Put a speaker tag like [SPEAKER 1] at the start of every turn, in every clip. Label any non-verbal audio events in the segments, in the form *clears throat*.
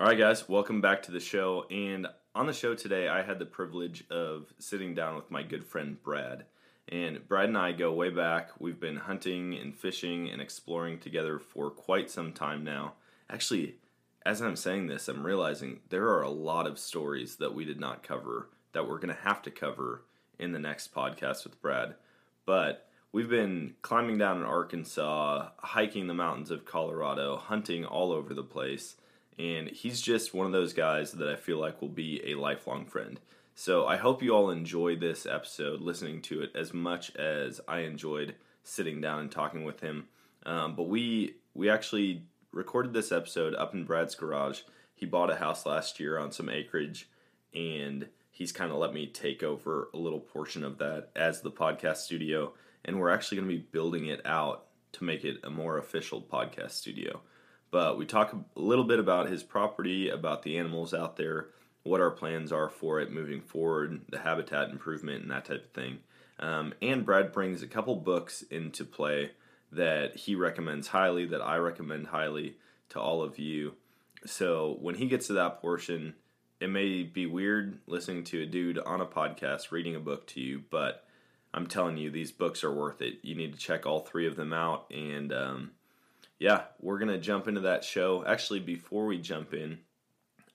[SPEAKER 1] All right, guys, welcome back to the show. And on the show today, I had the privilege of sitting down with my good friend Brad. And Brad and I go way back. We've been hunting and fishing and exploring together for quite some time now. Actually, as I'm saying this, I'm realizing there are a lot of stories that we did not cover that we're going to have to cover in the next podcast with Brad. But we've been climbing down in Arkansas, hiking the mountains of Colorado, hunting all over the place and he's just one of those guys that I feel like will be a lifelong friend. So I hope you all enjoy this episode, listening to it as much as I enjoyed sitting down and talking with him. Um, but we we actually recorded this episode up in Brad's garage. He bought a house last year on some acreage, and he's kind of let me take over a little portion of that as the podcast studio. And we're actually going to be building it out to make it a more official podcast studio. But we talk a little bit about his property, about the animals out there, what our plans are for it moving forward, the habitat improvement, and that type of thing. Um, and Brad brings a couple books into play that he recommends highly, that I recommend highly to all of you. So when he gets to that portion, it may be weird listening to a dude on a podcast reading a book to you, but I'm telling you, these books are worth it. You need to check all three of them out, and um, yeah, we're going to jump into that show. Actually, before we jump in,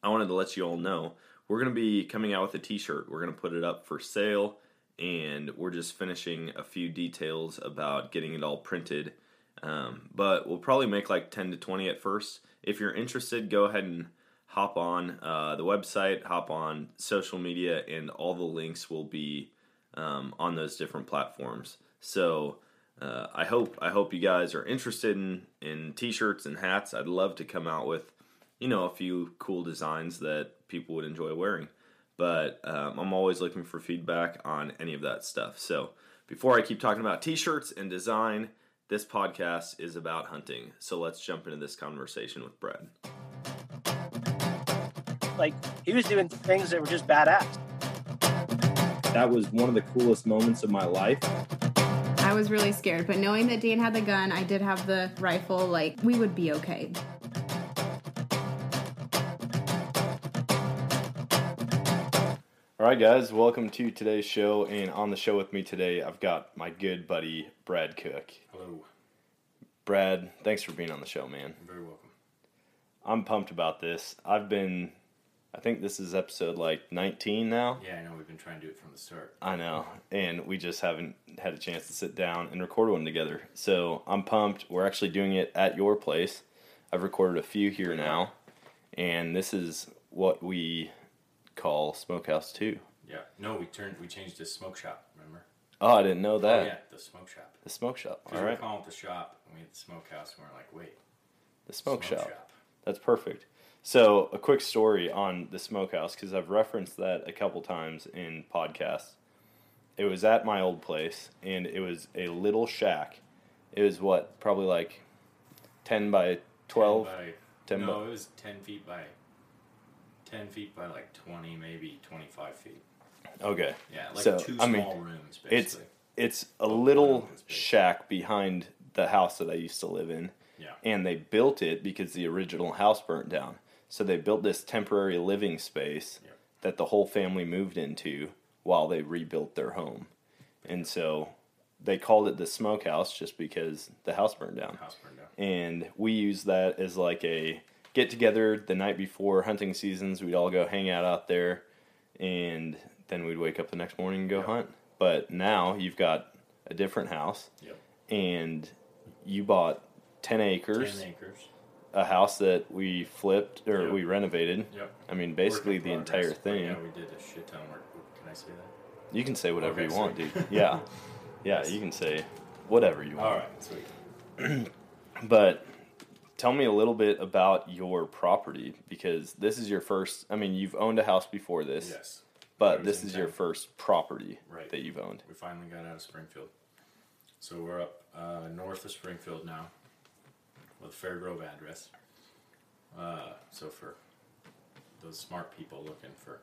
[SPEAKER 1] I wanted to let you all know we're going to be coming out with a t shirt. We're going to put it up for sale, and we're just finishing a few details about getting it all printed. Um, but we'll probably make like 10 to 20 at first. If you're interested, go ahead and hop on uh, the website, hop on social media, and all the links will be um, on those different platforms. So, uh, I hope I hope you guys are interested in in t-shirts and hats. I'd love to come out with you know a few cool designs that people would enjoy wearing. But um, I'm always looking for feedback on any of that stuff. So before I keep talking about t-shirts and design, this podcast is about hunting. So let's jump into this conversation with Brad.
[SPEAKER 2] Like he was doing things that were just badass.
[SPEAKER 1] That was one of the coolest moments of my life
[SPEAKER 3] I was really scared, but knowing that Dan had the gun, I did have the rifle, like, we would be okay.
[SPEAKER 1] All right, guys, welcome to today's show. And on the show with me today, I've got my good buddy, Brad Cook.
[SPEAKER 4] Hello.
[SPEAKER 1] Brad, thanks for being on the show, man.
[SPEAKER 4] You're very welcome.
[SPEAKER 1] I'm pumped about this. I've been I think this is episode like 19 now.
[SPEAKER 4] Yeah, I know. We've been trying to do it from the start.
[SPEAKER 1] I know. And we just haven't had a chance to sit down and record one together. So I'm pumped. We're actually doing it at your place. I've recorded a few here now. And this is what we call Smokehouse 2.
[SPEAKER 4] Yeah. No, we turned, we changed to Smoke Shop, remember?
[SPEAKER 1] Oh, I didn't know that.
[SPEAKER 4] Oh, yeah, the Smoke Shop.
[SPEAKER 1] The Smoke Shop. All
[SPEAKER 4] we
[SPEAKER 1] right.
[SPEAKER 4] were calling it the shop, and we had the Smokehouse, and we are like, wait.
[SPEAKER 1] The Smoke, shop. That's perfect. So, a quick story on the smokehouse because I've referenced that a couple times in podcasts. It was at my old place, and it was a little shack. It was what, probably like 10 by 12?
[SPEAKER 4] 10 by,
[SPEAKER 1] 10
[SPEAKER 4] no,
[SPEAKER 1] by-
[SPEAKER 4] it was 10 feet by 10 feet by like 20, maybe 25 feet.
[SPEAKER 1] Okay.
[SPEAKER 4] Yeah, like
[SPEAKER 1] So,
[SPEAKER 4] two
[SPEAKER 1] I mean,
[SPEAKER 4] small rooms, basically.
[SPEAKER 1] it's it's
[SPEAKER 4] a
[SPEAKER 1] little shack behind the house that I used to live in.
[SPEAKER 4] yeah.
[SPEAKER 1] And they built it because the original house burnt down. So they built this temporary living space that the whole family moved into while they rebuilt their home. And so they called it the smokehouse just because the house burned down.
[SPEAKER 4] House burned down.
[SPEAKER 1] And we used that as like a get together the night before hunting seasons. We'd all go hang out out there and then we'd wake up the next morning and go
[SPEAKER 4] Yep.
[SPEAKER 1] hunt. But now you've got a different house
[SPEAKER 4] Yep.
[SPEAKER 1] and you bought 10 acres
[SPEAKER 4] 10 acres.
[SPEAKER 1] A house that we flipped or
[SPEAKER 4] Yep.
[SPEAKER 1] we renovated.
[SPEAKER 4] Yep.
[SPEAKER 1] I mean, basically the entire thing.
[SPEAKER 4] Yeah, we did a shit ton of work. Can I say that?
[SPEAKER 1] You can say whatever
[SPEAKER 4] Okay,
[SPEAKER 1] you want, dude. Yeah, *laughs* yeah,
[SPEAKER 4] Yes.
[SPEAKER 1] you can say whatever you want.
[SPEAKER 4] All right, sweet. *clears throat*
[SPEAKER 1] But tell me a little bit about your property because this is your first. I mean, you've owned a house before this,
[SPEAKER 4] Yes.
[SPEAKER 1] but this is your first property
[SPEAKER 4] Right.
[SPEAKER 1] that you've owned.
[SPEAKER 4] We finally got out of Springfield. So we're up uh, north of Springfield now with Fair Grove address. Uh, so for those smart people looking for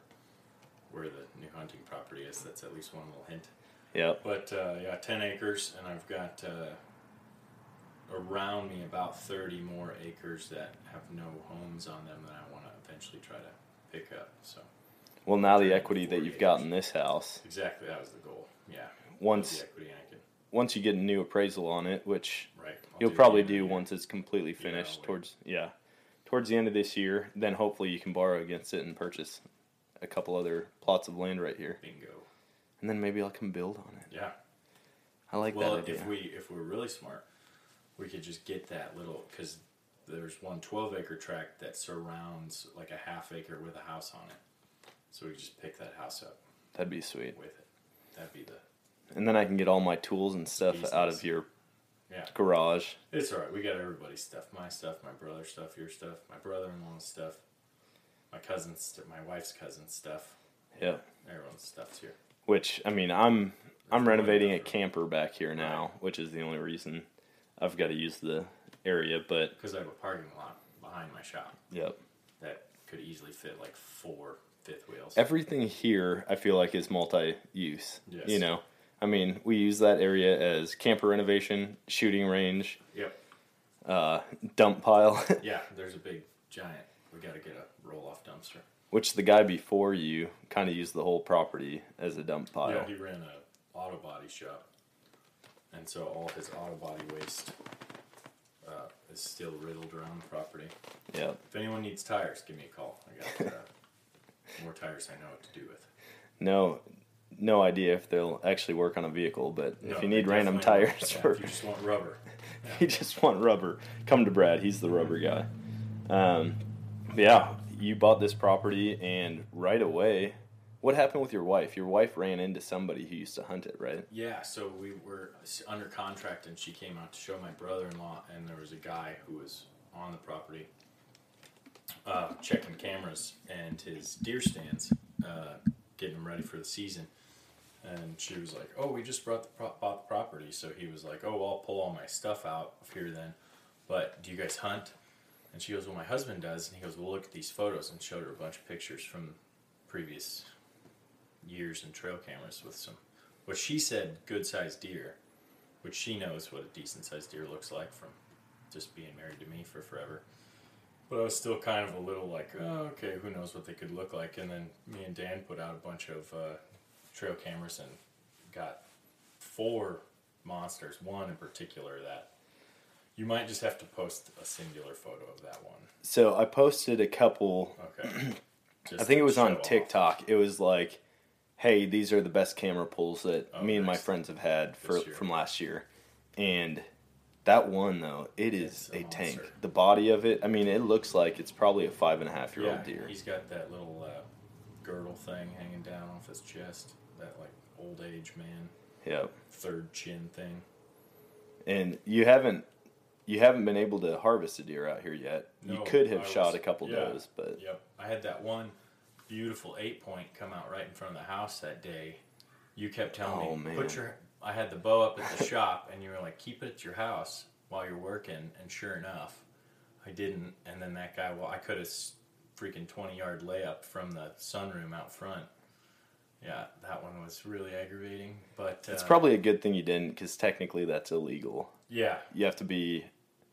[SPEAKER 4] where the new hunting property is, that's at least one little hint.
[SPEAKER 1] Yep.
[SPEAKER 4] But uh, yeah, 10 acres, and I've got uh, around me about 30 more acres that have no homes on them that I want to eventually try to pick up. So
[SPEAKER 1] Well, now the equity that you've got in this house,
[SPEAKER 4] exactly that was the goal. Yeah.
[SPEAKER 1] once
[SPEAKER 4] the equity I could
[SPEAKER 1] once you get a new appraisal on it, which
[SPEAKER 4] right.
[SPEAKER 1] You'll
[SPEAKER 4] do
[SPEAKER 1] probably do once it's completely finished
[SPEAKER 4] I'll
[SPEAKER 1] towards yeah towards the end of this year then hopefully you can borrow against it and purchase a couple other plots of land right here
[SPEAKER 4] Bingo.
[SPEAKER 1] and then maybe i can build on it
[SPEAKER 4] Yeah.
[SPEAKER 1] i like
[SPEAKER 4] well,
[SPEAKER 1] that idea
[SPEAKER 4] if we if we're really smart, we could just get that little because there's one 12 acre tract that surrounds like a half acre with a house on it. So we could just pick that house up
[SPEAKER 1] that'd be sweet
[SPEAKER 4] with it. That'd be the
[SPEAKER 1] and then i can get all my tools and stuff out of your
[SPEAKER 4] yeah.
[SPEAKER 1] garage
[SPEAKER 4] It's all right. We got everybody's stuff. My stuff, my brother's stuff, your stuff, my brother-in-law's stuff, my cousin's, st- my wife's cousin's stuff.
[SPEAKER 1] yeah
[SPEAKER 4] Everyone's stuff's here.
[SPEAKER 1] which i mean i'm i'm renovating a camper back here now which is the only reason i've got to use the area but
[SPEAKER 4] Because I have a parking lot behind my shop
[SPEAKER 1] yep
[SPEAKER 4] that could easily fit like four fifth wheels.
[SPEAKER 1] everything here I feel like is multi-use.
[SPEAKER 4] Yes.
[SPEAKER 1] You know, I mean, we use that area as camper renovation, shooting range,
[SPEAKER 4] yep.
[SPEAKER 1] uh, dump pile, *laughs*
[SPEAKER 4] Yeah, there's a big giant. We got to get a roll-off dumpster.
[SPEAKER 1] which the guy before you kind of used the whole property as a dump pile.
[SPEAKER 4] Yeah, he ran a auto body shop, and so all his auto body waste uh, is still riddled around the property.
[SPEAKER 1] Yep.
[SPEAKER 4] If anyone needs tires, give me a call. I got uh, *laughs* more tires I know what to do with.
[SPEAKER 1] No, no idea if they'll actually work on a vehicle, but
[SPEAKER 4] No,
[SPEAKER 1] if you need random tires. For
[SPEAKER 4] you just want rubber. *laughs*
[SPEAKER 1] if you just want rubber, come to Brad. He's the rubber guy. Um, yeah, you bought this property, and right away, what happened with your wife? Your wife ran into somebody who used to hunt it, right?
[SPEAKER 4] Yeah, so we were under contract, and she came out to show my brother-in-law, and there was a guy who was on the property uh, checking cameras and his deer stands, uh, getting them ready for the season. And she was like, "Oh, we just brought the bought the property." So he was like, "Oh, I'll pull all my stuff out of here then." But do you guys hunt? And she goes, "Well, my husband does." And he goes, "Well, look at these photos," and showed her a bunch of pictures from previous years and trail cameras with some what she said good sized deer, which she knows what a decent sized deer looks like from just being married to me for forever. But I was still kind of a little like, oh, okay, who knows what they could look like. And then me and Dan put out a bunch of uh, trail cameras and got four monsters. One in particular that you might just have to post a singular photo of that one.
[SPEAKER 1] So I posted a couple.
[SPEAKER 4] Okay. *clears throat*
[SPEAKER 1] I think it was on
[SPEAKER 4] show off.
[SPEAKER 1] TikTok. It was like, "Hey, these are the best camera pulls that
[SPEAKER 4] Oh,
[SPEAKER 1] me and my friends have had for from last year," and that one though, it is
[SPEAKER 4] a
[SPEAKER 1] a, tank. The body of it, I mean, it looks like it's probably a five and a half year
[SPEAKER 4] Yeah,
[SPEAKER 1] old deer.
[SPEAKER 4] he's got that little uh, girdle thing hanging down off his chest. That like old age man
[SPEAKER 1] Yep.
[SPEAKER 4] third chin thing.
[SPEAKER 1] And you haven't you haven't been able to harvest a deer out here yet. you
[SPEAKER 4] No,
[SPEAKER 1] could have
[SPEAKER 4] I
[SPEAKER 1] shot
[SPEAKER 4] was-
[SPEAKER 1] a couple
[SPEAKER 4] yeah.
[SPEAKER 1] does, but
[SPEAKER 4] Yep, I had that one beautiful eight point come out right in front of the house that day. You kept telling
[SPEAKER 1] Oh,
[SPEAKER 4] me,
[SPEAKER 1] man.
[SPEAKER 4] put your. I had the bow up at the *laughs* shop, and you were like, keep it at your house while you're working. And sure enough, I didn't. And then that guy, well, I could have freaking twenty yard layup from the sunroom out front. Yeah, that one was really aggravating. But uh,
[SPEAKER 1] it's probably a good thing you didn't because technically that's illegal.
[SPEAKER 4] yeah,
[SPEAKER 1] You have to be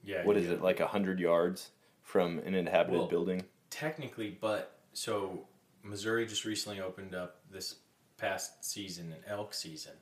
[SPEAKER 4] yeah.
[SPEAKER 1] what is
[SPEAKER 4] gotta
[SPEAKER 1] it like a hundred yards from an inhabited
[SPEAKER 4] Well,
[SPEAKER 1] building?
[SPEAKER 4] technically, but so Missouri just recently opened up this past season, an elk season,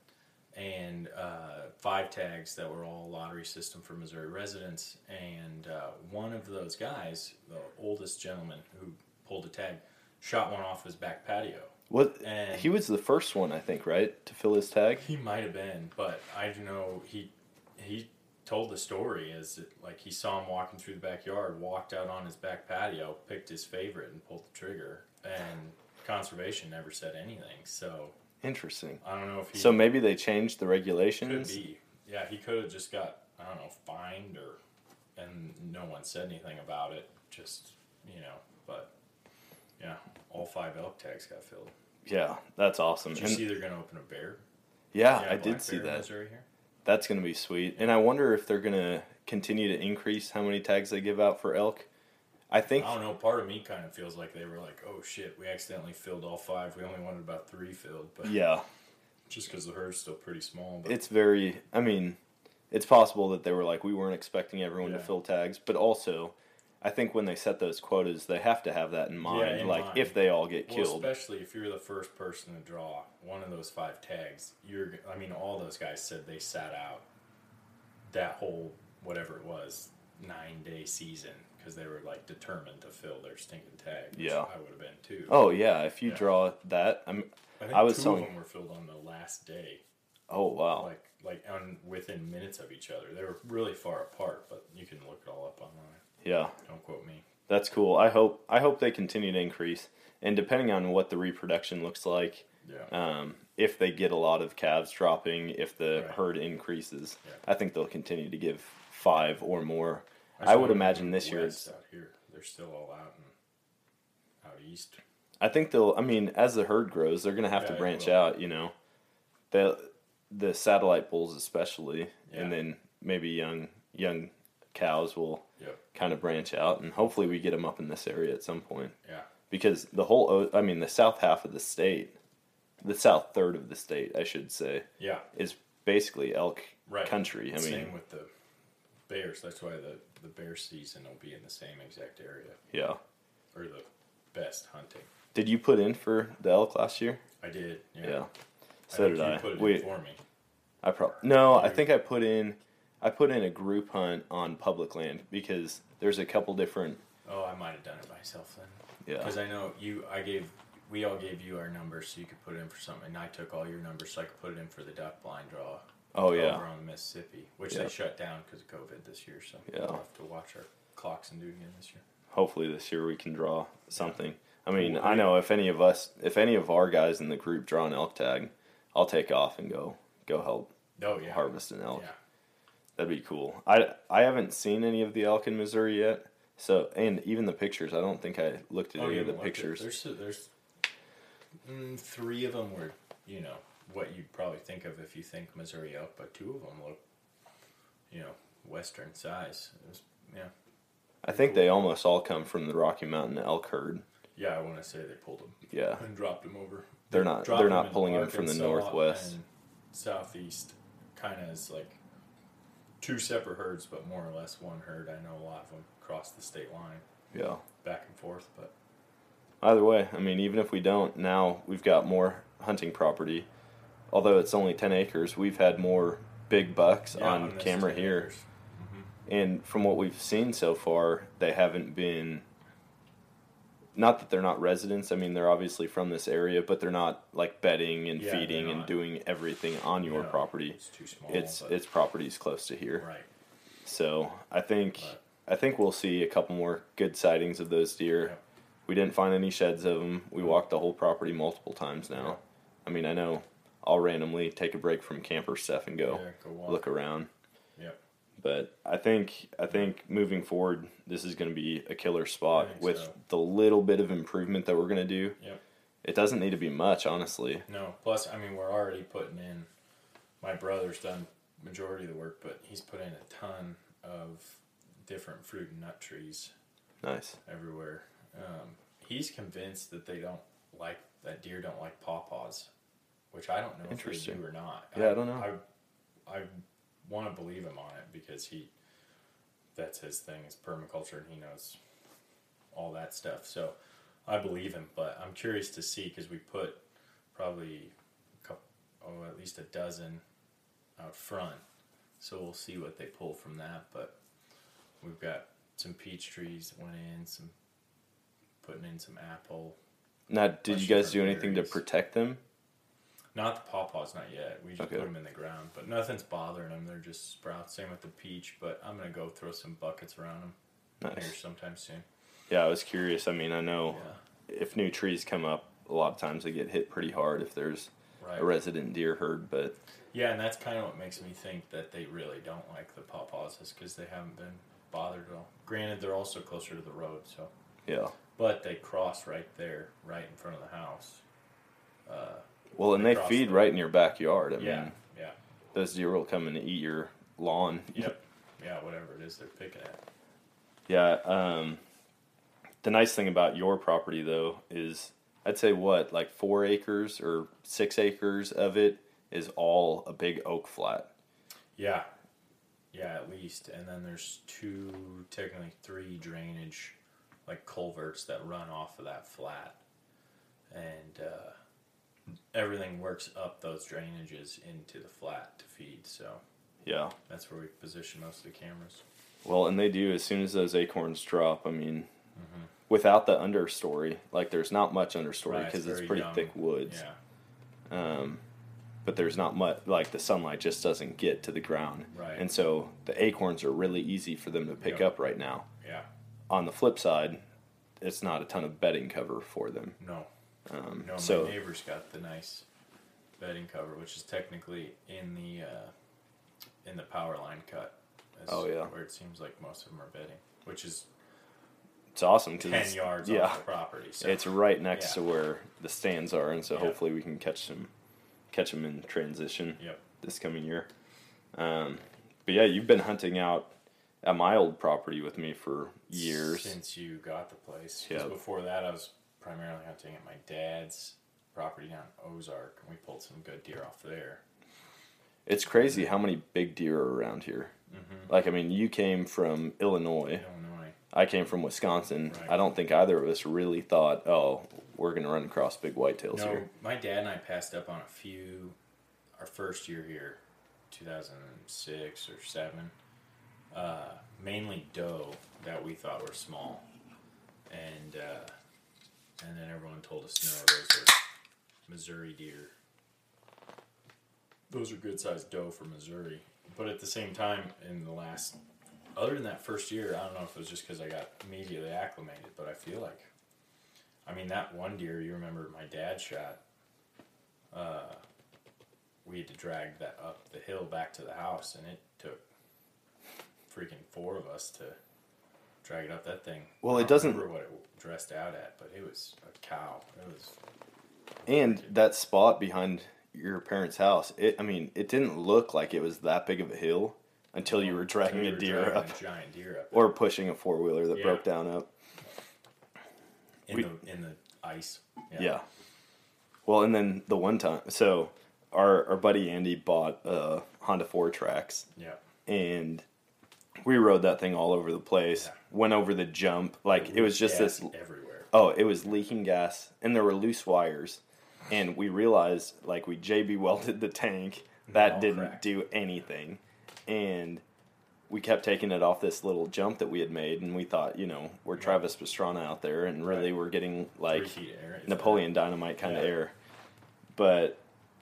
[SPEAKER 4] and uh, five tags that were all lottery system for Missouri residents. And uh, one of those guys, the oldest gentleman who pulled a tag, shot one off his back patio.
[SPEAKER 1] What
[SPEAKER 4] And-
[SPEAKER 1] he was the first one, I think, right, to fill his tag.
[SPEAKER 4] He might have been, but I don't know he he told the story as it, like he saw him walking through the backyard, walked out on his back patio, picked his favorite, and pulled the trigger. And conservation never said anything, so
[SPEAKER 1] Interesting.
[SPEAKER 4] I don't know if he
[SPEAKER 1] So maybe they changed the regulations.
[SPEAKER 4] could be. Yeah, he could have just got I don't know fined or, and no one said anything about it. Just you know, but yeah, all five elk tags got filled.
[SPEAKER 1] Yeah, that's awesome.
[SPEAKER 4] Did you
[SPEAKER 1] And-
[SPEAKER 4] see they're gonna open a bear?
[SPEAKER 1] yeah,
[SPEAKER 4] Yeah,
[SPEAKER 1] I did see that.
[SPEAKER 4] Here.
[SPEAKER 1] That's going to be sweet. And I wonder if they're going to continue to increase how many tags they give out for elk. I think
[SPEAKER 4] I don't know. Part of me kind of feels like they were like, "Oh shit, we accidentally filled all five. We only wanted about three filled." But
[SPEAKER 1] yeah,
[SPEAKER 4] just because the herd's still pretty small. But
[SPEAKER 1] it's very I mean, it's possible that they were like we weren't expecting everyone to fill tags, but also I think when they set those quotas, they have to have that in mind.
[SPEAKER 4] in
[SPEAKER 1] like
[SPEAKER 4] mind.
[SPEAKER 1] if they all get
[SPEAKER 4] Well,
[SPEAKER 1] killed,
[SPEAKER 4] especially if you're the first person to draw one of those five tags, you're. I mean, all those guys said they sat out that whole whatever it was nine day season because they were like determined to fill their stinking tag.
[SPEAKER 1] Yeah.
[SPEAKER 4] I would have been too.
[SPEAKER 1] oh yeah, if you
[SPEAKER 4] Yeah.
[SPEAKER 1] draw that, I'm.
[SPEAKER 4] I, think
[SPEAKER 1] I was
[SPEAKER 4] two
[SPEAKER 1] telling-
[SPEAKER 4] of them were filled on the last day,
[SPEAKER 1] Oh wow,
[SPEAKER 4] like like on within minutes of each other. They were really far apart, but you can look it all up online.
[SPEAKER 1] Yeah,
[SPEAKER 4] Don't quote me.
[SPEAKER 1] that's cool. I hope I hope they continue to increase, and depending on what the reproduction looks like,
[SPEAKER 4] Yeah.
[SPEAKER 1] um, if they get a lot of calves dropping, if the
[SPEAKER 4] Right.
[SPEAKER 1] herd increases,
[SPEAKER 4] Yeah.
[SPEAKER 1] I think they'll continue to give five or more. I,
[SPEAKER 4] saw
[SPEAKER 1] would imagine this year it's
[SPEAKER 4] out here. They're still all out and out east.
[SPEAKER 1] I think they'll. I mean, as the herd grows, they're going to have
[SPEAKER 4] Yeah,
[SPEAKER 1] to branch out. You know, the the satellite bulls especially, and then maybe young young cows will
[SPEAKER 4] Yep.
[SPEAKER 1] kind of branch out, and hopefully we get them up in this area at some point.
[SPEAKER 4] Yeah.
[SPEAKER 1] Because the whole, I mean, the south half of the state, the south third of the state, I should say,
[SPEAKER 4] Yeah.
[SPEAKER 1] is basically elk
[SPEAKER 4] Right.
[SPEAKER 1] country. I mean,
[SPEAKER 4] same
[SPEAKER 1] mean,
[SPEAKER 4] with the bears. That's why the the bear season will be in the same exact area
[SPEAKER 1] yeah.
[SPEAKER 4] or the best hunting.
[SPEAKER 1] Did you put in for the elk last year?
[SPEAKER 4] I did. Yeah.
[SPEAKER 1] Yeah.
[SPEAKER 4] I
[SPEAKER 1] So
[SPEAKER 4] think
[SPEAKER 1] did
[SPEAKER 4] you
[SPEAKER 1] I.
[SPEAKER 4] Put it
[SPEAKER 1] We-
[SPEAKER 4] in for me.
[SPEAKER 1] I probably no. I think I put in, I put in a group hunt on public land because there's a couple different.
[SPEAKER 4] Oh, I might have done it myself then.
[SPEAKER 1] Yeah.
[SPEAKER 4] Because I know you. I gave. We all gave you our numbers so you could put it in for something, and I took all your numbers so I could put it in for the duck blind draw.
[SPEAKER 1] Oh yeah.
[SPEAKER 4] Over on the Mississippi, which
[SPEAKER 1] Yeah.
[SPEAKER 4] they shut down because of COVID this year. So
[SPEAKER 1] Yeah.
[SPEAKER 4] we'll have to watch our clocks and do it again this year.
[SPEAKER 1] Hopefully this year we can draw something. I mean,
[SPEAKER 4] Cool.
[SPEAKER 1] I know if any of us, if any of our guys in the group draw an elk tag, I'll take off and go go help
[SPEAKER 4] Oh yeah.
[SPEAKER 1] harvest an elk.
[SPEAKER 4] Yeah.
[SPEAKER 1] That'd be cool. I I haven't seen any of the elk in Missouri yet. So and even the pictures, I don't think I looked at
[SPEAKER 4] Oh,
[SPEAKER 1] any of the pictures.
[SPEAKER 4] There's there's mm, three of them were you know what you'd probably think of if you think Missouri elk, but two of them look you know western size. It was, yeah,
[SPEAKER 1] I think they almost all come from the Rocky Mountain elk herd.
[SPEAKER 4] yeah. I want to say they pulled them
[SPEAKER 1] Yeah.
[SPEAKER 4] and dropped them over.
[SPEAKER 1] They're
[SPEAKER 4] They
[SPEAKER 1] not- they're not
[SPEAKER 4] in
[SPEAKER 1] pulling them from the northwest.
[SPEAKER 4] southeast, kind of as like two separate herds, but more or less one herd. I know a lot of them cross the state line
[SPEAKER 1] Yeah.
[SPEAKER 4] back and forth, but
[SPEAKER 1] Either way, I mean, even if we don't, now we've got more hunting property. Although it's only 10 acres, we've had more big bucks
[SPEAKER 4] yeah,
[SPEAKER 1] on camera
[SPEAKER 4] ten
[SPEAKER 1] here.
[SPEAKER 4] acres. Mm-hmm.
[SPEAKER 1] And from what we've seen so far, they haven't been. Not that they're not residents. I mean, they're obviously from this area, but they're not like bedding and
[SPEAKER 4] Yeah,
[SPEAKER 1] feeding and doing everything on your
[SPEAKER 4] No,
[SPEAKER 1] property.
[SPEAKER 4] It's too small.
[SPEAKER 1] It's it's properties close to here.
[SPEAKER 4] right.
[SPEAKER 1] So I think
[SPEAKER 4] But-
[SPEAKER 1] I think we'll see a couple more good sightings of those deer.
[SPEAKER 4] Yep.
[SPEAKER 1] We didn't find any sheds of them. We mm-hmm. walked the whole property multiple times now. I mean, I know I'll randomly take a break from camper stuff and go
[SPEAKER 4] Yeah, go
[SPEAKER 1] look around. But I think I think moving forward, this is going to be a killer spot with
[SPEAKER 4] so.
[SPEAKER 1] the little bit of improvement that we're going to do.
[SPEAKER 4] Yep.
[SPEAKER 1] It doesn't need to be much, honestly.
[SPEAKER 4] No. Plus, I mean, we're already putting in. My brother's done majority of the work, but he's put in a ton of different fruit and nut trees
[SPEAKER 1] Nice.
[SPEAKER 4] everywhere. Um, he's convinced that they don't like that deer don't like pawpaws, which I don't know if they do or not.
[SPEAKER 1] Yeah, I don't know.
[SPEAKER 4] I, I want to believe him on it because he, that's his thing is permaculture and he knows all that stuff. So I believe him, but I'm curious to see because we put probably a couple, oh, at least a dozen out front. So we'll see what they pull from that. But we've got some peach trees that went in, some putting in some apple.
[SPEAKER 1] Now, did you guys do
[SPEAKER 4] different
[SPEAKER 1] anything to protect them?
[SPEAKER 4] Not the pawpaws, not yet. We just
[SPEAKER 1] Okay.
[SPEAKER 4] put them in the ground, but nothing's bothering them. They're just sprouts. Same with the peach, but I'm gonna go throw some buckets around them here sometime soon.
[SPEAKER 1] Yeah, I was curious. I mean, I know
[SPEAKER 4] Yeah,
[SPEAKER 1] if new trees come up, a lot of times they get hit pretty hard if there's
[SPEAKER 4] right.
[SPEAKER 1] a resident deer herd. But
[SPEAKER 4] Yeah, and that's kind of what makes me think that they really don't like the pawpaws, is because they haven't been bothered at all. Granted, they're also closer to the road, so
[SPEAKER 1] yeah,
[SPEAKER 4] but they cross right there, right in front of the house. Uh,
[SPEAKER 1] well, and
[SPEAKER 4] They
[SPEAKER 1] feed
[SPEAKER 4] the-
[SPEAKER 1] right in your backyard. I
[SPEAKER 4] yeah,
[SPEAKER 1] mean,
[SPEAKER 4] yeah,
[SPEAKER 1] those deer will come and eat your lawn.
[SPEAKER 4] yep, yeah. Whatever it is they're picking at.
[SPEAKER 1] Yeah. Um, the nice thing about your property, though, is I'd say what, like four acres or six acres of it is all a big oak flat.
[SPEAKER 4] Yeah, Yeah, at least. And then there's two, technically three drainage, like culverts that run off of that flat. And uh, everything works up those drainages into the flat to feed. So
[SPEAKER 1] Yeah.
[SPEAKER 4] that's where we position most of the cameras.
[SPEAKER 1] Well, and they do as soon as those acorns drop. I mean,
[SPEAKER 4] Mm-hmm.
[SPEAKER 1] without the understory, like there's not much understory
[SPEAKER 4] Right,
[SPEAKER 1] because it's, pretty
[SPEAKER 4] young.
[SPEAKER 1] thick woods.
[SPEAKER 4] Yeah.
[SPEAKER 1] Um, but there's not much like the sunlight just doesn't get to the ground,
[SPEAKER 4] Right.
[SPEAKER 1] and so the acorns are really easy for them to pick
[SPEAKER 4] Yep.
[SPEAKER 1] up right now.
[SPEAKER 4] Yeah.
[SPEAKER 1] On the flip side, it's not a ton of bedding cover for them.
[SPEAKER 4] No.
[SPEAKER 1] Um,
[SPEAKER 4] No,
[SPEAKER 1] so
[SPEAKER 4] my neighbor's got the nice bedding cover, which is technically in the uh, in the power line cut. That's
[SPEAKER 1] Oh, yeah.
[SPEAKER 4] where it seems like most of them are bedding, which is
[SPEAKER 1] it's awesome because
[SPEAKER 4] ten yards
[SPEAKER 1] yeah,
[SPEAKER 4] off the property. So
[SPEAKER 1] it's right next
[SPEAKER 4] Yeah.
[SPEAKER 1] to where the stands are, and so
[SPEAKER 4] Yeah.
[SPEAKER 1] hopefully we can catch them, catch them in transition
[SPEAKER 4] Yep.
[SPEAKER 1] this coming year. Um, but yeah, you've been hunting out at my old property with me for years.
[SPEAKER 4] since you got the place.
[SPEAKER 1] Yeah.
[SPEAKER 4] Before that, I was primarily hunting at my dad's property down in Ozark, and we pulled some good deer off there.
[SPEAKER 1] It's crazy how many big deer are around here.
[SPEAKER 4] Mm-hmm.
[SPEAKER 1] Like, I mean, you came from Illinois.
[SPEAKER 4] Illinois.
[SPEAKER 1] I came from Wisconsin.
[SPEAKER 4] Right.
[SPEAKER 1] I don't think either of us really thought, oh, we're going to run across big whitetails
[SPEAKER 4] No,
[SPEAKER 1] here.
[SPEAKER 4] my dad and I passed up on a few. Our first year here, 2006 or seven. Uh, mainly doe that we thought were small, and uh, and then everyone told us no, those are Missouri deer. Those are good sized doe for Missouri, but at the same time, in the last, other than that first year, I don't know if it was just because I got immediately acclimated, but I feel like I mean, that one deer you remember my dad shot. Uh, we had to drag that up the hill back to the house, and it took freaking four of us to drag it up that thing.
[SPEAKER 1] Well, it
[SPEAKER 4] don't
[SPEAKER 1] doesn't-
[SPEAKER 4] remember what it dressed out at, but it was a cow. It was
[SPEAKER 1] And that spot behind your parents' house, it, I mean, it didn't look like it was that big of a hill until you were dragging
[SPEAKER 4] we
[SPEAKER 1] a deer
[SPEAKER 4] dragging
[SPEAKER 1] up
[SPEAKER 4] a giant deer up
[SPEAKER 1] or pushing a four wheeler that
[SPEAKER 4] Yeah.
[SPEAKER 1] broke down up.
[SPEAKER 4] in
[SPEAKER 1] we-
[SPEAKER 4] the in the ice.
[SPEAKER 1] Yeah. Well, and then the one time, so our our buddy Andy bought a Honda FourTrax,
[SPEAKER 4] yeah.
[SPEAKER 1] and we rode that thing all over the place.
[SPEAKER 4] Yeah.
[SPEAKER 1] Went over the jump, like it was just this.
[SPEAKER 4] everywhere.
[SPEAKER 1] Oh, it was leaking gas, and there were loose wires, and we realized like we JB welded the tank. That
[SPEAKER 4] all
[SPEAKER 1] didn't
[SPEAKER 4] cracked.
[SPEAKER 1] do anything, and we kept taking it off this little jump that we had made, and we thought, you know, we're Travis Pastrana out there, and really
[SPEAKER 4] Right.
[SPEAKER 1] we're getting like
[SPEAKER 4] Three feet air. if
[SPEAKER 1] Napoleon Dynamite kind of air. But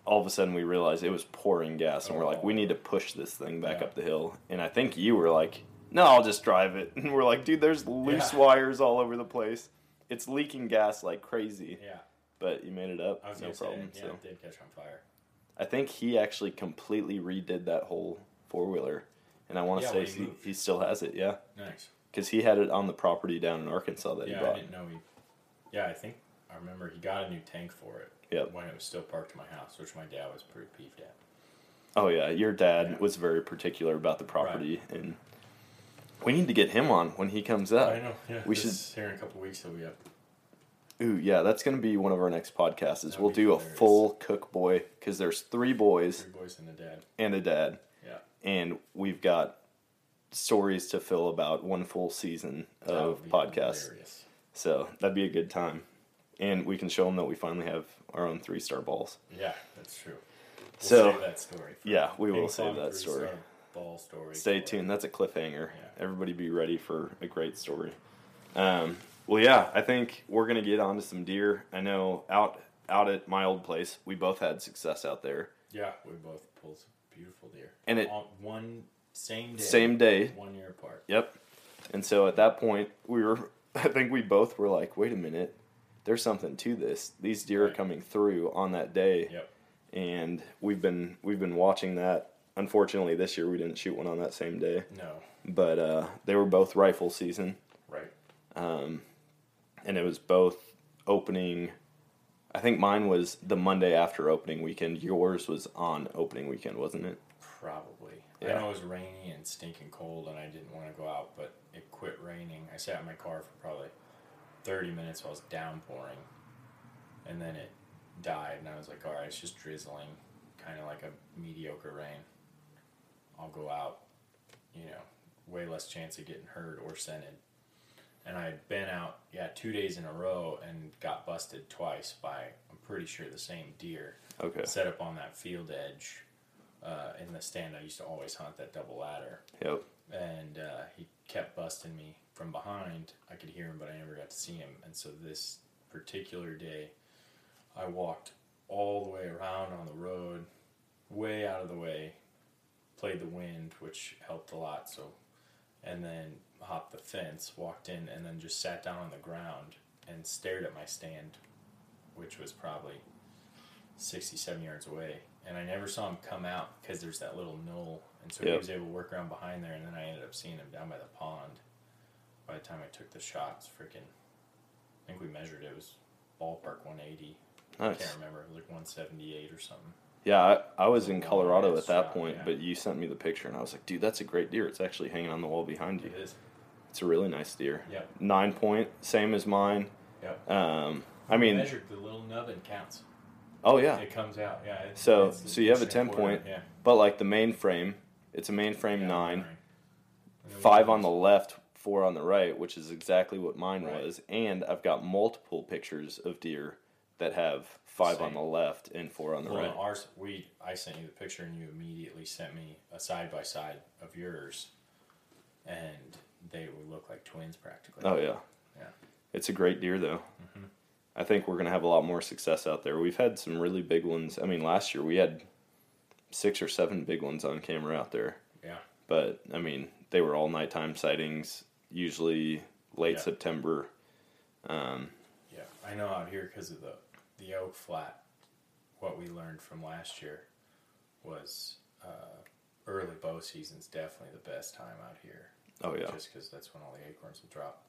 [SPEAKER 1] all of a sudden we realized it was pouring gas, and we're like, we
[SPEAKER 4] Oh.
[SPEAKER 1] need to push this thing back
[SPEAKER 4] Yeah.
[SPEAKER 1] up the hill. And I think you were like, no, I'll just drive it. *laughs* And we're like, dude, there's loose
[SPEAKER 4] Yeah.
[SPEAKER 1] wires all over the place. It's leaking gas like crazy.
[SPEAKER 4] Yeah.
[SPEAKER 1] But you made it up,
[SPEAKER 4] I was
[SPEAKER 1] no problem.
[SPEAKER 4] say, yeah,
[SPEAKER 1] So
[SPEAKER 4] it did catch on fire.
[SPEAKER 1] I think he actually completely redid that whole four wheeler. And I want to
[SPEAKER 4] Yeah,
[SPEAKER 1] say
[SPEAKER 4] he
[SPEAKER 1] he, still has it, yeah.
[SPEAKER 4] Nice.
[SPEAKER 1] Because he had it on the property down in Arkansas that
[SPEAKER 4] Yeah,
[SPEAKER 1] he
[SPEAKER 4] I
[SPEAKER 1] bought.
[SPEAKER 4] didn't know he. Yeah, I think I remember he got a new tank for it.
[SPEAKER 1] Yep.
[SPEAKER 4] When it was still parked in my house, which my dad was pretty peeved at.
[SPEAKER 1] Oh yeah, your dad
[SPEAKER 4] Yeah.
[SPEAKER 1] was very particular about the property, and we need to get him on when he comes up.
[SPEAKER 4] I know. Yeah.
[SPEAKER 1] we
[SPEAKER 4] this Here in a couple weeks, he'll be up.
[SPEAKER 1] Ooh, yeah, that's gonna be one of our next podcasts. Is
[SPEAKER 4] That'd
[SPEAKER 1] we'll do a full cook boy because there's three boys
[SPEAKER 4] Three boys and a dad.
[SPEAKER 1] and a dad,
[SPEAKER 4] Yeah.
[SPEAKER 1] and we've got stories to fill about one full season of podcasts.
[SPEAKER 4] hilarious.
[SPEAKER 1] So that'd be a good time, and we can show them that we finally have our own three star balls.
[SPEAKER 4] Yeah, that's true. We'll
[SPEAKER 1] So,
[SPEAKER 4] save that story.
[SPEAKER 1] yeah, we will save that story.
[SPEAKER 4] Ball story.
[SPEAKER 1] Stay tuned. That's a cliffhanger.
[SPEAKER 4] Yeah.
[SPEAKER 1] Everybody be ready for a great story. Um, well, yeah, I think we're gonna get on to some deer. I know out out at my old place, we both had success out there.
[SPEAKER 4] Yeah, we both pulled some beautiful deer.
[SPEAKER 1] And it-
[SPEAKER 4] On one same day.
[SPEAKER 1] Same day.
[SPEAKER 4] One year apart.
[SPEAKER 1] Yep. And so at that point, we were. *laughs* I think we both were like, "Wait a minute, there's something to this. These deer are coming through on that day."
[SPEAKER 4] Yep.
[SPEAKER 1] And we've been we've been watching that. Unfortunately, this year we didn't shoot one on that same day,
[SPEAKER 4] No.
[SPEAKER 1] but uh, they were both rifle season.
[SPEAKER 4] Right.
[SPEAKER 1] um, and it was both opening. I think mine was the Monday after opening weekend. Yours was on opening weekend, wasn't it?
[SPEAKER 4] Probably.
[SPEAKER 1] Yeah.
[SPEAKER 4] I know it was rainy and stinking cold, and I didn't want to go out, but it quit raining. I sat in my car for probably 30 minutes while it was downpouring, and then it died, and I was like, all right, it's just drizzling, kind of like a mediocre rain. I'll go out. you know, way less chance of getting hurt or scented. And I had been out, yeah, two days in a row and got busted twice by, I'm pretty sure, the same deer.
[SPEAKER 1] Okay.
[SPEAKER 4] Set up on that field edge uh, in the stand. I used to always hunt that double ladder.
[SPEAKER 1] Yep.
[SPEAKER 4] And uh, he kept busting me from behind. I could hear him, but I never got to see him. And so this particular day, I walked all the way around on the road, way out of the way, played the wind, which helped a lot. So, and then hopped the fence, walked in, and then just sat down on the ground and stared at my stand, which was probably 67 yards away. And I never saw him come out because there's that little knoll. And so he was able to work around behind there, and then I ended up seeing him down by the pond. By the time I took the shots, freaking, I think we measured it, it was ballpark 180. I
[SPEAKER 1] Nice.
[SPEAKER 4] can't remember, it was like 178 or something.
[SPEAKER 1] Yeah, I, I was in Colorado at that point, but you sent me the picture, and I was like, dude, that's a great deer. It's actually hanging on the wall behind you.
[SPEAKER 4] It is.
[SPEAKER 1] It's a really nice deer.
[SPEAKER 4] Yep.
[SPEAKER 1] Nine point, same as mine.
[SPEAKER 4] Yep.
[SPEAKER 1] Um, I mean,
[SPEAKER 4] measured the little nubbin counts.
[SPEAKER 1] oh yeah.
[SPEAKER 4] It comes out, yeah. It's,
[SPEAKER 1] So
[SPEAKER 4] it's
[SPEAKER 1] so you have a ten point,
[SPEAKER 4] yeah.
[SPEAKER 1] but like the main frame, it's a main frame
[SPEAKER 4] Yeah,
[SPEAKER 1] nine, five on the left, four on the right, which is exactly what mine
[SPEAKER 4] Right.
[SPEAKER 1] was. And I've got multiple pictures of deer that have five on the left and four on the
[SPEAKER 4] Well,
[SPEAKER 1] right.
[SPEAKER 4] ours, we, I sent you the picture, and you immediately sent me a side by side of yours, and they would look like twins practically.
[SPEAKER 1] Oh yeah.
[SPEAKER 4] Yeah.
[SPEAKER 1] It's a great deer though.
[SPEAKER 4] Mm-hmm.
[SPEAKER 1] I think we're gonna have a lot more success out there. We've had some really big ones. I mean, last year we had six or seven big ones on camera out there.
[SPEAKER 4] Yeah.
[SPEAKER 1] But I mean, they were all nighttime sightings. Usually late
[SPEAKER 4] Yeah.
[SPEAKER 1] September. Um,
[SPEAKER 4] Yeah, I know out here because of the the oak flat. What we learned from last year was uh, early bow season's definitely the best time out here.
[SPEAKER 1] oh yeah,
[SPEAKER 4] Just because that's when all the acorns will drop.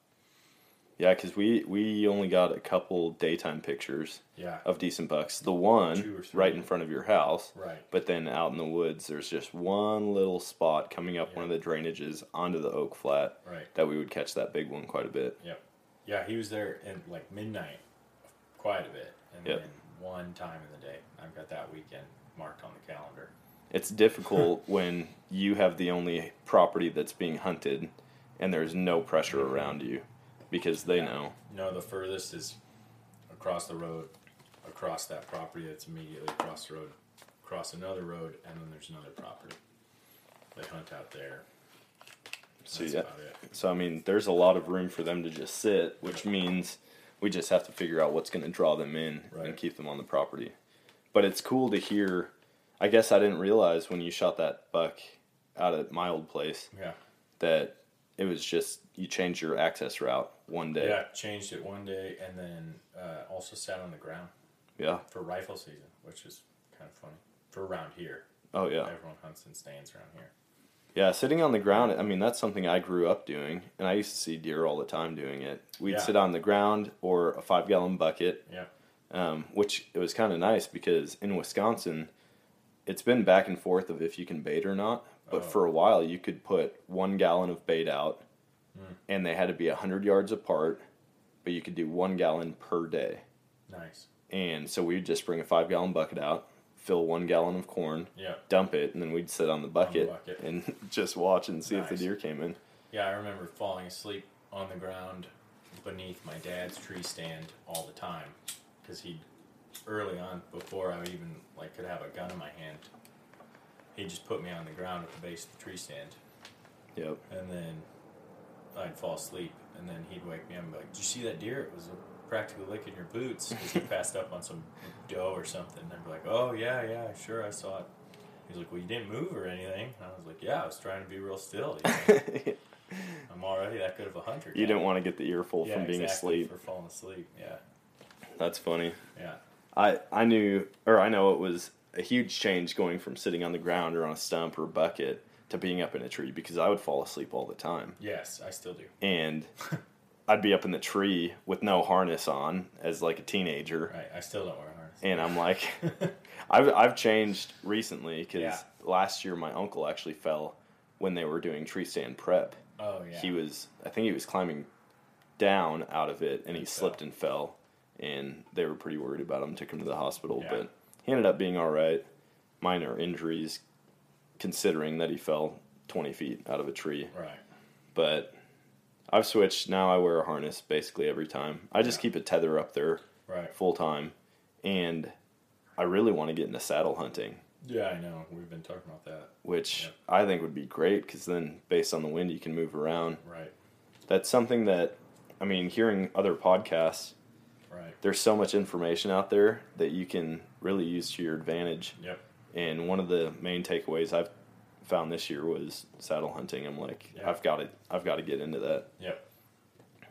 [SPEAKER 1] yeah. Because we we only got a couple daytime pictures
[SPEAKER 4] Yeah.
[SPEAKER 1] of decent bucks. The one
[SPEAKER 4] Two or three.
[SPEAKER 1] right in front of your house.
[SPEAKER 4] Right.
[SPEAKER 1] But then out in the woods, there's just one little spot coming up one of the drainages onto the oak flat
[SPEAKER 4] Right.
[SPEAKER 1] that we would catch that big one quite a bit.
[SPEAKER 4] Yep. Yeah, he was there in like midnight, quite a bit, and
[SPEAKER 1] Yep.
[SPEAKER 4] then one time in the day. I've got that weekend marked on the calendar.
[SPEAKER 1] It's difficult *laughs* when you have the only property that's being hunted and there's no pressure mm-hmm. around you because they know.
[SPEAKER 4] No, the furthest is across the road, across that property that's immediately across the road, across another road, and then there's another property. They hunt out there.
[SPEAKER 1] So
[SPEAKER 4] That's
[SPEAKER 1] yeah. So I mean, there's a lot of room for them to just sit, which means we just have to figure out what's going to draw them in and keep them on the property. But it's cool to hear. I guess I didn't realize when you shot that buck out at my old place
[SPEAKER 4] Yeah.
[SPEAKER 1] that it was just you changed your access route one day.
[SPEAKER 4] Yeah, changed it one day, and then uh, also sat on the ground
[SPEAKER 1] Yeah.
[SPEAKER 4] for rifle season, which is kind of funny for around here.
[SPEAKER 1] Oh yeah.
[SPEAKER 4] Everyone hunts in stands around here.
[SPEAKER 1] Yeah, sitting on the ground, I mean, that's something I grew up doing, and I used to see deer all the time doing it. We'd
[SPEAKER 4] Yeah.
[SPEAKER 1] sit on the ground or a five gallon bucket,
[SPEAKER 4] Yeah.
[SPEAKER 1] um, which it was kind of nice because in Wisconsin, it's been back and forth of if you can bait or not. But
[SPEAKER 4] Oh.
[SPEAKER 1] for a while, you could put one gallon of bait out,
[SPEAKER 4] Hmm.
[SPEAKER 1] and they had to be 100 yards apart, but you could do one gallon per day.
[SPEAKER 4] Nice.
[SPEAKER 1] And so we'd just bring a five gallon bucket out, fill one gallon of corn,
[SPEAKER 4] Yeah.
[SPEAKER 1] dump it, and then we'd sit on the bucket,
[SPEAKER 4] bucket.
[SPEAKER 1] and *laughs* just watch and see if the deer came in.
[SPEAKER 4] Yeah, I remember falling asleep on the ground beneath my dad's tree stand all the time because he early on before I even like could have a gun in my hand, he just put me on the ground at the base of the tree stand,
[SPEAKER 1] Yep.
[SPEAKER 4] and then I'd fall asleep, and then he'd wake me up and be like, "Did you see that deer? It was practically licking your boots because he *laughs* passed up on some doe or something." And I'd be like, "Oh yeah, yeah, sure, I saw it." He's like, "Well, you didn't move or anything." And I was like, "Yeah, I was trying to be real still." He's *laughs* like, I'm already that good of a hunter.
[SPEAKER 1] you
[SPEAKER 4] Dad."
[SPEAKER 1] didn't want to get the earful
[SPEAKER 4] yeah,
[SPEAKER 1] from being
[SPEAKER 4] exactly,
[SPEAKER 1] asleep.
[SPEAKER 4] for falling asleep. Yeah,
[SPEAKER 1] That's funny.
[SPEAKER 4] yeah,
[SPEAKER 1] I I knew, or I know it was a huge change going from sitting on the ground or on a stump or a bucket to being up in a tree because I would fall asleep all the time,
[SPEAKER 4] yes, I still do.
[SPEAKER 1] and *laughs* I'd be up in the tree with no harness on as like a teenager,
[SPEAKER 4] Right, I still don't wear a harness.
[SPEAKER 1] and I'm like, *laughs* I've I've changed recently because
[SPEAKER 4] Yeah.
[SPEAKER 1] last year my uncle actually fell when they were doing tree stand prep.
[SPEAKER 4] oh yeah,
[SPEAKER 1] He was, I think he was climbing down out of it, and he
[SPEAKER 4] And
[SPEAKER 1] slipped
[SPEAKER 4] fell.
[SPEAKER 1] and fell, and they were pretty worried about him. Took him to the hospital,
[SPEAKER 4] Yeah.
[SPEAKER 1] but he ended up being all right. Minor injuries, considering that he fell twenty feet out of a tree.
[SPEAKER 4] Right.
[SPEAKER 1] But I've switched. Now I wear a harness basically every time. I just
[SPEAKER 4] Yeah.
[SPEAKER 1] keep a tether up there
[SPEAKER 4] Right.
[SPEAKER 1] full time, and I really want to get into saddle hunting,
[SPEAKER 4] Yeah, I know. We've been talking about that.
[SPEAKER 1] which
[SPEAKER 4] Yep.
[SPEAKER 1] I think would be great because then based on the wind you can move around.
[SPEAKER 4] Right.
[SPEAKER 1] That's something that I mean, hearing other podcasts,
[SPEAKER 4] Right.
[SPEAKER 1] there's so much information out there that you can really use to your advantage.
[SPEAKER 4] Yep.
[SPEAKER 1] And one of the main takeaways I've found this year was saddle hunting. I'm like,
[SPEAKER 4] Yeah.
[SPEAKER 1] I've got to, I've got to get into that.
[SPEAKER 4] Yep.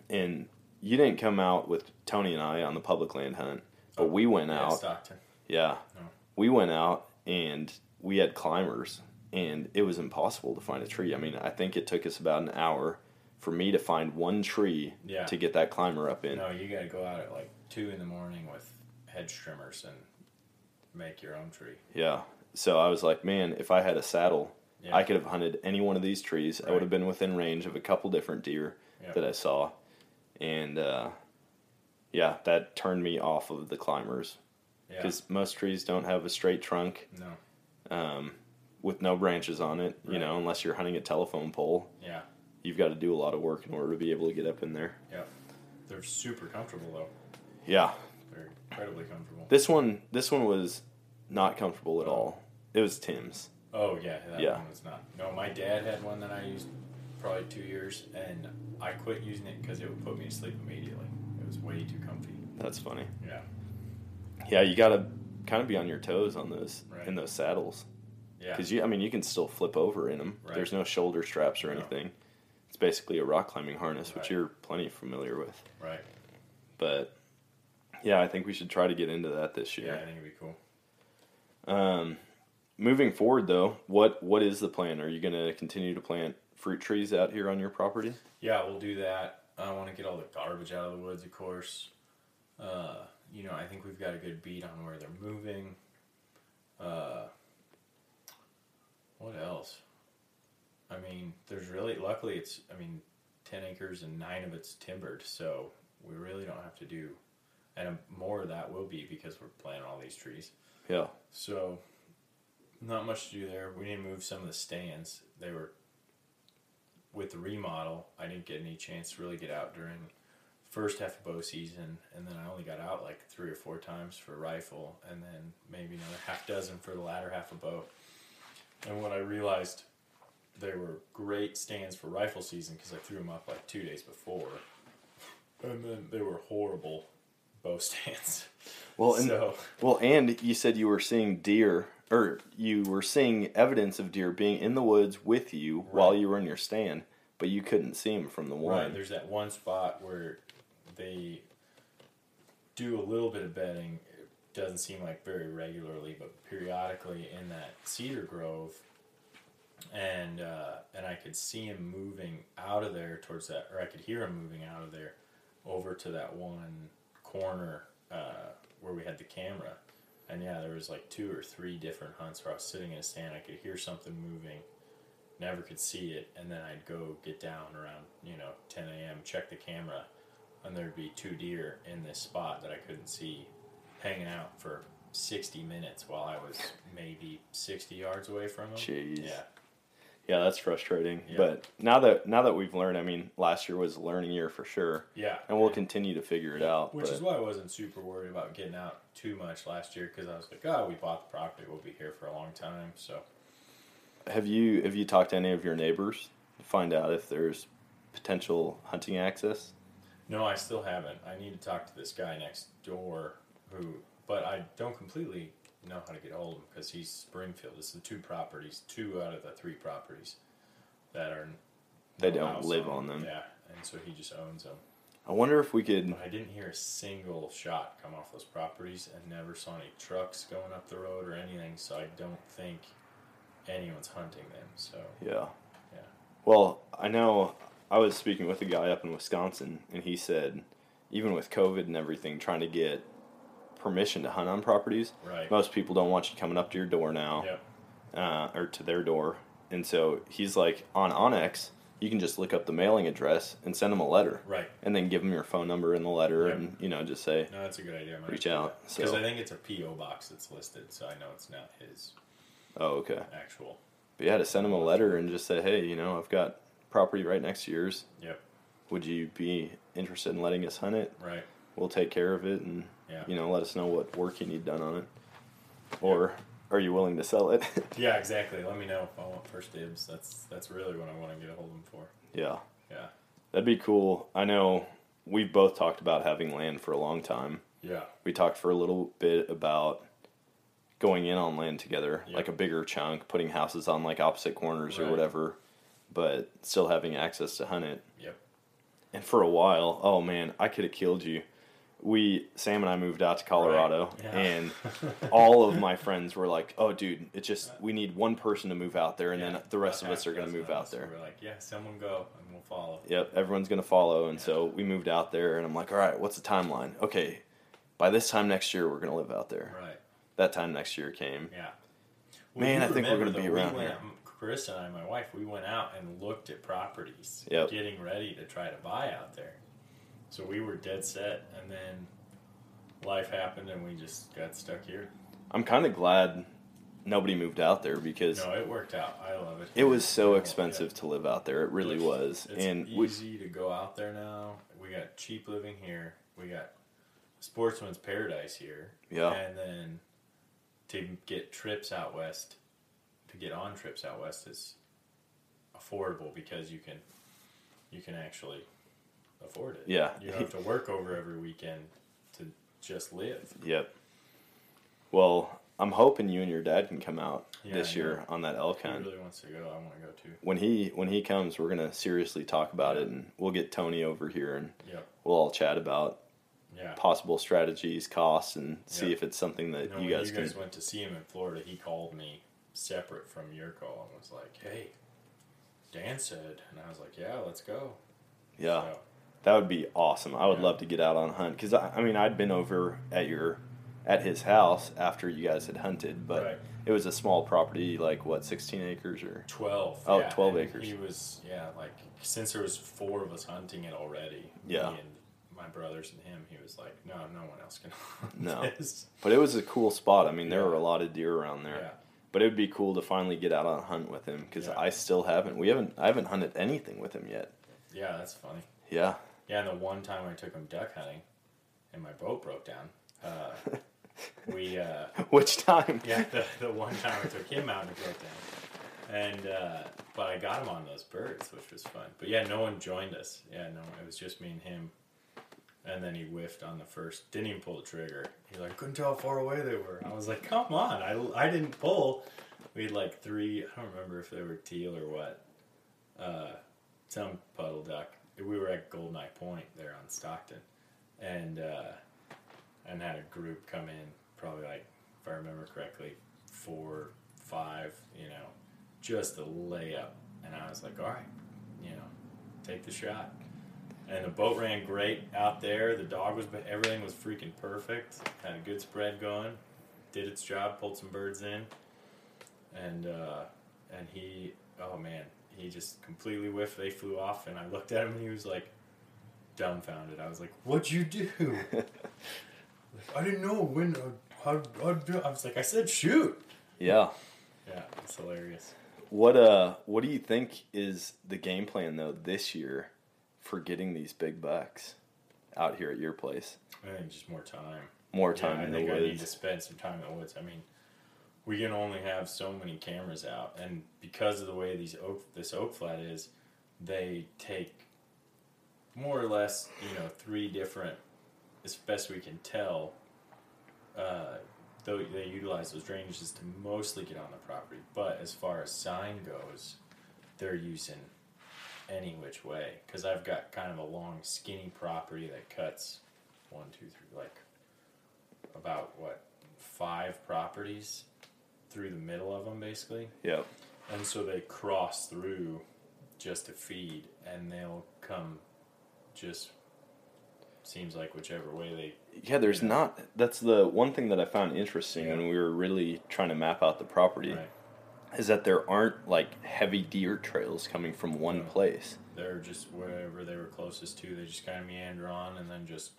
[SPEAKER 1] And you didn't come out with Tony and I on the public land hunt, but
[SPEAKER 4] Oh,
[SPEAKER 1] we went
[SPEAKER 4] Yeah,
[SPEAKER 1] out.
[SPEAKER 4] Stockton.
[SPEAKER 1] Yeah,
[SPEAKER 4] No.
[SPEAKER 1] we went out and we had climbers, and it was impossible to find a tree. I mean, I think it took us about an hour for me to find one tree
[SPEAKER 4] Yeah.
[SPEAKER 1] to get that climber up in.
[SPEAKER 4] No, you got to go out at like two in the morning with hedge trimmers and make your own tree.
[SPEAKER 1] Yeah. So I was like, man, if I had a saddle,
[SPEAKER 4] Yeah.
[SPEAKER 1] I could have hunted any one of these trees. I would have been within range of a couple different deer
[SPEAKER 4] Yep.
[SPEAKER 1] that I saw. And uh, yeah, that turned me off of the climbers
[SPEAKER 4] Yeah.
[SPEAKER 1] because most trees don't have a straight trunk
[SPEAKER 4] No.
[SPEAKER 1] um, with no branches on it, you know, unless you're hunting a telephone pole.
[SPEAKER 4] Yeah.
[SPEAKER 1] You've got to do a lot of work in order to be able to get up in there.
[SPEAKER 4] Yep. They're super comfortable though.
[SPEAKER 1] Yeah.
[SPEAKER 4] They're incredibly comfortable.
[SPEAKER 1] This one this one was not comfortable at all. It was Tim's.
[SPEAKER 4] Oh yeah, that
[SPEAKER 1] Yeah.
[SPEAKER 4] one was not. No, my dad had one that I used probably two years, and I quit using it because it would put me to sleep immediately. It was way too comfy.
[SPEAKER 1] That's funny.
[SPEAKER 4] Yeah.
[SPEAKER 1] Yeah, you got to kind of be on your toes on those
[SPEAKER 4] Right.
[SPEAKER 1] in those saddles
[SPEAKER 4] Yeah.
[SPEAKER 1] because you. I mean, you can still flip over in them.
[SPEAKER 4] Right.
[SPEAKER 1] There's no shoulder straps or
[SPEAKER 4] No.
[SPEAKER 1] anything. It's basically a rock climbing harness, which
[SPEAKER 4] Right.
[SPEAKER 1] you're plenty familiar with.
[SPEAKER 4] Right.
[SPEAKER 1] But yeah, I think we should try to get into that this year.
[SPEAKER 4] Yeah, I think it'd be cool.
[SPEAKER 1] Um, moving forward, though, what what is the plan? Are you going to continue to plant fruit trees out here on your property?
[SPEAKER 4] Yeah, we'll do that. I want to get all the garbage out of the woods, of course. Uh, you know, I think we've got a good beat on where they're moving. Uh, what else? I mean, there's really, luckily, it's, I mean, 10 acres and nine of it's timbered, so we really don't have to do, and more of that will be because we're planting all these trees.
[SPEAKER 1] Yeah.
[SPEAKER 4] So, not much to do there. We need to move some of the stands. They were with the remodel. I didn't get any chance to really get out during first half of bow season, and then I only got out like three or four times for rifle, and then maybe another half dozen for the latter half of bow. And when I realized they were great stands for rifle season because I threw them up like two days before, and then they were horrible bow *laughs* stands.
[SPEAKER 1] Well, and
[SPEAKER 4] so
[SPEAKER 1] well, and you said you were seeing deer, or you were seeing evidence of deer being in the woods with you while you were in your stand, but you couldn't see them from the one.
[SPEAKER 4] Right, there's that one spot where they do a little bit of bedding. It doesn't seem like very regularly, but periodically in that cedar grove, and uh, and I could see him moving out of there towards that, or I could hear him moving out of there over to that one corner uh, where we had the camera. And yeah, there was like two or three different hunts where I was sitting in a stand. I could hear something moving, never could see it, and then I'd go get down around you know 10 a.m. check the camera, and there'd be two deer in this spot that I couldn't see, hanging out for 60 minutes while I was maybe 60 yards away from them.
[SPEAKER 1] Jeez.
[SPEAKER 4] Yeah,
[SPEAKER 1] Yeah, that's frustrating.
[SPEAKER 4] Yeah.
[SPEAKER 1] But now that now that we've learned, I mean, last year was a learning year for sure,
[SPEAKER 4] yeah,
[SPEAKER 1] and we'll continue to figure it out.
[SPEAKER 4] Which
[SPEAKER 1] but
[SPEAKER 4] is why I wasn't super worried about getting out too much last year because I was like, oh, we bought the property, we'll be here for a long time. So
[SPEAKER 1] have you have you talked to any of your neighbors to find out if there's potential hunting access?
[SPEAKER 4] no, I still haven't. I need to talk to this guy next door who, but I don't completely know how to get hold of him because he's Springfield. It's the two properties, two out of the three properties that are
[SPEAKER 1] They don't live
[SPEAKER 4] on
[SPEAKER 1] on them.
[SPEAKER 4] Yeah, and so he just owns them.
[SPEAKER 1] I wonder if we could.
[SPEAKER 4] But I didn't hear a single shot come off those properties and never saw any trucks going up the road or anything, so I don't think anyone's hunting them. So,
[SPEAKER 1] Yeah.
[SPEAKER 4] Yeah.
[SPEAKER 1] Well, I know I was speaking with a guy up in Wisconsin, and he said, even with COVID and everything, trying to get permission to hunt on properties,
[SPEAKER 4] right.
[SPEAKER 1] most people don't want you coming up to your door now,
[SPEAKER 4] Yep.
[SPEAKER 1] uh, or to their door. And so he's like, on onX, you can just look up the mailing address and send them a letter,
[SPEAKER 4] Right.
[SPEAKER 1] and then give them your phone number in the letter,
[SPEAKER 4] Yep.
[SPEAKER 1] and you know, just say,
[SPEAKER 4] No, that's a good idea.
[SPEAKER 1] Reach out,
[SPEAKER 4] Because
[SPEAKER 1] so-
[SPEAKER 4] I think it's a P.O. box that's listed, so I know it's not his
[SPEAKER 1] oh, okay.
[SPEAKER 4] actual.
[SPEAKER 1] But yeah, to send them a letter and just say, hey, you know, I've got property right next to yours.
[SPEAKER 4] Yep.
[SPEAKER 1] Would you be interested in letting us hunt it?
[SPEAKER 4] Right.
[SPEAKER 1] We'll take care of it and
[SPEAKER 4] Yeah.
[SPEAKER 1] you know let us know what work you need done on it. Or are you willing to sell it? *laughs*
[SPEAKER 4] Yeah, exactly. Let me know if I want first dibs. That's that's really what I want to get a hold of them for.
[SPEAKER 1] yeah,
[SPEAKER 4] Yeah.
[SPEAKER 1] that'd be cool. I know we've both talked about having land for a long time.
[SPEAKER 4] Yeah.
[SPEAKER 1] We talked for a little bit about going in on land together,
[SPEAKER 4] Yep.
[SPEAKER 1] like a bigger chunk, putting houses on like opposite corners or whatever, but still having access to hunt it.
[SPEAKER 4] Yep.
[SPEAKER 1] And for a while, oh man, I could have killed you. We Sam and I moved out to Colorado,
[SPEAKER 4] Right, yeah.
[SPEAKER 1] and all of my *laughs* friends were like, "Oh, dude, it's just we need one person to move out there, and
[SPEAKER 4] Yeah.
[SPEAKER 1] then the rest of us are going to move out there."
[SPEAKER 4] We're like, yeah, someone go and we'll follow.
[SPEAKER 1] Yep, everyone's going to follow, and so we moved out there, and I'm like, "All right, what's the timeline? Okay, by this time next year, we're going to live out there."
[SPEAKER 4] Right.
[SPEAKER 1] That time next year came.
[SPEAKER 4] Yeah.
[SPEAKER 1] Man, I think we're gonna be
[SPEAKER 4] though, we
[SPEAKER 1] around
[SPEAKER 4] went
[SPEAKER 1] here.
[SPEAKER 4] Chris and I, my wife, we went out and looked at properties,
[SPEAKER 1] Yep.
[SPEAKER 4] getting ready to try to buy out there. So we were dead set, and then life happened, and we just got stuck here.
[SPEAKER 1] I'm kind of glad nobody moved out there because
[SPEAKER 4] No, it worked out. I love it.
[SPEAKER 1] it was so
[SPEAKER 4] Yeah.
[SPEAKER 1] expensive to live out there. It really was,
[SPEAKER 4] It's
[SPEAKER 1] and we,
[SPEAKER 4] easy to go out there now. We got cheap living here. We got sportsman's paradise here.
[SPEAKER 1] Yeah.
[SPEAKER 4] And then to get trips out west, to get on trips out west is affordable because you can you can actually afford it.
[SPEAKER 1] Yeah.
[SPEAKER 4] You don't have to work over every weekend to just live.
[SPEAKER 1] Yep. Well, I'm hoping you and your dad can come out
[SPEAKER 4] Yeah,
[SPEAKER 1] this year on that elk
[SPEAKER 4] If he really wants to go, I want to go too.
[SPEAKER 1] When he when he comes, we're gonna seriously talk about it, and we'll get Tony over here, and
[SPEAKER 4] Yep.
[SPEAKER 1] we'll all chat about
[SPEAKER 4] Yeah.
[SPEAKER 1] possible strategies, costs, and see
[SPEAKER 4] Yeah.
[SPEAKER 1] if it's something that
[SPEAKER 4] No,
[SPEAKER 1] you
[SPEAKER 4] when
[SPEAKER 1] guys
[SPEAKER 4] you
[SPEAKER 1] can.
[SPEAKER 4] guys went to see him in Florida, he called me separate from your call and was like, "Hey, Dan said," and I was like, "Yeah, let's go."
[SPEAKER 1] yeah,
[SPEAKER 4] So,
[SPEAKER 1] that would be awesome. I would
[SPEAKER 4] Yeah.
[SPEAKER 1] love to get out on a hunt because I, I mean I'd been over at your at his house after you guys had hunted, but
[SPEAKER 4] Right.
[SPEAKER 1] it was a small property, like what, 16 acres or
[SPEAKER 4] twelve.
[SPEAKER 1] Oh,
[SPEAKER 4] yeah,
[SPEAKER 1] 12
[SPEAKER 4] and
[SPEAKER 1] acres.
[SPEAKER 4] He was yeah, like since there was four of us hunting it already.
[SPEAKER 1] Yeah.
[SPEAKER 4] Me and my brothers and him, he was like, "No, no one else can *laughs* hunt
[SPEAKER 1] No.
[SPEAKER 4] this."
[SPEAKER 1] But it was a cool spot. I mean, there
[SPEAKER 4] Yeah.
[SPEAKER 1] were a lot of deer around there.
[SPEAKER 4] Yeah.
[SPEAKER 1] But it would be cool to finally get out on a hunt with him because. I still haven't. We haven't. I haven't hunted anything with him yet.
[SPEAKER 4] Yeah, that's funny.
[SPEAKER 1] Yeah.
[SPEAKER 4] Yeah, and the one time I took him duck hunting, and my boat broke down. Uh, we uh, *laughs*
[SPEAKER 1] Which time?
[SPEAKER 4] Yeah, the, the one time I took him out and it broke down. And, uh, but I got him on those birds, which was fun. But yeah, no one joined us. Yeah, no, it was just me and him. And then he whiffed on the first, didn't even pull the trigger. He's like, couldn't tell how far away they were. I was like, come on, I, I didn't pull. We had like three, I don't remember if they were teal or what, uh, some puddle duck. We were at Goldeneye Point there on Stockton. And, uh, and had a group come in, probably like, if I remember correctly, four, five, you know, just a layup. And I was like, all right, you know, take the shot. And the boat ran great out there. The dog was, everything was freaking perfect. Had a good spread going. Did its job, pulled some birds in. And, uh, and he, oh man, he just completely whiffed. They flew off, and I looked at him, and he was like, dumbfounded. I was like, "What'd you do?" Like, *laughs* I didn't know when. Uh, do, I was like, "I said shoot."
[SPEAKER 1] Yeah.
[SPEAKER 4] Yeah, it's hilarious.
[SPEAKER 1] What uh? What do you think is the game plan though this year for getting these big bucks out here at your place?
[SPEAKER 4] I think just more time.
[SPEAKER 1] More time
[SPEAKER 4] yeah,
[SPEAKER 1] in
[SPEAKER 4] I
[SPEAKER 1] the
[SPEAKER 4] think I need to spend some time in the woods. I mean, we can only have so many cameras out, and because of the way these oak this oak flat is, they take more or less, you know, three different, as best we can tell. Uh, though they utilize those drainages to mostly get on the property, but as far as sign goes, they're using any which way. Because I've got kind of a long, skinny property that cuts one, two, three, like about what five properties through the middle of them, basically.
[SPEAKER 1] Yep.
[SPEAKER 4] And so they cross through just to feed, and they'll come just seems like whichever way they.
[SPEAKER 1] Yeah, there's
[SPEAKER 4] Yeah.
[SPEAKER 1] not. That's the one thing that I found interesting
[SPEAKER 4] Yeah.
[SPEAKER 1] when we were really trying to map out the property
[SPEAKER 4] Right.
[SPEAKER 1] is that there aren't like heavy deer trails coming from one
[SPEAKER 4] No.
[SPEAKER 1] place.
[SPEAKER 4] They're just wherever they were closest to. They just kind of meander on, and then just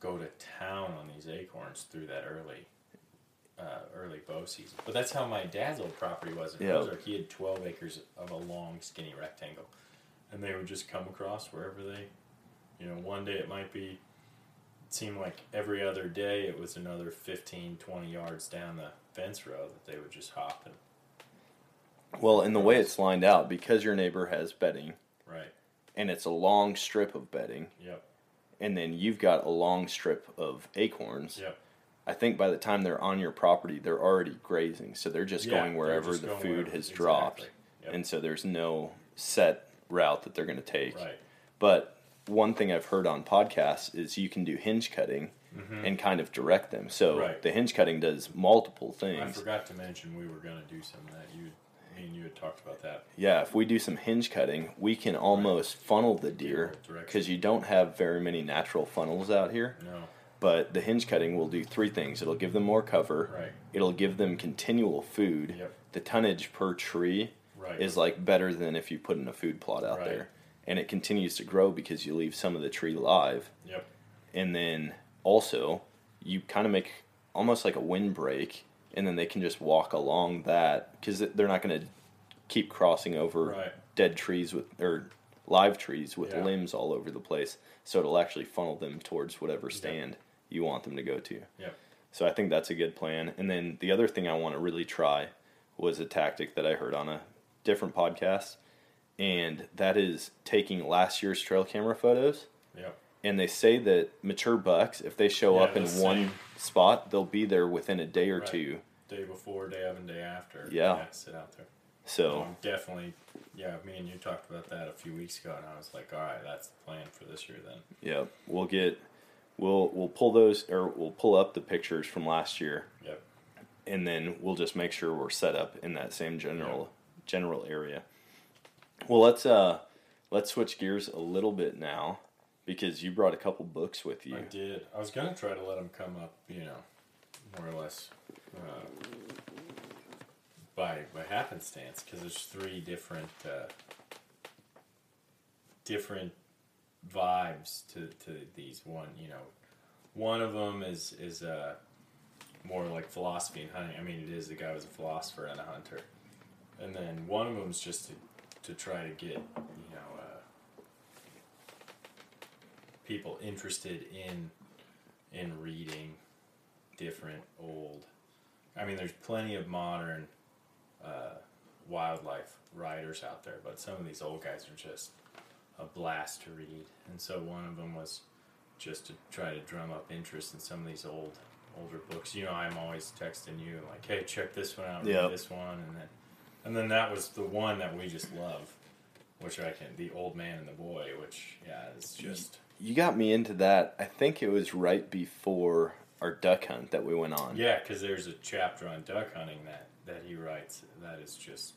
[SPEAKER 4] go to town on these acorns through that early. Uh, early bow season. But that's how my dad's old property was in
[SPEAKER 1] Yeah.
[SPEAKER 4] Ozark. He had 12 acres of a long, skinny rectangle. And they would just come across wherever they, you know, one day it might be, it seemed like every other day it was another 15, 20 yards down the fence row that they would just hop and,
[SPEAKER 1] Well, and the way it's lined out, because your neighbor has bedding,
[SPEAKER 4] right.
[SPEAKER 1] and it's a long strip of bedding,
[SPEAKER 4] Yep.
[SPEAKER 1] and then you've got a long strip of acorns.
[SPEAKER 4] Yep.
[SPEAKER 1] I think by the time they're on your property, they're already grazing, so they're just
[SPEAKER 4] Yeah,
[SPEAKER 1] going wherever
[SPEAKER 4] just
[SPEAKER 1] the
[SPEAKER 4] going
[SPEAKER 1] food
[SPEAKER 4] wherever-
[SPEAKER 1] has
[SPEAKER 4] exactly.
[SPEAKER 1] dropped,
[SPEAKER 4] Yep.
[SPEAKER 1] and so there's no set route that they're going to take.
[SPEAKER 4] Right.
[SPEAKER 1] But one thing I've heard on podcasts is you can do hinge cutting and kind of direct them. So
[SPEAKER 4] Mm-hmm. Right.
[SPEAKER 1] the hinge cutting does multiple things.
[SPEAKER 4] I forgot to mention we were going to do some of that. You, and you had talked about that.
[SPEAKER 1] Yeah, if we do some hinge cutting, we can almost funnel the deer because you don't have very many natural funnels out here.
[SPEAKER 4] No.
[SPEAKER 1] But the hinge cutting will do three things. It'll give them more cover.
[SPEAKER 4] Right.
[SPEAKER 1] It'll give them continual food.
[SPEAKER 4] Yep.
[SPEAKER 1] The tonnage per tree
[SPEAKER 4] Right.
[SPEAKER 1] is like better than if you put in a food plot out
[SPEAKER 4] Right.
[SPEAKER 1] there. And it continues to grow because you leave some of the tree live.
[SPEAKER 4] Yep.
[SPEAKER 1] And then also you kind of make almost like a windbreak and then they can just walk along that because they're not going to keep crossing over dead trees with or live trees with
[SPEAKER 4] Yeah.
[SPEAKER 1] limbs all over the place so it'll actually funnel them towards whatever stand you want them to go to
[SPEAKER 4] Yep.
[SPEAKER 1] so i think that's a good plan and then the other thing i want to really try was a tactic that i heard on a different podcast and that is taking last year's trail camera photos
[SPEAKER 4] Yep.
[SPEAKER 1] and they say that mature bucks if they show
[SPEAKER 4] Yeah,
[SPEAKER 1] up in one
[SPEAKER 4] same.
[SPEAKER 1] spot they'll be there within a day or
[SPEAKER 4] Right.
[SPEAKER 1] two
[SPEAKER 4] Day before, day of, and day after.
[SPEAKER 1] Yeah.
[SPEAKER 4] sit out there.
[SPEAKER 1] so
[SPEAKER 4] Um, definitely. Yeah, me and you talked about that a few weeks ago, and I was like, all right, that's the plan for this year then.
[SPEAKER 1] yeah we'll get we'll we'll pull those or we'll pull up the pictures from last year
[SPEAKER 4] Yep.
[SPEAKER 1] and then we'll just make sure we're set up in that same general general area. Well, let's uh let's switch gears a little bit now because you brought a couple books with you.
[SPEAKER 4] I did. I was gonna try to let them come up, you know, more or less uh, by by happenstance, because there's three different uh, different vibes to, to these. One, you know, one of them is is uh, more like philosophy and hunting. I mean, it is the guy was a philosopher and a hunter, and then one of them is just to to try to get you know. Uh, people interested in in reading different old I mean there's plenty of modern uh, wildlife writers out there but some of these old guys are just a blast to read and so one of them was just to try to drum up interest in some of these old older books you know I'm always texting you like hey check this one out read this one and then and then that was the one that we just love which I can the old man and the boy which yeah is just
[SPEAKER 1] You got me into that. I think it was right before our duck hunt that we went on.
[SPEAKER 4] Yeah, because there's a chapter on duck hunting that, that he writes that is just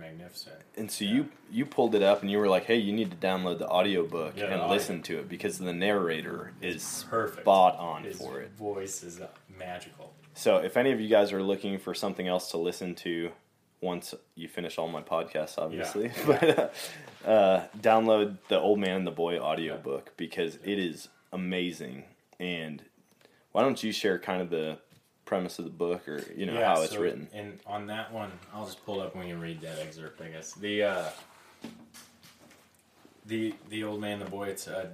[SPEAKER 4] magnificent.
[SPEAKER 1] And so you you pulled it up and you were like, "Hey, you need to download the audiobook
[SPEAKER 4] Yeah,
[SPEAKER 1] and
[SPEAKER 4] audio.
[SPEAKER 1] listen to it because the narrator is
[SPEAKER 4] Perfect.
[SPEAKER 1] spot on
[SPEAKER 4] His
[SPEAKER 1] for it."
[SPEAKER 4] voice is uh, magical.
[SPEAKER 1] So if any of you guys are looking for something else to listen to once you finish all my podcasts, obviously, *laughs* but uh, download the Old Man and the Boy audiobook because it is amazing. And why don't you share kind of the premise of the book or you know how it's
[SPEAKER 4] so-
[SPEAKER 1] written?
[SPEAKER 4] And on that one, I'll just pull up when you read that excerpt. I guess the uh, the the old man, the boy. It's uh,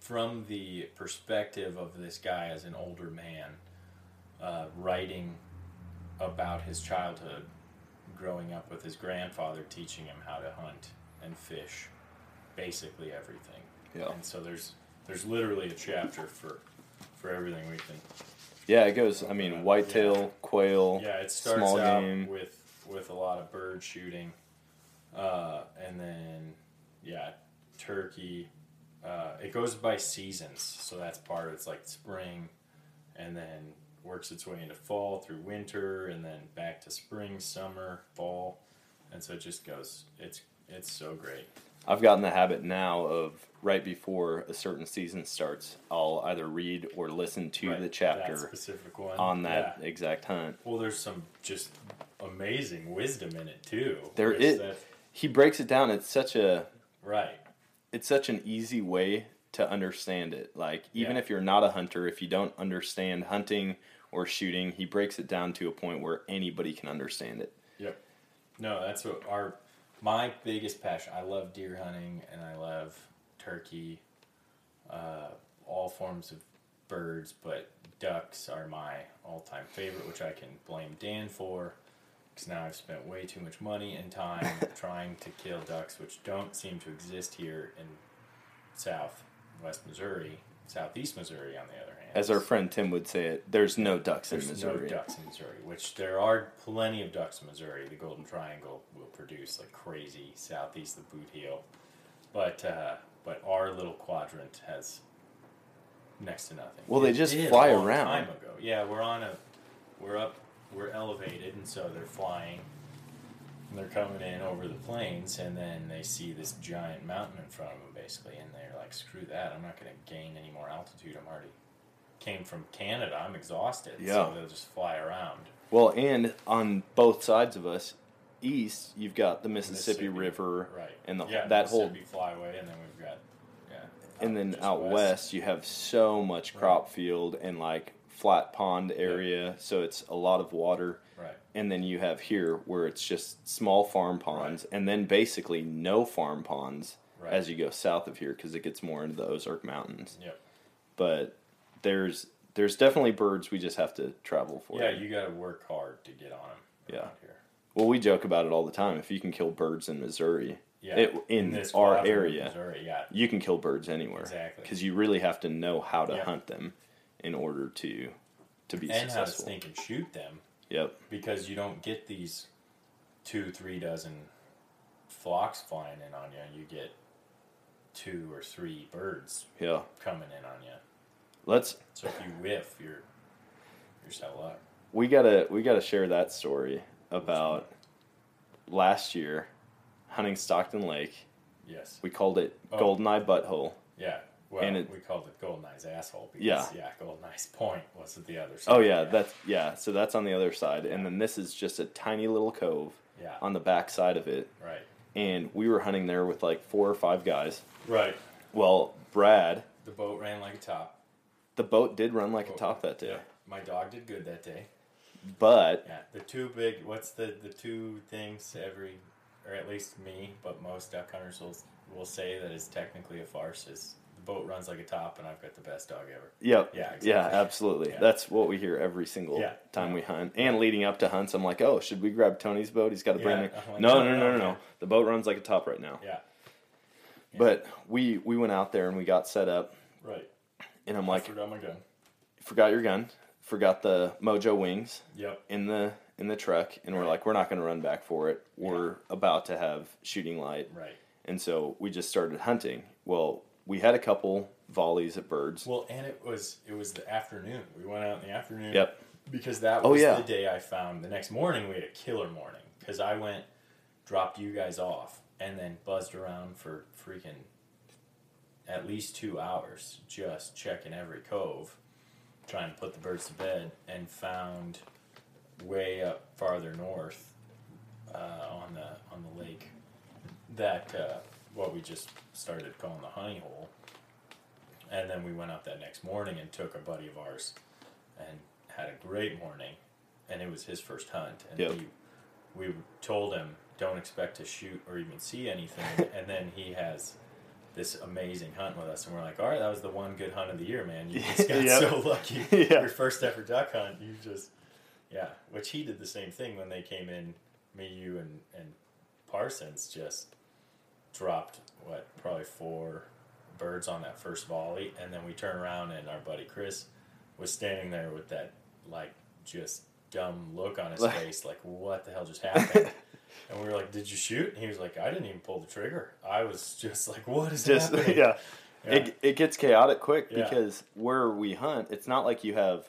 [SPEAKER 4] from the perspective of this guy as an older man, uh, writing about his childhood, growing up with his grandfather teaching him how to hunt and fish, basically everything.
[SPEAKER 1] Yeah.
[SPEAKER 4] And so there's there's literally a chapter for for everything we can
[SPEAKER 1] Yeah, it goes. I mean, whitetail, quail,
[SPEAKER 4] yeah, it starts
[SPEAKER 1] small
[SPEAKER 4] out
[SPEAKER 1] game.
[SPEAKER 4] with with a lot of bird shooting, uh, and then yeah, turkey. Uh, it goes by seasons, so that's part of. It's like spring, and then works its way into fall through winter, and then back to spring, summer, fall, and so it just goes. It's it's so great.
[SPEAKER 1] I've gotten the habit now of right before a certain season starts, I'll either read or listen to
[SPEAKER 4] Right,
[SPEAKER 1] the
[SPEAKER 4] that
[SPEAKER 1] chapter
[SPEAKER 4] specific one
[SPEAKER 1] on that
[SPEAKER 4] Yeah.
[SPEAKER 1] exact hunt.
[SPEAKER 4] Well, there's some just amazing wisdom in it too.
[SPEAKER 1] There is-
[SPEAKER 4] that-
[SPEAKER 1] He breaks it down. It's such a
[SPEAKER 4] right.
[SPEAKER 1] it's such an easy way to understand it. Like even
[SPEAKER 4] Yeah.
[SPEAKER 1] if you're not a hunter, if you don't understand hunting or shooting, he breaks it down to a point where anybody can understand it.
[SPEAKER 4] Yep. No, that's what our my biggest passion. I love deer hunting and I love turkey, uh, all forms of birds, but ducks are my all-time favorite, which I can blame Dan for. Because now I've spent way too much money and time *laughs* trying to kill ducks, which don't seem to exist here in South West Missouri, Southeast Missouri, on the other hand.
[SPEAKER 1] As our friend Tim would say it, there's no ducks
[SPEAKER 4] There's
[SPEAKER 1] in Missouri.
[SPEAKER 4] no ducks in Missouri, which there are plenty of ducks in Missouri. The Golden Triangle will produce like crazy southeast of Bootheel, but uh, but our little quadrant has next to nothing.
[SPEAKER 1] Well, they just fly around.
[SPEAKER 4] Time ago, yeah, we're on a, we're up, we're elevated, and so they're flying. And they're coming in over the plains, and then they see this giant mountain in front of them, basically, and they're like, "Screw that! I'm not going to gain any more altitude. I'm already came from Canada. I'm exhausted."
[SPEAKER 1] Yeah.
[SPEAKER 4] So they'll just fly around.
[SPEAKER 1] Well, and on both sides of us, east, you've got the Mississippi, River,
[SPEAKER 4] right?
[SPEAKER 1] and the
[SPEAKER 4] yeah,
[SPEAKER 1] that whole,
[SPEAKER 4] Mississippi flyway, and then we've got yeah,
[SPEAKER 1] and then out west. you have so much crop field and like flat pond area, so it's a lot of water.
[SPEAKER 4] right?
[SPEAKER 1] And then you have here where it's just small farm ponds, and then basically no farm ponds
[SPEAKER 4] Right.
[SPEAKER 1] as you go south of here because it gets more into the Ozark Mountains.
[SPEAKER 4] Yep.
[SPEAKER 1] But there's there's definitely birds we just have to travel for.
[SPEAKER 4] Yeah, you got to work hard to get on them.
[SPEAKER 1] Yeah.
[SPEAKER 4] Here.
[SPEAKER 1] Well, we joke about it all the time. If you can kill birds in Missouri,
[SPEAKER 4] Yeah.
[SPEAKER 1] it, in,
[SPEAKER 4] this
[SPEAKER 1] our area,
[SPEAKER 4] Missouri, yeah.
[SPEAKER 1] you can kill birds anywhere.
[SPEAKER 4] Exactly.
[SPEAKER 1] Because you really have to know how to
[SPEAKER 4] Yep.
[SPEAKER 1] hunt them in order to to be successful.
[SPEAKER 4] And how to sneak and shoot them
[SPEAKER 1] Yep.
[SPEAKER 4] because you don't get these two, three dozen flocks flying in on you. You get two or three birds
[SPEAKER 1] Yeah.
[SPEAKER 4] coming in on you.
[SPEAKER 1] Let's
[SPEAKER 4] So if you whiff, you're you're set luck.
[SPEAKER 1] we gotta we gotta share that story about last year hunting Stockton Lake.
[SPEAKER 4] Yes.
[SPEAKER 1] We called it
[SPEAKER 4] Oh.
[SPEAKER 1] Goldeneye Butthole.
[SPEAKER 4] Yeah. Well,
[SPEAKER 1] And it-
[SPEAKER 4] we called it Goldeneye's asshole because
[SPEAKER 1] Yeah.
[SPEAKER 4] yeah, Goldeneye's point was at the other side.
[SPEAKER 1] Oh yeah, that's yeah. So that's on the other side, and then this is just a tiny little cove
[SPEAKER 4] yeah.
[SPEAKER 1] on the back side of it.
[SPEAKER 4] right.
[SPEAKER 1] And we were hunting there with like four or five guys.
[SPEAKER 4] Right.
[SPEAKER 1] Well, Brad,
[SPEAKER 4] The boat ran like a top.
[SPEAKER 1] The boat did run like a
[SPEAKER 4] oh,
[SPEAKER 1] top that day,
[SPEAKER 4] Yeah. My dog did good that day.
[SPEAKER 1] but
[SPEAKER 4] Yeah. The two big what's the the two things every or at least me, but most duck hunters will will say that is technically a farce is the boat runs like a top and I've got the best dog ever.
[SPEAKER 1] Yep.
[SPEAKER 4] Yeah,
[SPEAKER 1] Yeah, absolutely.
[SPEAKER 4] Yeah.
[SPEAKER 1] That's what we hear every single
[SPEAKER 4] Yeah.
[SPEAKER 1] time we hunt. And leading up to hunts, I'm like, oh, should we grab Tony's boat? He's got a brand new.
[SPEAKER 4] I'm like,
[SPEAKER 1] no,
[SPEAKER 4] no,
[SPEAKER 1] no, no,
[SPEAKER 4] no,
[SPEAKER 1] no, no.
[SPEAKER 4] okay.
[SPEAKER 1] The boat runs like a top right now.
[SPEAKER 4] Yeah.
[SPEAKER 1] But we we went out there and we got set up,
[SPEAKER 4] Right.
[SPEAKER 1] And I'm
[SPEAKER 4] I
[SPEAKER 1] like,
[SPEAKER 4] forgot my gun.
[SPEAKER 1] forgot your gun, forgot the Mojo wings
[SPEAKER 4] Yep.
[SPEAKER 1] in the in the truck, and we're like, we're not going to run back for it. We're about to have shooting light,
[SPEAKER 4] Right.
[SPEAKER 1] and so we just started hunting. Well, we had a couple volleys at birds.
[SPEAKER 4] Well, and it was it was the afternoon. We went out in the afternoon.
[SPEAKER 1] Yep.
[SPEAKER 4] Because that
[SPEAKER 1] Oh,
[SPEAKER 4] was
[SPEAKER 1] yeah.
[SPEAKER 4] the day I found. The next morning we had a killer morning because I went, dropped you guys off, and then buzzed around for freaking at least two hours, just checking every cove, trying to put the birds to bed, and found way up farther north uh, on the on the lake that uh, what we just started calling the honey hole. And then we went out that next morning and took a buddy of ours and had a great morning. And it was his first hunt. And
[SPEAKER 1] Yep.
[SPEAKER 4] we, we told him, don't expect to shoot or even see anything. *laughs* and then he has this amazing hunt with us. And we're like, all right, that was the one good hunt of the year, man. You *laughs* just got
[SPEAKER 1] Yep.
[SPEAKER 4] so lucky. *laughs*
[SPEAKER 1] Yeah.
[SPEAKER 4] Your first ever duck hunt, you just, yeah. Which he did the same thing when they came in, me, you, and, and Parsons just dropped, what, probably four birds on that first volley, and then we turn around and our buddy Chris was standing there with that like just dumb look on his *laughs* face, like what the hell just happened? And we were like, "Did you shoot?" And he was like, "I didn't even pull the trigger. I was *laughs* just like, what is
[SPEAKER 1] just *laughs*
[SPEAKER 4] happening?"
[SPEAKER 1] yeah.
[SPEAKER 4] Yeah.
[SPEAKER 1] It, it gets chaotic quick
[SPEAKER 4] Yeah.
[SPEAKER 1] because where we hunt, it's not like you have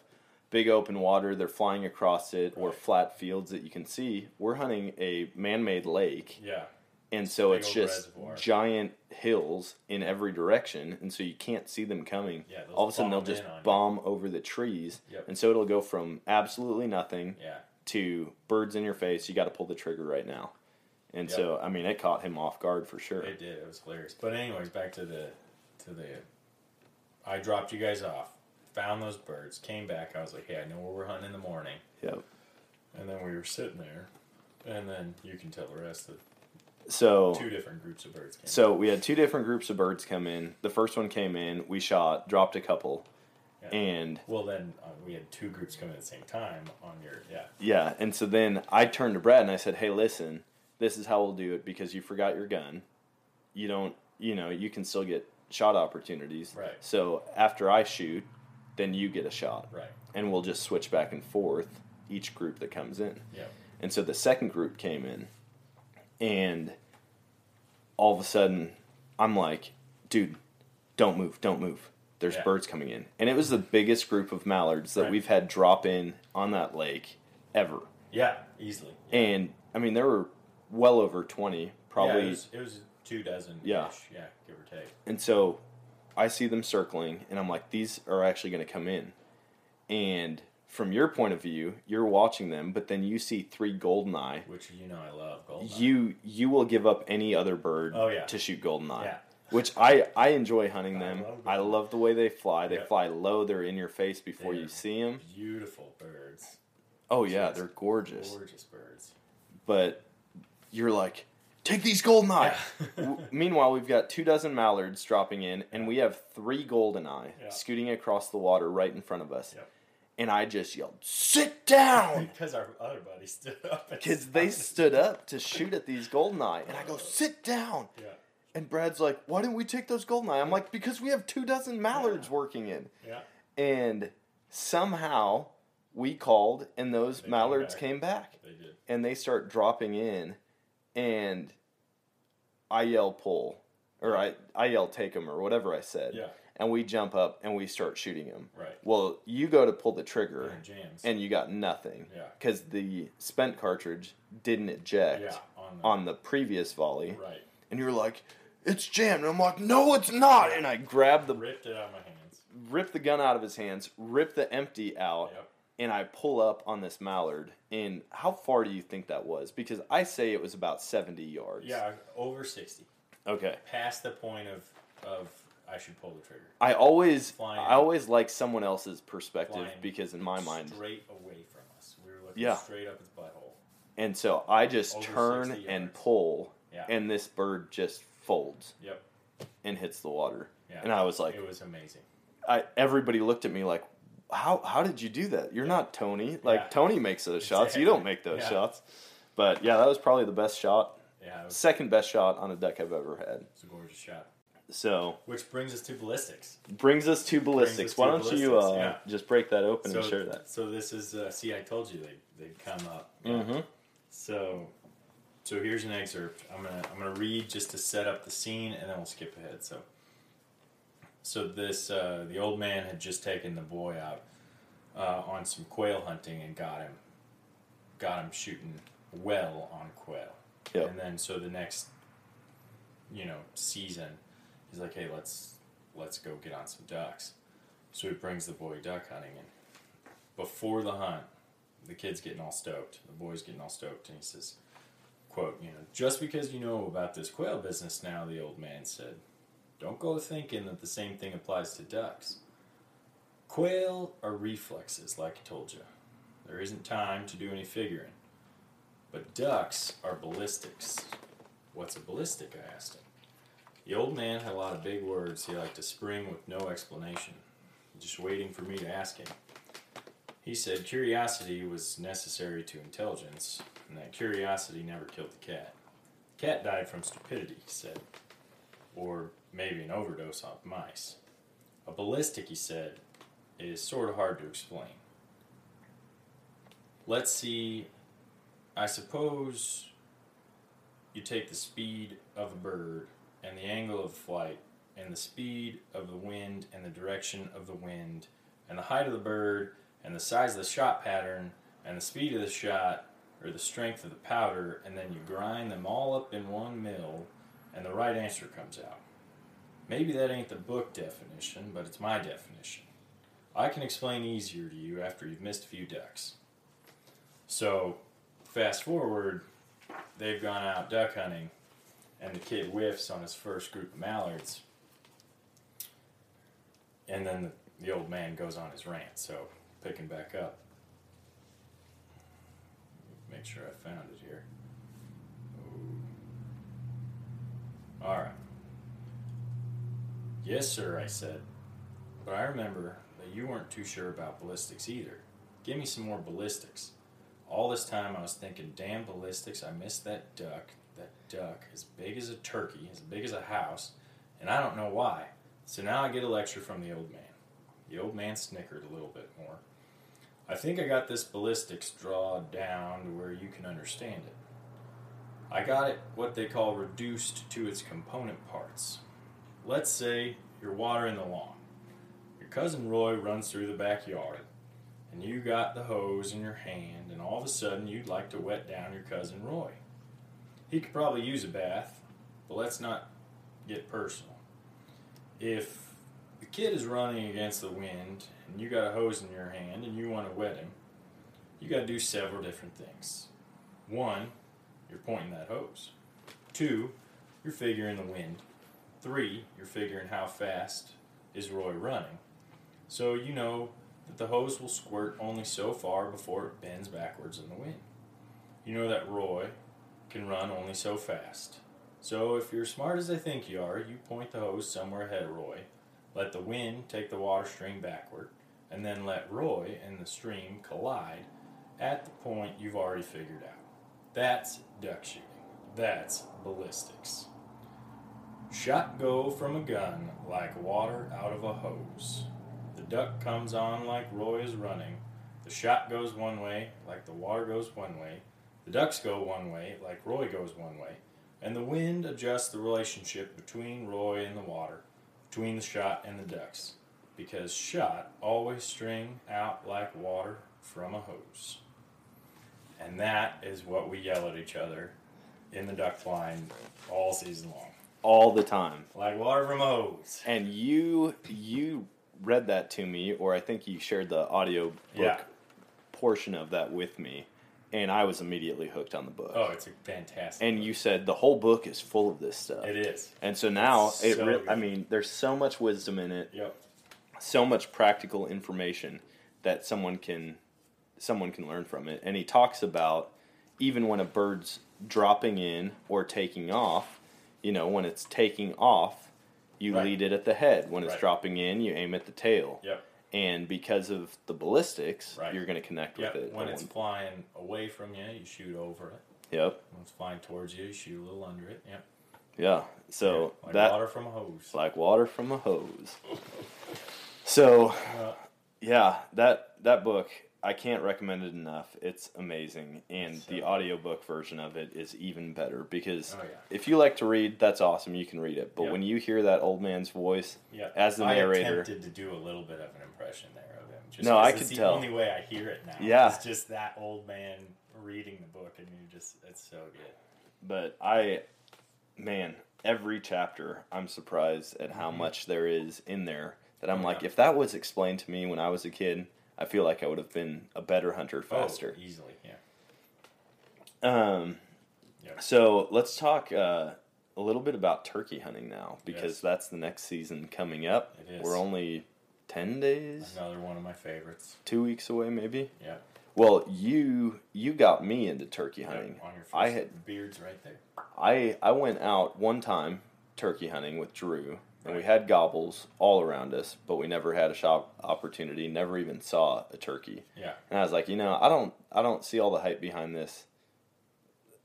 [SPEAKER 1] big open water, they're flying across it, or flat fields that you can see. We're hunting a man made lake,
[SPEAKER 4] yeah,
[SPEAKER 1] and so
[SPEAKER 4] Big
[SPEAKER 1] it's just
[SPEAKER 4] reservoir.
[SPEAKER 1] giant hills in every direction, and so you can't see them coming.
[SPEAKER 4] Yeah,
[SPEAKER 1] All of a sudden, they'll just
[SPEAKER 4] on you.
[SPEAKER 1] bomb over the trees,
[SPEAKER 4] Yep.
[SPEAKER 1] and so it'll go from absolutely nothing
[SPEAKER 4] yeah,
[SPEAKER 1] to birds in your face. You got to pull the trigger right now. And
[SPEAKER 4] Yep.
[SPEAKER 1] so, I mean, it caught him off guard for sure.
[SPEAKER 4] it did. It was hilarious. But anyways, back to the to the. I dropped you guys off, found those birds, came back. I was like, hey, I know where we're hunting in the morning.
[SPEAKER 1] Yep.
[SPEAKER 4] And then we were sitting there, and then you can tell the rest of
[SPEAKER 1] So
[SPEAKER 4] two different groups of birds came.
[SPEAKER 1] So we had two different groups of birds come in. The first one came in, we shot, dropped a couple,
[SPEAKER 4] Yeah.
[SPEAKER 1] and
[SPEAKER 4] well, then uh, we had two groups come in at the same time on your yeah.
[SPEAKER 1] yeah, and so then I turned to Brad and I said, "Hey, listen, this is how we'll do it because you forgot your gun. You don't, you know, you can still get shot opportunities.
[SPEAKER 4] Right.
[SPEAKER 1] So after I shoot, then you get a shot,
[SPEAKER 4] Right.
[SPEAKER 1] and we'll just switch back and forth each group that comes in.
[SPEAKER 4] Yeah.
[SPEAKER 1] And so the second group came in, and all of a sudden, I'm like, dude, don't move, don't move. There's
[SPEAKER 4] Yeah.
[SPEAKER 1] birds coming in. And it was the biggest group of mallards that
[SPEAKER 4] Right.
[SPEAKER 1] we've had drop in on that lake ever.
[SPEAKER 4] Yeah. Easily.
[SPEAKER 1] And I mean, there were well over 20, probably.
[SPEAKER 4] Yeah, it, was, it was two dozen.
[SPEAKER 1] Yeah.
[SPEAKER 4] Yeah. Give or take.
[SPEAKER 1] And so I see them circling, and I'm like, these are actually going to come in. And from your point of view, you're watching them, but then you see three goldeneye.
[SPEAKER 4] Which you know I love. Goldeneye.
[SPEAKER 1] You you will give up any other bird
[SPEAKER 4] Oh, yeah.
[SPEAKER 1] to shoot goldeneye.
[SPEAKER 4] Yeah.
[SPEAKER 1] Which I, I enjoy hunting
[SPEAKER 4] I
[SPEAKER 1] them.
[SPEAKER 4] love
[SPEAKER 1] I love the way they fly. They
[SPEAKER 4] Yeah.
[SPEAKER 1] fly low. They're in your face before
[SPEAKER 4] They're
[SPEAKER 1] you see them.
[SPEAKER 4] Beautiful birds.
[SPEAKER 1] Oh yeah,
[SPEAKER 4] Just
[SPEAKER 1] they're gorgeous.
[SPEAKER 4] Gorgeous birds.
[SPEAKER 1] But you're like, take these goldeneye. *laughs* W- Meanwhile, we've got two dozen mallards dropping in, and we have three goldeneye
[SPEAKER 4] Yeah.
[SPEAKER 1] scooting across the water right in front of us.
[SPEAKER 4] Yep.
[SPEAKER 1] And I just yelled, "Sit down!" *laughs*
[SPEAKER 4] because our other buddy stood up.
[SPEAKER 1] Because *laughs* they stood up to shoot at these golden goldeneye, and I go, "Sit down!"
[SPEAKER 4] Yeah.
[SPEAKER 1] And Brad's like, "Why didn't we take those goldeneye?" I'm like, "Because we have two dozen mallards working in."
[SPEAKER 4] Yeah.
[SPEAKER 1] And somehow we called, and those
[SPEAKER 4] came
[SPEAKER 1] mallards
[SPEAKER 4] back.
[SPEAKER 1] came back.
[SPEAKER 4] They did.
[SPEAKER 1] and they start dropping in, and I yell pull, or I I yell take them, or whatever I said.
[SPEAKER 4] Yeah.
[SPEAKER 1] And we jump up and we start shooting them.
[SPEAKER 4] Right.
[SPEAKER 1] Well, you go to pull the trigger,
[SPEAKER 4] And jams.
[SPEAKER 1] and you got nothing.
[SPEAKER 4] Yeah.
[SPEAKER 1] Because the spent cartridge didn't eject
[SPEAKER 4] yeah. On the,
[SPEAKER 1] on the previous volley,
[SPEAKER 4] right.
[SPEAKER 1] and you're like, "It's jammed." And I'm like, "No, it's not." And I grab the
[SPEAKER 4] Ripped it out of my hands.
[SPEAKER 1] rip the gun out of his hands, rip the empty out,
[SPEAKER 4] Yep.
[SPEAKER 1] and I pull up on this mallard. And how far do you think that was? Because I say it was about 70 yards.
[SPEAKER 4] Yeah. Over sixty.
[SPEAKER 1] Okay.
[SPEAKER 4] Past the point of of I should pull the trigger.
[SPEAKER 1] I always
[SPEAKER 4] Flying.
[SPEAKER 1] I always like someone else's perspective because in my mind
[SPEAKER 4] straight away from us. We were looking
[SPEAKER 1] Yeah.
[SPEAKER 4] straight up his butthole.
[SPEAKER 1] and so I just
[SPEAKER 4] Over
[SPEAKER 1] turn and pull
[SPEAKER 4] Yeah.
[SPEAKER 1] and this bird just folds
[SPEAKER 4] Yep.
[SPEAKER 1] and hits the water.
[SPEAKER 4] Yeah.
[SPEAKER 1] And I was like
[SPEAKER 4] it was amazing.
[SPEAKER 1] I everybody looked at me like how how did you do that? You're not Tony. Like
[SPEAKER 4] Yeah.
[SPEAKER 1] Tony makes those *laughs* shots. You don't make those
[SPEAKER 4] Yeah.
[SPEAKER 1] shots. But yeah, that was probably the best shot
[SPEAKER 4] Yeah.
[SPEAKER 1] Second best shot on a deck I've ever had.
[SPEAKER 4] It's a gorgeous shot.
[SPEAKER 1] So
[SPEAKER 4] Which brings us to ballistics.
[SPEAKER 1] brings us to ballistics.
[SPEAKER 4] us
[SPEAKER 1] Why
[SPEAKER 4] to
[SPEAKER 1] don't you uh,
[SPEAKER 4] yeah.
[SPEAKER 1] just break that open
[SPEAKER 4] So,
[SPEAKER 1] and share that?
[SPEAKER 4] so this is uh, see, I told you they they'd come up.
[SPEAKER 1] Mm-hmm.
[SPEAKER 4] So, so here's an excerpt. I'm gonna I'm gonna read just to set up the scene, and then we'll skip ahead. So, so this uh, the old man had just taken the boy out uh, on some quail hunting and got him got him shooting well on quail.
[SPEAKER 1] Yep.
[SPEAKER 4] And then so the next you know season, he's like, hey, let's let's go get on some ducks. So he brings the boy duck hunting, and before the hunt, the kid's getting all stoked. The boy's getting all stoked, and he says, "quote You know, just because you know about this quail business now," the old man said, "don't go thinking that the same thing applies to ducks. Quail are reflexes, like I told you. There isn't time to do any figuring. But ducks are ballistics. What's a ballistic? I asked him. The old man had a lot of big words he liked to spring with no explanation, just waiting for me to ask him. He said curiosity was necessary to intelligence, and that curiosity never killed the cat. The cat died from stupidity, he said, or maybe an overdose on mice. A ballistic, he said, is sort of hard to explain. Let's see, I suppose you take the speed of a bird and the angle of flight and the speed of the wind and the direction of the wind and the height of the bird and the size of the shot pattern and the speed of the shot or the strength of the powder and then you grind them all up in one mill and the right answer comes out. Maybe that ain't the book definition, but it's my definition. I can explain easier to you after you've missed a few ducks. So, fast forward, they've gone out duck hunting, and the kid whiffs on his first group of mallards. And then the the old man goes on his rant. So picking back up. Make sure I found it here. Oh. All right. Yes, sir, I said. But I remember that you weren't too sure about ballistics either. Give me some more ballistics. All this time I was thinking, damn ballistics, I missed that duck. That duck, as big as a turkey, as big as a house, and I don't know why. So now I get a lecture from the old man. The old man snickered a little bit more. I think I got this ballistics drawn down to where you can understand it. I got it what they call reduced to its component parts. Let's say you're watering the lawn. Your cousin Roy runs through the backyard, and you got the hose in your hand, and all of a sudden you'd like to wet down your cousin Roy. He could probably use a bath, but let's not get personal. If the kid is running against the wind and you got a hose in your hand and you want to wet him, you got to do several different things. One, you're pointing that hose. Two, you're figuring the wind. Three, you're figuring how fast is Roy running. So you know that the hose will squirt only so far before it bends backwards in the wind. You know that Roy can run only so fast. So if you're smart as I think you are, you point the hose somewhere ahead of Roy, let the wind take the water stream backward, and then let Roy and the stream collide at the point you've already figured out. That's duck shooting. That's ballistics. Shot go from a gun like water out of a hose. The duck comes on like Roy is running. The shot goes one way like the water goes one way. The ducks go one way like Roy goes one way. And the wind adjusts the relationship between Roy and the water, between the shot and the ducks. Because shot always string out like water from a hose. And that is what we yell at each other in the duck blind all season long.
[SPEAKER 1] all the time.
[SPEAKER 4] Like water from a hose.
[SPEAKER 1] And you you read that to me, or I think you shared the audio book
[SPEAKER 4] Yeah.
[SPEAKER 1] portion of that with me, and I was immediately hooked on the book.
[SPEAKER 4] Oh, it's a fantastic.
[SPEAKER 1] and you said the whole book is full of this stuff.
[SPEAKER 4] It is.
[SPEAKER 1] And so now
[SPEAKER 4] It's
[SPEAKER 1] it
[SPEAKER 4] so
[SPEAKER 1] re- I mean, there's so much wisdom in it,
[SPEAKER 4] Yep.
[SPEAKER 1] so much practical information that someone can someone can learn from it. And he talks about even when a bird's dropping in or taking off, you know, when it's taking off, you
[SPEAKER 4] Right.
[SPEAKER 1] lead it at the head. When it's
[SPEAKER 4] Right.
[SPEAKER 1] dropping in, you aim at the tail.
[SPEAKER 4] Yep.
[SPEAKER 1] And because of the ballistics,
[SPEAKER 4] Right.
[SPEAKER 1] you're going to connect
[SPEAKER 4] Yep.
[SPEAKER 1] with it.
[SPEAKER 4] When it's
[SPEAKER 1] one-
[SPEAKER 4] flying away from you, you shoot over it.
[SPEAKER 1] Yep.
[SPEAKER 4] When it's flying towards you, you shoot a little under it. Yep.
[SPEAKER 1] Yeah. So
[SPEAKER 4] Yeah, like
[SPEAKER 1] that
[SPEAKER 4] water from a hose.
[SPEAKER 1] like water from a hose. So
[SPEAKER 4] Uh,
[SPEAKER 1] yeah, that that book I can't recommend it enough. It's amazing, and the audiobook version of it is even better because
[SPEAKER 4] Oh, yeah.
[SPEAKER 1] if you like to read, that's awesome. You can read it, but
[SPEAKER 4] Yep.
[SPEAKER 1] when you hear that old man's voice
[SPEAKER 4] yeah.
[SPEAKER 1] as the narrator.
[SPEAKER 4] I attempted to do a little bit of an impression there of him. Just
[SPEAKER 1] No, I
[SPEAKER 4] it's
[SPEAKER 1] could
[SPEAKER 4] the
[SPEAKER 1] tell.
[SPEAKER 4] only way I hear it now.
[SPEAKER 1] Yeah.
[SPEAKER 4] It's just that old man reading the book, and you just, it's so good.
[SPEAKER 1] but I, man, every chapter I'm surprised at how much there is in there that I'm
[SPEAKER 4] Mm-hmm. Oh,
[SPEAKER 1] like, if that was explained to me when I was a kid, I feel like I would have been a better hunter faster.
[SPEAKER 4] Oh, easily, yeah.
[SPEAKER 1] Um,
[SPEAKER 4] Yeah.
[SPEAKER 1] so let's talk uh, a little bit about turkey hunting now because
[SPEAKER 4] Yes.
[SPEAKER 1] that's the next season coming up.
[SPEAKER 4] It is.
[SPEAKER 1] We're only ten days,
[SPEAKER 4] Another one of my favorites.
[SPEAKER 1] two weeks away, maybe.
[SPEAKER 4] Yeah.
[SPEAKER 1] Well, you you got me into turkey hunting.
[SPEAKER 4] Yep, on your first
[SPEAKER 1] I had
[SPEAKER 4] beards right there.
[SPEAKER 1] I I went out one time turkey hunting with Drew, and we had gobbles all around us, but we never had a shot opportunity. Never even saw a turkey.
[SPEAKER 4] Yeah.
[SPEAKER 1] And I was like, you know, I don't I don't see all the hype behind this.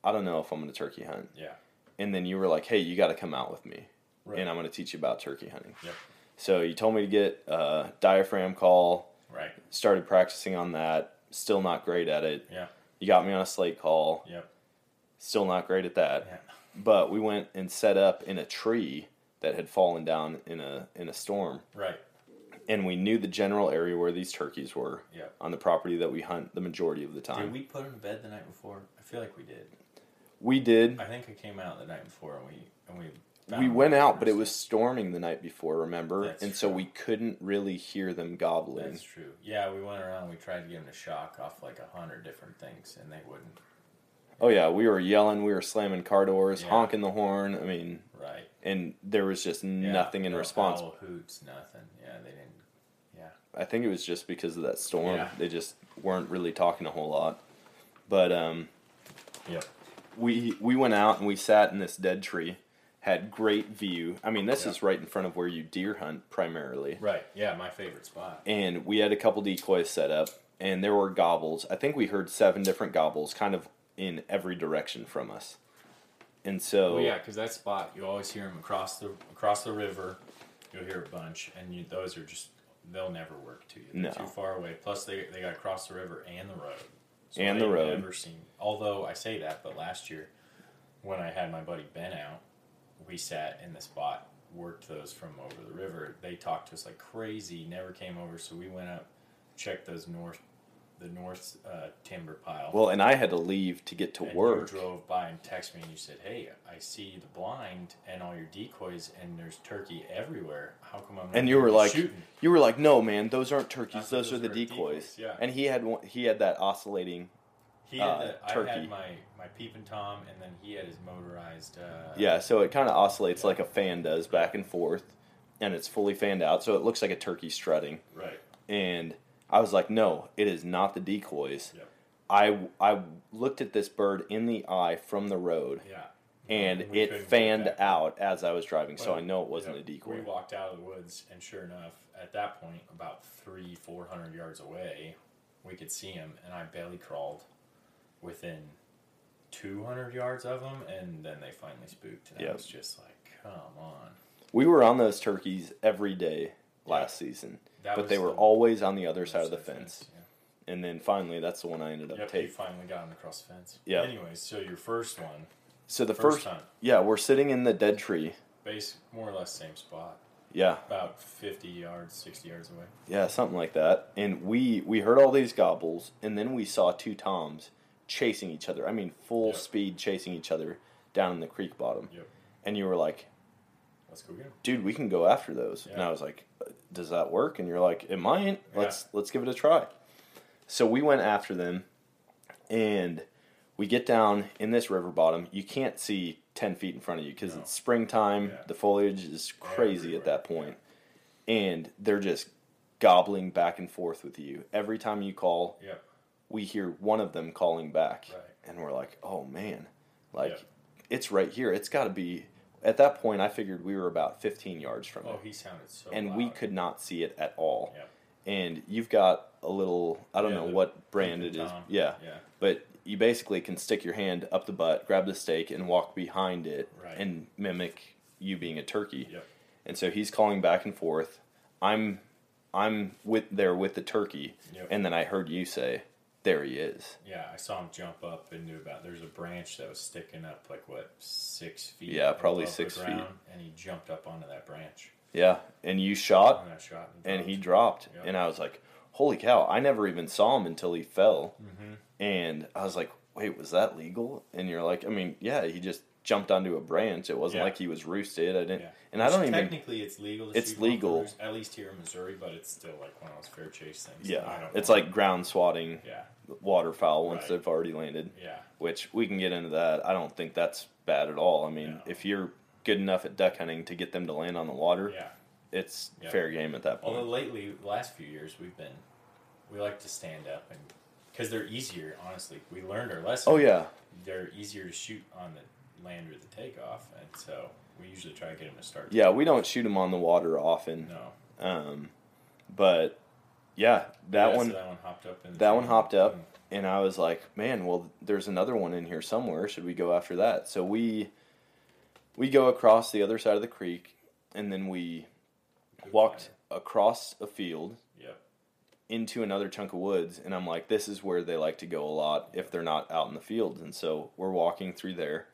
[SPEAKER 1] I don't know if I'm going to turkey hunt.
[SPEAKER 4] Yeah.
[SPEAKER 1] And then you were like, hey, you got to come out with me,
[SPEAKER 4] Right.
[SPEAKER 1] and I'm going to teach you about turkey hunting.
[SPEAKER 4] Yep.
[SPEAKER 1] So you told me to get a diaphragm call.
[SPEAKER 4] Right.
[SPEAKER 1] Started practicing on that. Still not great at it.
[SPEAKER 4] Yeah.
[SPEAKER 1] You got me on a slate call.
[SPEAKER 4] Yep.
[SPEAKER 1] Still not great at that.
[SPEAKER 4] Yeah.
[SPEAKER 1] But we went and set up in a tree that had fallen down in a in a storm,
[SPEAKER 4] Right.
[SPEAKER 1] and we knew the general area where these turkeys were
[SPEAKER 4] Yep.
[SPEAKER 1] on the property that we hunt the majority of the time.
[SPEAKER 4] Did we put them to bed the night before? I feel like we did.
[SPEAKER 1] We did.
[SPEAKER 4] I think I came out the night before and we and we.
[SPEAKER 1] We went out, but it was storming the night before, remember?
[SPEAKER 4] That's
[SPEAKER 1] and so we couldn't really hear them gobbling.
[SPEAKER 4] That's true. Yeah, we went around. We tried to get them to shock off like a hundred different things, and they wouldn't.
[SPEAKER 1] Oh yeah, we were yelling, we were slamming car doors,
[SPEAKER 4] Yeah.
[SPEAKER 1] honking the horn. I mean. And there was just
[SPEAKER 4] Yeah,
[SPEAKER 1] nothing in
[SPEAKER 4] no
[SPEAKER 1] response.
[SPEAKER 4] Hoots, nothing. Yeah, they didn't. Yeah.
[SPEAKER 1] I think it was just because of that storm.
[SPEAKER 4] Yeah.
[SPEAKER 1] They just weren't really talking a whole lot. But um,
[SPEAKER 4] Yep.
[SPEAKER 1] we we went out and we sat in this dead tree, had great view. I mean, this
[SPEAKER 4] Yeah.
[SPEAKER 1] is right in front of where you deer hunt primarily.
[SPEAKER 4] Right. Yeah, my favorite spot.
[SPEAKER 1] And we had a couple decoys set up, and there were gobbles. I think we heard seven different gobbles, kind of in every direction from us. And so,
[SPEAKER 4] Well, yeah, because that spot you always hear them across the across the river. You'll hear a bunch, and you, those are just they'll never work to you. They're
[SPEAKER 1] No.
[SPEAKER 4] too far away. Plus, they they got to cross the river and the road. So
[SPEAKER 1] And the road.
[SPEAKER 4] Never seen. Although I say that, but last year when I had my buddy Ben out, we sat in the spot, worked those from over the river. They talked to us like crazy. Never came over, so we went up, checked those north, the north uh, timber pile.
[SPEAKER 1] well, and I had to leave to get to
[SPEAKER 4] And
[SPEAKER 1] work.
[SPEAKER 4] You drove by and texted me and you said, "Hey, I see the blind and all your decoys, and there's turkey everywhere. How come I'm not
[SPEAKER 1] And you were like,
[SPEAKER 4] shooting?"
[SPEAKER 1] you were like, no, man, those aren't turkeys.
[SPEAKER 4] I said
[SPEAKER 1] Those are the decoys.
[SPEAKER 4] decoys, yeah.
[SPEAKER 1] And he had one, he had that oscillating.
[SPEAKER 4] He had
[SPEAKER 1] uh,
[SPEAKER 4] the, I
[SPEAKER 1] turkey.
[SPEAKER 4] had my my peeping tom, and then he had his motorized. Uh,
[SPEAKER 1] Yeah, so it kind of oscillates like a fan does back and forth, and it's fully fanned out, so it looks like a turkey strutting.
[SPEAKER 4] Right.
[SPEAKER 1] And I was like, no, it is not the decoys.
[SPEAKER 4] Yep.
[SPEAKER 1] I I looked at this bird in the eye from the road,
[SPEAKER 4] Yeah.
[SPEAKER 1] and
[SPEAKER 4] We
[SPEAKER 1] it fanned out as I was driving, so I know it wasn't
[SPEAKER 4] yep.
[SPEAKER 1] a decoy.
[SPEAKER 4] We walked out of the woods, and sure enough, at that point, about three, four hundred yards away, we could see him, and I belly crawled within two hundred yards of him, and then they finally spooked, and I was just like, "Come on."
[SPEAKER 1] We were on those turkeys every day last season,
[SPEAKER 4] That
[SPEAKER 1] but they were
[SPEAKER 4] the
[SPEAKER 1] always on the other side of the
[SPEAKER 4] other
[SPEAKER 1] fence.
[SPEAKER 4] Yeah.
[SPEAKER 1] And then finally, that's the one I ended up
[SPEAKER 4] Yep, you
[SPEAKER 1] taking.
[SPEAKER 4] finally got him across the fence.
[SPEAKER 1] Yeah.
[SPEAKER 4] Anyways, so your first one,
[SPEAKER 1] So the
[SPEAKER 4] first,
[SPEAKER 1] first,
[SPEAKER 4] time,
[SPEAKER 1] yeah, we're sitting in the dead tree.
[SPEAKER 4] base more or less same spot,
[SPEAKER 1] Yeah,
[SPEAKER 4] about fifty yards, sixty yards away.
[SPEAKER 1] Yeah, something like that. And we we heard all these gobbles, and then we saw two toms chasing each other. I mean, full
[SPEAKER 4] Yep.
[SPEAKER 1] speed chasing each other down in the creek bottom.
[SPEAKER 4] Yep.
[SPEAKER 1] And you were like,
[SPEAKER 4] Let's go get him.
[SPEAKER 1] "Dude, we can go after those." And I was like, "Does that work?" And you're like, "It might. Let's let's give it a try." So we went after them, and we get down in this river bottom. You can't see ten feet in front of you because
[SPEAKER 4] No.
[SPEAKER 1] it's springtime.
[SPEAKER 4] Yeah.
[SPEAKER 1] The foliage is crazy
[SPEAKER 4] Everywhere.
[SPEAKER 1] at that point and they're just gobbling back and forth with you. Every time you call,
[SPEAKER 4] Yep.
[SPEAKER 1] we hear one of them calling back.
[SPEAKER 4] Right.
[SPEAKER 1] And we're like, oh man, like it's right here. It's got to be. At that point, I figured we were about 15 yards from
[SPEAKER 4] Oh,
[SPEAKER 1] it.
[SPEAKER 4] he sounded so.
[SPEAKER 1] and
[SPEAKER 4] loud.
[SPEAKER 1] we could not see it at all.
[SPEAKER 4] Yep.
[SPEAKER 1] And you've got a little, I don't
[SPEAKER 4] Yeah,
[SPEAKER 1] know what brand it is. Yeah.
[SPEAKER 4] Yeah.
[SPEAKER 1] But you basically can stick your hand up the butt, grab the stake, and walk behind it
[SPEAKER 4] Right.
[SPEAKER 1] and mimic you being a turkey.
[SPEAKER 4] Yep.
[SPEAKER 1] And so he's calling back and forth. I'm I'm with there with the turkey,
[SPEAKER 4] Yep.
[SPEAKER 1] and then I heard you say, "There he is."
[SPEAKER 4] Yeah, I saw him jump up into about. There's a branch that was sticking up like what six feet.
[SPEAKER 1] Yeah, probably six
[SPEAKER 4] the
[SPEAKER 1] feet.
[SPEAKER 4] And he jumped up onto that branch.
[SPEAKER 1] Yeah, and you shot,
[SPEAKER 4] And I shot.
[SPEAKER 1] and he dropped,
[SPEAKER 4] Yep.
[SPEAKER 1] and I was like, "Holy cow!" I never even saw him until he fell,
[SPEAKER 4] Mm-hmm.
[SPEAKER 1] and I was like, "Wait, was that legal?" And you're like, "I mean, yeah, he just jumped onto a branch. It wasn't
[SPEAKER 4] Yeah.
[SPEAKER 1] like he was roosted. I didn't,
[SPEAKER 4] Yeah.
[SPEAKER 1] and I don't even."
[SPEAKER 4] Technically, it's legal. To
[SPEAKER 1] It's
[SPEAKER 4] shoot
[SPEAKER 1] legal.
[SPEAKER 4] motherfuckers, at least here in Missouri, but it's still like one of those fair chase things. I
[SPEAKER 1] Yeah,
[SPEAKER 4] don't
[SPEAKER 1] it's
[SPEAKER 4] know.
[SPEAKER 1] like ground swatting
[SPEAKER 4] Yeah,
[SPEAKER 1] waterfowl once
[SPEAKER 4] Right.
[SPEAKER 1] they've already landed.
[SPEAKER 4] yeah,
[SPEAKER 1] which we can get into that. I don't think that's bad at all. I mean,
[SPEAKER 4] No.
[SPEAKER 1] if you're good enough at duck hunting to get them to land on the water,
[SPEAKER 4] yeah.
[SPEAKER 1] it's
[SPEAKER 4] Yeah.
[SPEAKER 1] fair game at that point.
[SPEAKER 4] Although lately, the last few years, we've been we like to stand up and because they're easier. Honestly, we learned our lesson.
[SPEAKER 1] Oh yeah,
[SPEAKER 4] they're easier to shoot on the land or the takeoff, and so we usually try to get them to start.
[SPEAKER 1] yeah. We don't shoot them on the water often,
[SPEAKER 4] No,
[SPEAKER 1] um, but yeah, that
[SPEAKER 4] Yeah, so
[SPEAKER 1] one.
[SPEAKER 4] that one hopped up. In the
[SPEAKER 1] that one hopped up.
[SPEAKER 4] And
[SPEAKER 1] And I was like, man, well, there's another one in here somewhere. Should we go after that? So we we go across the other side of the creek, and then we walked across a field. Into another chunk of woods and I'm like this is where they like to go a lot if they're not out in the fields and so we're walking through there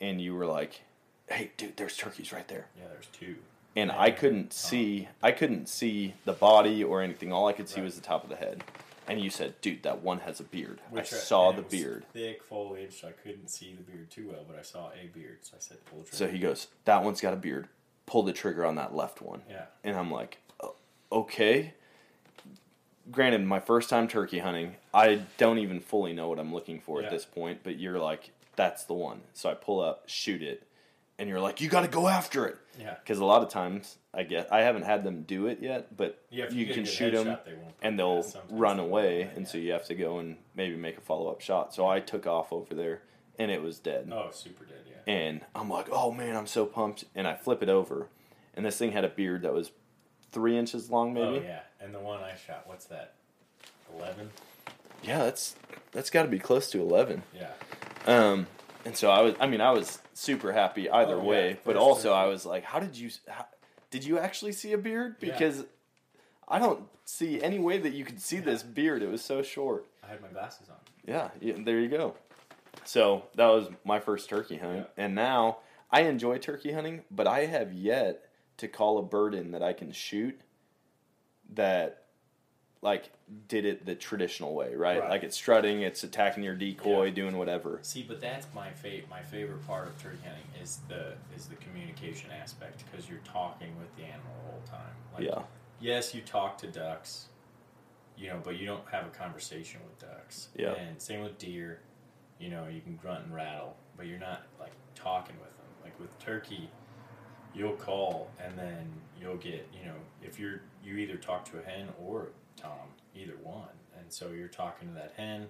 [SPEAKER 1] and you were like hey dude there's turkeys right there
[SPEAKER 4] Yeah, there's two.
[SPEAKER 1] and
[SPEAKER 4] Yeah.
[SPEAKER 1] I couldn't uh-huh. see I couldn't see the body or anything all I could see
[SPEAKER 4] Right.
[SPEAKER 1] was the top of the head and you said dude that one has a beard
[SPEAKER 4] Which
[SPEAKER 1] I saw the beard
[SPEAKER 4] Thick foliage, so I couldn't see the beard too well, but I saw a beard, so I said pull the trigger.
[SPEAKER 1] so he goes that one's got a beard pull the trigger on that left one
[SPEAKER 4] Yeah.
[SPEAKER 1] And I'm like, oh, okay. Granted, my first time turkey hunting, I don't even fully know what I'm looking for
[SPEAKER 4] Yeah.
[SPEAKER 1] at this point, but you're like, that's the one. So I pull up, shoot it, and you're like, you got to go after it.
[SPEAKER 4] Yeah.
[SPEAKER 1] Because a lot of times, I get I haven't had them do it yet, but
[SPEAKER 4] Yeah, if
[SPEAKER 1] you, can shoot them
[SPEAKER 4] they
[SPEAKER 1] and they'll
[SPEAKER 4] yeah,
[SPEAKER 1] run away,
[SPEAKER 4] yeah,
[SPEAKER 1] and so you have to go and maybe make a follow up shot. So I took off over there, and it was dead.
[SPEAKER 4] Oh, super dead, yeah.
[SPEAKER 1] And I'm like, oh man, I'm so pumped, and I flip it over, and this thing had a beard that was three inches long, maybe.
[SPEAKER 4] Oh yeah, and the one I shot, what's that? Eleven.
[SPEAKER 1] yeah, that's that's got to be close to eleven.
[SPEAKER 4] Yeah.
[SPEAKER 1] Um, and so I was, I mean, I was super happy either
[SPEAKER 4] Oh, yeah,
[SPEAKER 1] way, but also. I was like, how did you, how, did you actually see a beard?
[SPEAKER 4] Yeah.
[SPEAKER 1] Because I don't see any way that you could see this beard. It was so short.
[SPEAKER 4] I had my glasses on.
[SPEAKER 1] Yeah, yeah, there you go. So that was my first turkey hunt,
[SPEAKER 4] Yeah.
[SPEAKER 1] and now I enjoy turkey hunting, but I have yet to call a bird in that I can shoot that like did it the traditional way, right?
[SPEAKER 4] Right.
[SPEAKER 1] Like it's strutting, it's attacking your decoy,
[SPEAKER 4] Yeah.
[SPEAKER 1] doing whatever.
[SPEAKER 4] See, but that's my favorite. My favorite part of turkey hunting is the is the communication aspect because you're talking with the animal the whole time. Like,
[SPEAKER 1] Yeah.
[SPEAKER 4] Yes, you talk to ducks, you know, but you don't have a conversation with ducks.
[SPEAKER 1] Yeah.
[SPEAKER 4] And same with deer. You know, you can grunt and rattle, but you're not like talking with them. Like with turkey, you'll call and then you'll get you know if you're you either talk to a hen or tom, either one, and so you're talking to that hen,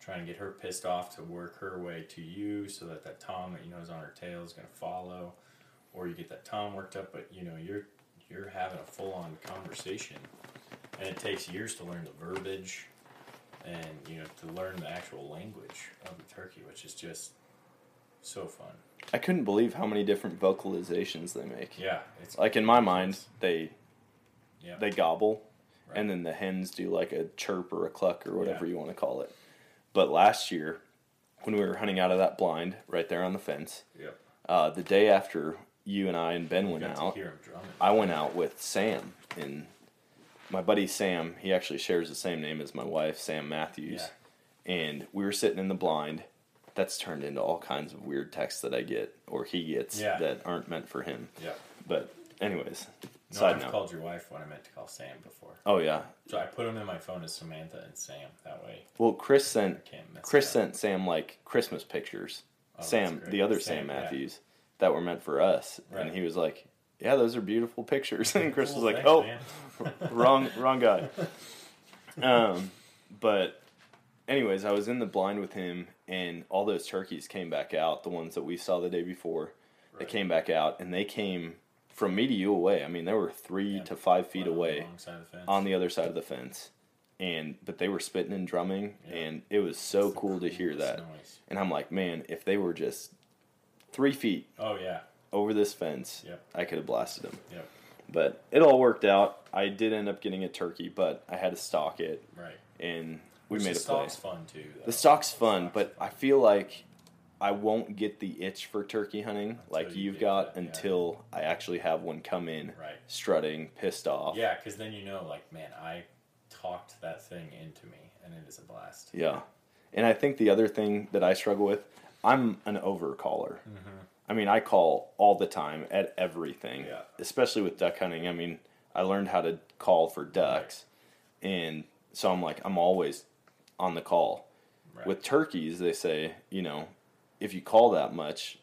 [SPEAKER 4] trying to get her pissed off to work her way to you, so that that tom that you know is on her tail is going to follow, or you get that tom worked up, but you know you're you're having a full on conversation, and it takes years to learn the verbiage, and you know to learn the actual language of the turkey, which is just so fun.
[SPEAKER 1] I couldn't believe how many different vocalizations they make.
[SPEAKER 4] Yeah, it's
[SPEAKER 1] Like in my mind, they
[SPEAKER 4] yeah,
[SPEAKER 1] they gobble,
[SPEAKER 4] Right.
[SPEAKER 1] and then the hens do like a chirp or a cluck or whatever
[SPEAKER 4] Yeah.
[SPEAKER 1] you want to call it. But last year, when we were hunting out of that blind right there on the fence,
[SPEAKER 4] Yep.
[SPEAKER 1] uh, the day after you and I and Ben
[SPEAKER 4] You
[SPEAKER 1] went out,
[SPEAKER 4] to hear 'em drumming.
[SPEAKER 1] I went out with Sam and my buddy Sam. He actually shares the same name as my wife, Sam Matthews. And we were sitting in the blind. That's turned into all kinds of weird texts that I get or he gets
[SPEAKER 4] Yeah.
[SPEAKER 1] that aren't meant for him.
[SPEAKER 4] Yeah.
[SPEAKER 1] But anyways,
[SPEAKER 4] No,
[SPEAKER 1] side
[SPEAKER 4] I've
[SPEAKER 1] note.
[SPEAKER 4] called your wife when I meant to call Sam before.
[SPEAKER 1] oh yeah.
[SPEAKER 4] So I put them in my phone as Samantha and Sam. That way
[SPEAKER 1] Well, Chris sent
[SPEAKER 4] I can't mess
[SPEAKER 1] Chris sent Sam like Christmas pictures.
[SPEAKER 4] Oh,
[SPEAKER 1] Sam, the other
[SPEAKER 4] Sam,
[SPEAKER 1] Sam,
[SPEAKER 4] yeah.
[SPEAKER 1] Matthews, that were meant for us,
[SPEAKER 4] Right.
[SPEAKER 1] and he was like, "Yeah, those are beautiful pictures." *laughs* And Chris
[SPEAKER 4] Cool,
[SPEAKER 1] was like,
[SPEAKER 4] thanks,
[SPEAKER 1] "Oh, *laughs* wrong, wrong guy." *laughs* Um, but anyways, I was in the blind with him, and all those turkeys came back out. The ones that we saw the day before, they came back out, and they came from me to you away. I mean, they were three
[SPEAKER 4] Yeah,
[SPEAKER 1] to five feet
[SPEAKER 4] Right the
[SPEAKER 1] away
[SPEAKER 4] wrong side of the
[SPEAKER 1] on the other side of the fence, and but they were spitting and drumming,
[SPEAKER 4] Yeah.
[SPEAKER 1] and it was so
[SPEAKER 4] That's
[SPEAKER 1] cool to hear that.
[SPEAKER 4] noise.
[SPEAKER 1] And I'm like, man, if they were just three feet
[SPEAKER 4] Oh yeah.
[SPEAKER 1] over this fence,
[SPEAKER 4] Yep.
[SPEAKER 1] I could have blasted them.
[SPEAKER 4] Yep.
[SPEAKER 1] But it all worked out. I did end up getting a turkey, but I had to stalk it,
[SPEAKER 4] Right.
[SPEAKER 1] and we
[SPEAKER 4] Which
[SPEAKER 1] made
[SPEAKER 4] the
[SPEAKER 1] a play.
[SPEAKER 4] stalk's fun too. Though.
[SPEAKER 1] The stock's fun, but. I feel like I won't get the itch for turkey hunting like
[SPEAKER 4] you
[SPEAKER 1] you've
[SPEAKER 4] get
[SPEAKER 1] got
[SPEAKER 4] that, yeah.
[SPEAKER 1] until I actually have one come in,
[SPEAKER 4] Right.
[SPEAKER 1] strutting, pissed off.
[SPEAKER 4] Yeah, because then you know, like, man, I talked that thing into me, and it is a blast.
[SPEAKER 1] Yeah. And I think the other thing that I struggle with, I'm an over caller. Mm-hmm. I mean, I call all the time at everything,
[SPEAKER 4] Yeah.
[SPEAKER 1] especially with duck hunting. I mean, I learned how to call for ducks. And so I'm like, I'm always on the call.
[SPEAKER 4] Right.
[SPEAKER 1] With turkeys, they say, you know, if you call that much,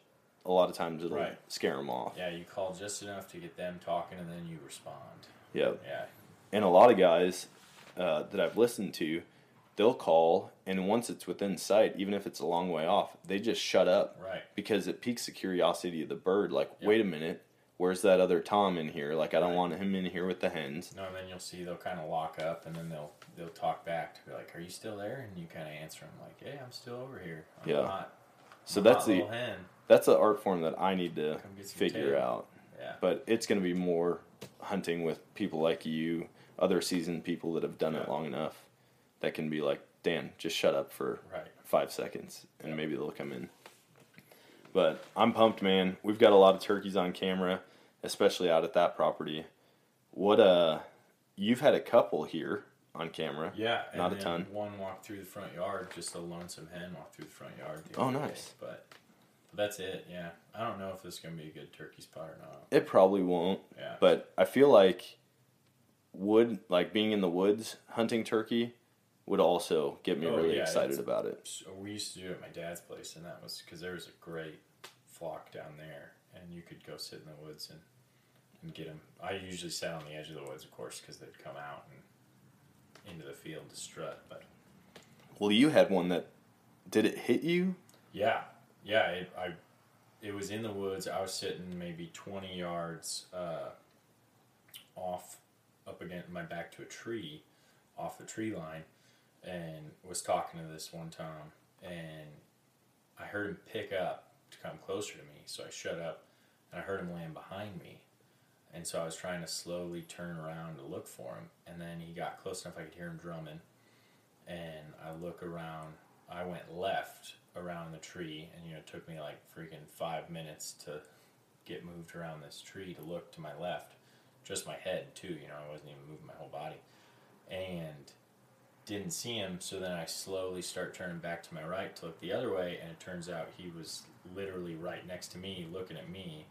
[SPEAKER 1] a lot of times it'll
[SPEAKER 4] Right.
[SPEAKER 1] scare them off.
[SPEAKER 4] yeah, you call just enough to get them talking, and then you respond.
[SPEAKER 1] Yeah.
[SPEAKER 4] Yeah.
[SPEAKER 1] And a lot of guys uh, that I've listened to, they'll call, and once it's within sight, even if it's a long way off, they just shut up
[SPEAKER 4] Right.
[SPEAKER 1] because it piques the curiosity of the bird. Like,
[SPEAKER 4] Yep.
[SPEAKER 1] wait a minute, where's that other Tom in here? Like, I don't want him in here with the hens.
[SPEAKER 4] No, and then you'll see they'll kind of lock up, and then they'll they'll talk back to be like, "Are you still there?" And you kind of answer them like, "Yeah, I'm still over here. I'm
[SPEAKER 1] Yeah.
[SPEAKER 4] a hot,
[SPEAKER 1] So
[SPEAKER 4] I'm
[SPEAKER 1] that's the
[SPEAKER 4] hen."
[SPEAKER 1] that's the art form that I need to
[SPEAKER 4] Come get some
[SPEAKER 1] figure
[SPEAKER 4] tail.
[SPEAKER 1] out.
[SPEAKER 4] Yeah.
[SPEAKER 1] But it's going to be more hunting with people like you, other seasoned people that have done it long enough that can be like, Dan, just shut up for
[SPEAKER 4] Right.
[SPEAKER 1] five seconds and
[SPEAKER 4] Yeah.
[SPEAKER 1] maybe they'll come in. But I'm pumped, man. We've got a lot of turkeys on camera, especially out at that property. What uh you've had a couple here on camera.
[SPEAKER 4] Yeah, and
[SPEAKER 1] Not a ton.
[SPEAKER 4] One walked through the front yard, just a lonesome hen walked through the front yard. The
[SPEAKER 1] Oh,
[SPEAKER 4] other day,
[SPEAKER 1] nice.
[SPEAKER 4] But, but that's it. Yeah, I don't know if this is gonna be a good turkey spot or not.
[SPEAKER 1] It probably won't,
[SPEAKER 4] Yeah,
[SPEAKER 1] but I feel like wood like being in the woods hunting turkey would also get me
[SPEAKER 4] Oh,
[SPEAKER 1] really
[SPEAKER 4] yeah,
[SPEAKER 1] excited about it.
[SPEAKER 4] We used to do it at my dad's place, and that was because there was a great flock down there. and you could go sit in the woods and and get them. I usually sat on the edge of the woods, of course, because they'd come out and into the field to strut. But
[SPEAKER 1] Well, you had one that did it hit you?
[SPEAKER 4] yeah, yeah, it, I it was in the woods. I was sitting maybe twenty yards uh, off, up against my back to a tree, off the tree line, and was talking to this one time, and I heard him pick up to come closer to me. So I shut up, and I heard him land behind me, and so I was trying to slowly turn around to look for him, and then he got close enough I could hear him drumming, and I look around. I went left around the tree, and you know it took me like freaking five minutes to get moved around this tree to look to my left, just my head too. You know I wasn't even moving my whole body, and didn't see him. So then I slowly start turning back to my right to look the other way, and it turns out he was literally right next to me, looking at me,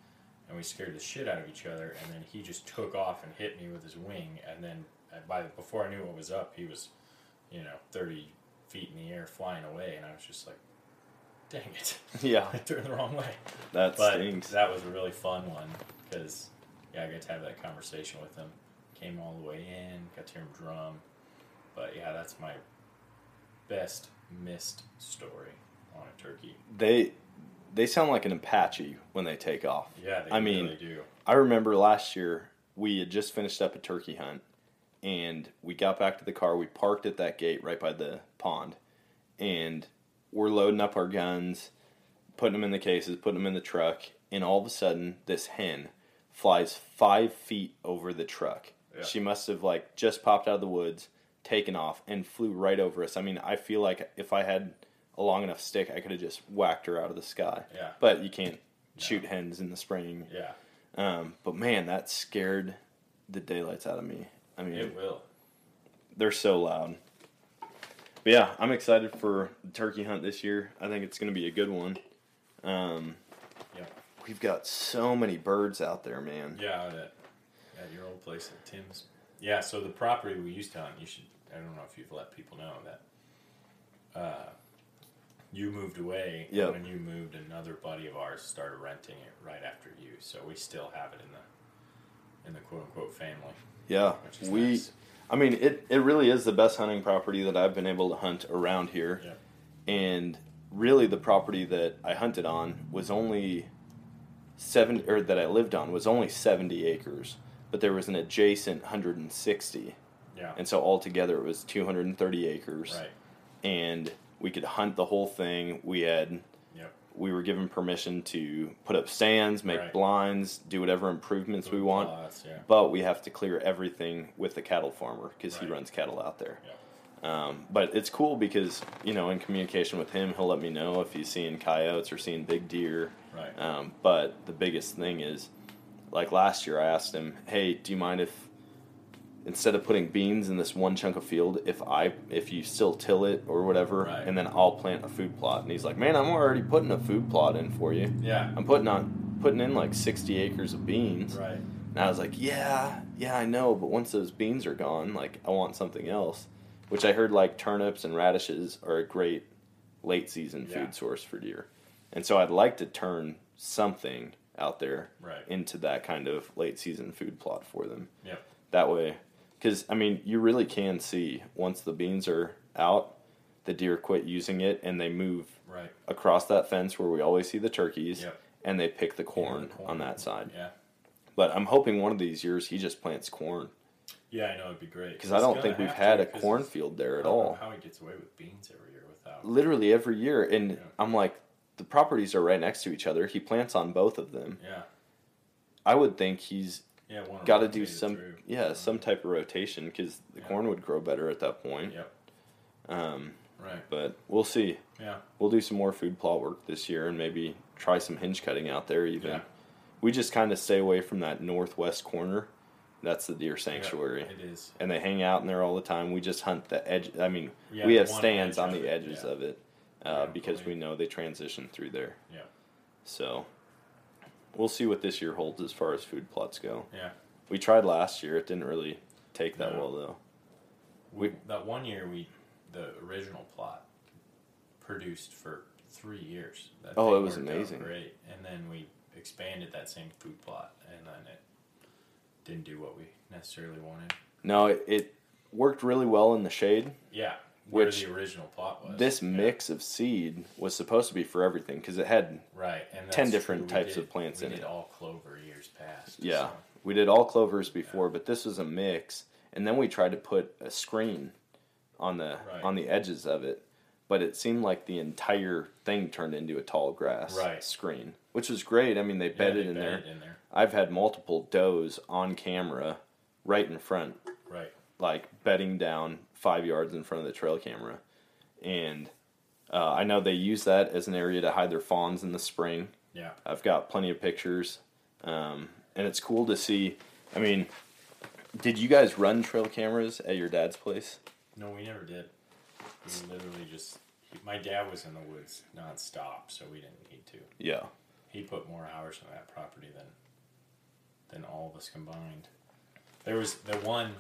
[SPEAKER 4] and we scared the shit out of each other. And then he just took off and hit me with his wing, and then uh, by before I knew what was up, he was, you know, thirty feet in the air, flying away, and I was just like, "Dang it, *laughs*
[SPEAKER 1] Yeah, *laughs*
[SPEAKER 4] I turned the wrong way."
[SPEAKER 1] that
[SPEAKER 4] But
[SPEAKER 1] stinks.
[SPEAKER 4] that was a really fun one because yeah, I got to have that conversation with him. Came all the way in, got to hear him drum. But yeah, that's my best missed story on a turkey.
[SPEAKER 1] They they sound like an Apache when they take off.
[SPEAKER 4] Yeah, they
[SPEAKER 1] I mean,
[SPEAKER 4] really do.
[SPEAKER 1] I remember last year we had just finished up a turkey hunt and we got back to the car. We parked at that gate right by the pond and we're loading up our guns, putting them in the cases, putting them in the truck, and all of a sudden this hen flies five feet over the truck.
[SPEAKER 4] Yeah.
[SPEAKER 1] She must have like just popped out of the woods, taken off, and flew right over us. I mean, I feel like if I had a long enough stick, I could have just whacked her out of the sky.
[SPEAKER 4] Yeah.
[SPEAKER 1] But you can't shoot hens in the spring.
[SPEAKER 4] Yeah,
[SPEAKER 1] Um, but man, that scared the daylights out of me. I mean,
[SPEAKER 4] it will.
[SPEAKER 1] they're so loud. But yeah, I'm excited for the turkey hunt this year. I think it's going to be a good one. Um,
[SPEAKER 4] Yeah.
[SPEAKER 1] We've got so many birds out there, man.
[SPEAKER 4] Yeah, out at, at your old place at Tim's. Yeah, so the property we used to hunt, you should, I don't know if you've let people know that uh, you moved away.
[SPEAKER 1] Yep.
[SPEAKER 4] When you moved, another buddy of ours started renting it right after you. So we still have it in the in the quote unquote family.
[SPEAKER 1] Yeah, we.
[SPEAKER 4] nice.
[SPEAKER 1] I mean, it it really is the best hunting property that I've been able to hunt around here.
[SPEAKER 4] Yeah.
[SPEAKER 1] and really the property that I hunted on was only seven or that I lived on was only 70 acres, but there was an adjacent 160.
[SPEAKER 4] Yeah.
[SPEAKER 1] And so altogether it was 230 acres.
[SPEAKER 4] right.
[SPEAKER 1] And we could hunt the whole thing. We had
[SPEAKER 4] Yep.
[SPEAKER 1] we were given permission to put up stands, make
[SPEAKER 4] Right.
[SPEAKER 1] blinds, do whatever improvements we want.
[SPEAKER 4] plots, yeah.
[SPEAKER 1] But we have to clear everything with the cattle farmer because he runs cattle out there.
[SPEAKER 4] Yeah.
[SPEAKER 1] Um, but it's cool because you know in communication with him, he'll let me know if he's seeing coyotes or seeing big deer.
[SPEAKER 4] Right.
[SPEAKER 1] Um, but the biggest thing is, like last year, I asked him, "Hey, do you mind if instead of putting beans in this one chunk of field, if I if you still till it or whatever,
[SPEAKER 4] Right.
[SPEAKER 1] and then I'll plant a food plot?" And he's like, "Man, I'm already putting a food plot in for you.
[SPEAKER 4] Yeah.
[SPEAKER 1] I'm putting on putting in like 60 acres of beans."
[SPEAKER 4] Right.
[SPEAKER 1] And I was like, yeah, yeah, I know, but once those beans are gone, like, I want something else. Which I heard, like, turnips and radishes are a great late season
[SPEAKER 4] Yeah.
[SPEAKER 1] food source for deer. And so I'd like to turn something out there
[SPEAKER 4] Right.
[SPEAKER 1] into that kind of late season food plot for them.
[SPEAKER 4] Yep.
[SPEAKER 1] That way, because, I mean, you really can see once the beans are out, the deer quit using it and they move
[SPEAKER 4] Right.
[SPEAKER 1] across that fence where we always see the turkeys
[SPEAKER 4] Yep.
[SPEAKER 1] and they pick the
[SPEAKER 4] Yeah,
[SPEAKER 1] corn,
[SPEAKER 4] the corn.
[SPEAKER 1] on that side.
[SPEAKER 4] Yeah.
[SPEAKER 1] But I'm hoping one of these years he just plants corn
[SPEAKER 4] Yeah, I know it'd be great.
[SPEAKER 1] because I don't think we've had a cornfield there at all.
[SPEAKER 4] How he gets away with beans every year without?
[SPEAKER 1] Literally every year, and
[SPEAKER 4] Yeah.
[SPEAKER 1] I'm like, the properties are right next to each other. He plants on both of them.
[SPEAKER 4] Yeah.
[SPEAKER 1] I would think he's
[SPEAKER 4] Yeah.
[SPEAKER 1] Got to do some,
[SPEAKER 4] through.
[SPEAKER 1] yeah, some type of rotation because the
[SPEAKER 4] Yeah.
[SPEAKER 1] corn would grow better at that point.
[SPEAKER 4] Yep.
[SPEAKER 1] Um,
[SPEAKER 4] Right.
[SPEAKER 1] but we'll see.
[SPEAKER 4] Yeah.
[SPEAKER 1] We'll do some more food plot work this year and maybe try some hinge cutting out there. Even
[SPEAKER 4] Yeah.
[SPEAKER 1] we just kind of stay away from that northwest corner. That's the deer sanctuary.
[SPEAKER 4] Yeah, it is.
[SPEAKER 1] and they hang out in there all the time. We just hunt the edge. I mean,
[SPEAKER 4] Yeah,
[SPEAKER 1] we have stands on
[SPEAKER 4] of
[SPEAKER 1] the
[SPEAKER 4] it,
[SPEAKER 1] edges
[SPEAKER 4] yeah.
[SPEAKER 1] of it uh, because we know they transition through there.
[SPEAKER 4] Yeah.
[SPEAKER 1] So we'll see what this year holds as far as food plots go.
[SPEAKER 4] Yeah.
[SPEAKER 1] We tried last year; it didn't really take that
[SPEAKER 4] No.
[SPEAKER 1] well though.
[SPEAKER 4] We, that one year we the original plot produced for three years. That
[SPEAKER 1] Oh, it was amazing.
[SPEAKER 4] Great, and then we expanded that same food plot, and then it didn't do what we necessarily wanted.
[SPEAKER 1] No, it, it worked really well in the shade.
[SPEAKER 4] Yeah, where
[SPEAKER 1] Which
[SPEAKER 4] the original plot was.
[SPEAKER 1] This
[SPEAKER 4] Yeah.
[SPEAKER 1] mix of seed was supposed to be for everything because it had
[SPEAKER 4] right, and
[SPEAKER 1] 10 different types
[SPEAKER 4] did-
[SPEAKER 1] of plants
[SPEAKER 4] we
[SPEAKER 1] in
[SPEAKER 4] did
[SPEAKER 1] it.
[SPEAKER 4] all clover years past.
[SPEAKER 1] Yeah,
[SPEAKER 4] so-
[SPEAKER 1] we did all clovers before, but this was a mix, and then we tried to put a screen on the
[SPEAKER 4] Right.
[SPEAKER 1] on the edges of it, but it seemed like the entire thing turned into a tall grass
[SPEAKER 4] Right.
[SPEAKER 1] screen, which was great. I mean, they
[SPEAKER 4] Yeah,
[SPEAKER 1] bedded
[SPEAKER 4] they
[SPEAKER 1] in there.
[SPEAKER 4] in there.
[SPEAKER 1] I've had multiple does on camera, right in front,
[SPEAKER 4] Right.
[SPEAKER 1] like bedding down five yards in front of the trail camera, and uh, I know they use that as an area to hide their fawns in the spring.
[SPEAKER 4] Yeah.
[SPEAKER 1] I've got plenty of pictures, um, and it's cool to see. I mean, did you guys run trail cameras at your dad's place?
[SPEAKER 4] No, we never did. We literally just. My dad was in the woods nonstop, so we didn't need to.
[SPEAKER 1] Yeah,
[SPEAKER 4] He put more hours on that property than than all of us combined. There was the one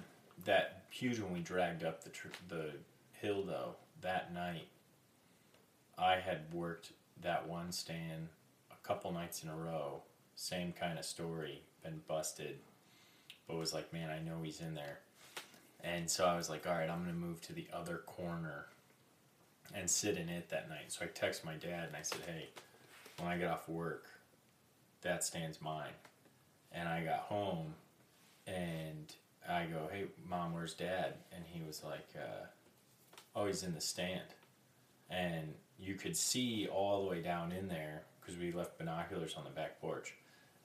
[SPEAKER 4] that huge when we dragged up the tr- the hill though that night. I had worked that one stand a couple nights in a row, same kind of story, been busted, but was like, man, I know he's in there. And so I was like, all right, I'm gonna move to the other corner and sit in it that night. So I text my dad and I said, hey, when I get off work, that stands mine. And I got home and I go, hey, mom, where's dad? And he was like, uh, oh, he's in the stand. And you could see all the way down in there because we left binoculars on the back porch.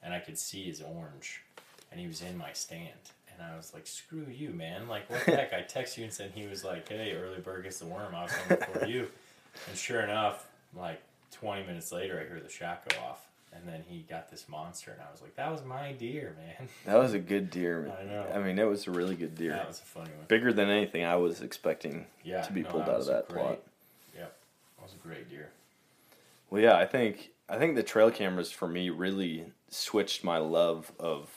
[SPEAKER 4] And I could see his orange. And he was in my stand. And I was like, screw you, man. Like, what the heck? I text you and said he was like, hey, early bird gets the worm. I was home for you. And sure enough, like 20 minutes later, I hear the shot go off. And then he got this monster. And I was like, that was my deer, man. *laughs*
[SPEAKER 1] that was a good deer.
[SPEAKER 4] I know.
[SPEAKER 1] I mean, it was a really good deer.
[SPEAKER 4] That was a funny one.
[SPEAKER 1] Bigger than anything I was expecting
[SPEAKER 4] Yeah.
[SPEAKER 1] to be
[SPEAKER 4] no,
[SPEAKER 1] pulled out of that
[SPEAKER 4] great.
[SPEAKER 1] plot.
[SPEAKER 4] Yep. That was a great deer.
[SPEAKER 1] Well, yeah, I think I think the trail cameras for me really switched my love of